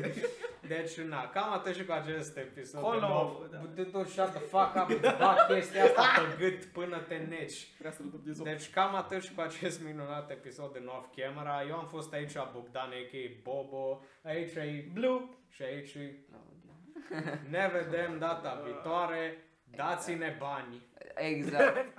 Deci, na, cam atât și cu acest episod. Colo, de nou. da. Du- Du, shut the fuck up, îți bag chestia asta pe gât până te neci. Vreau să-l duc de zon. Deci cam atât și cu acest minunat episod de Off Camera. Eu am fost aici Bogdan, a.k.a. Bobo, aici e Blue. și aici e... Ne vedem data viitoare. Dați-ne bani. Exact.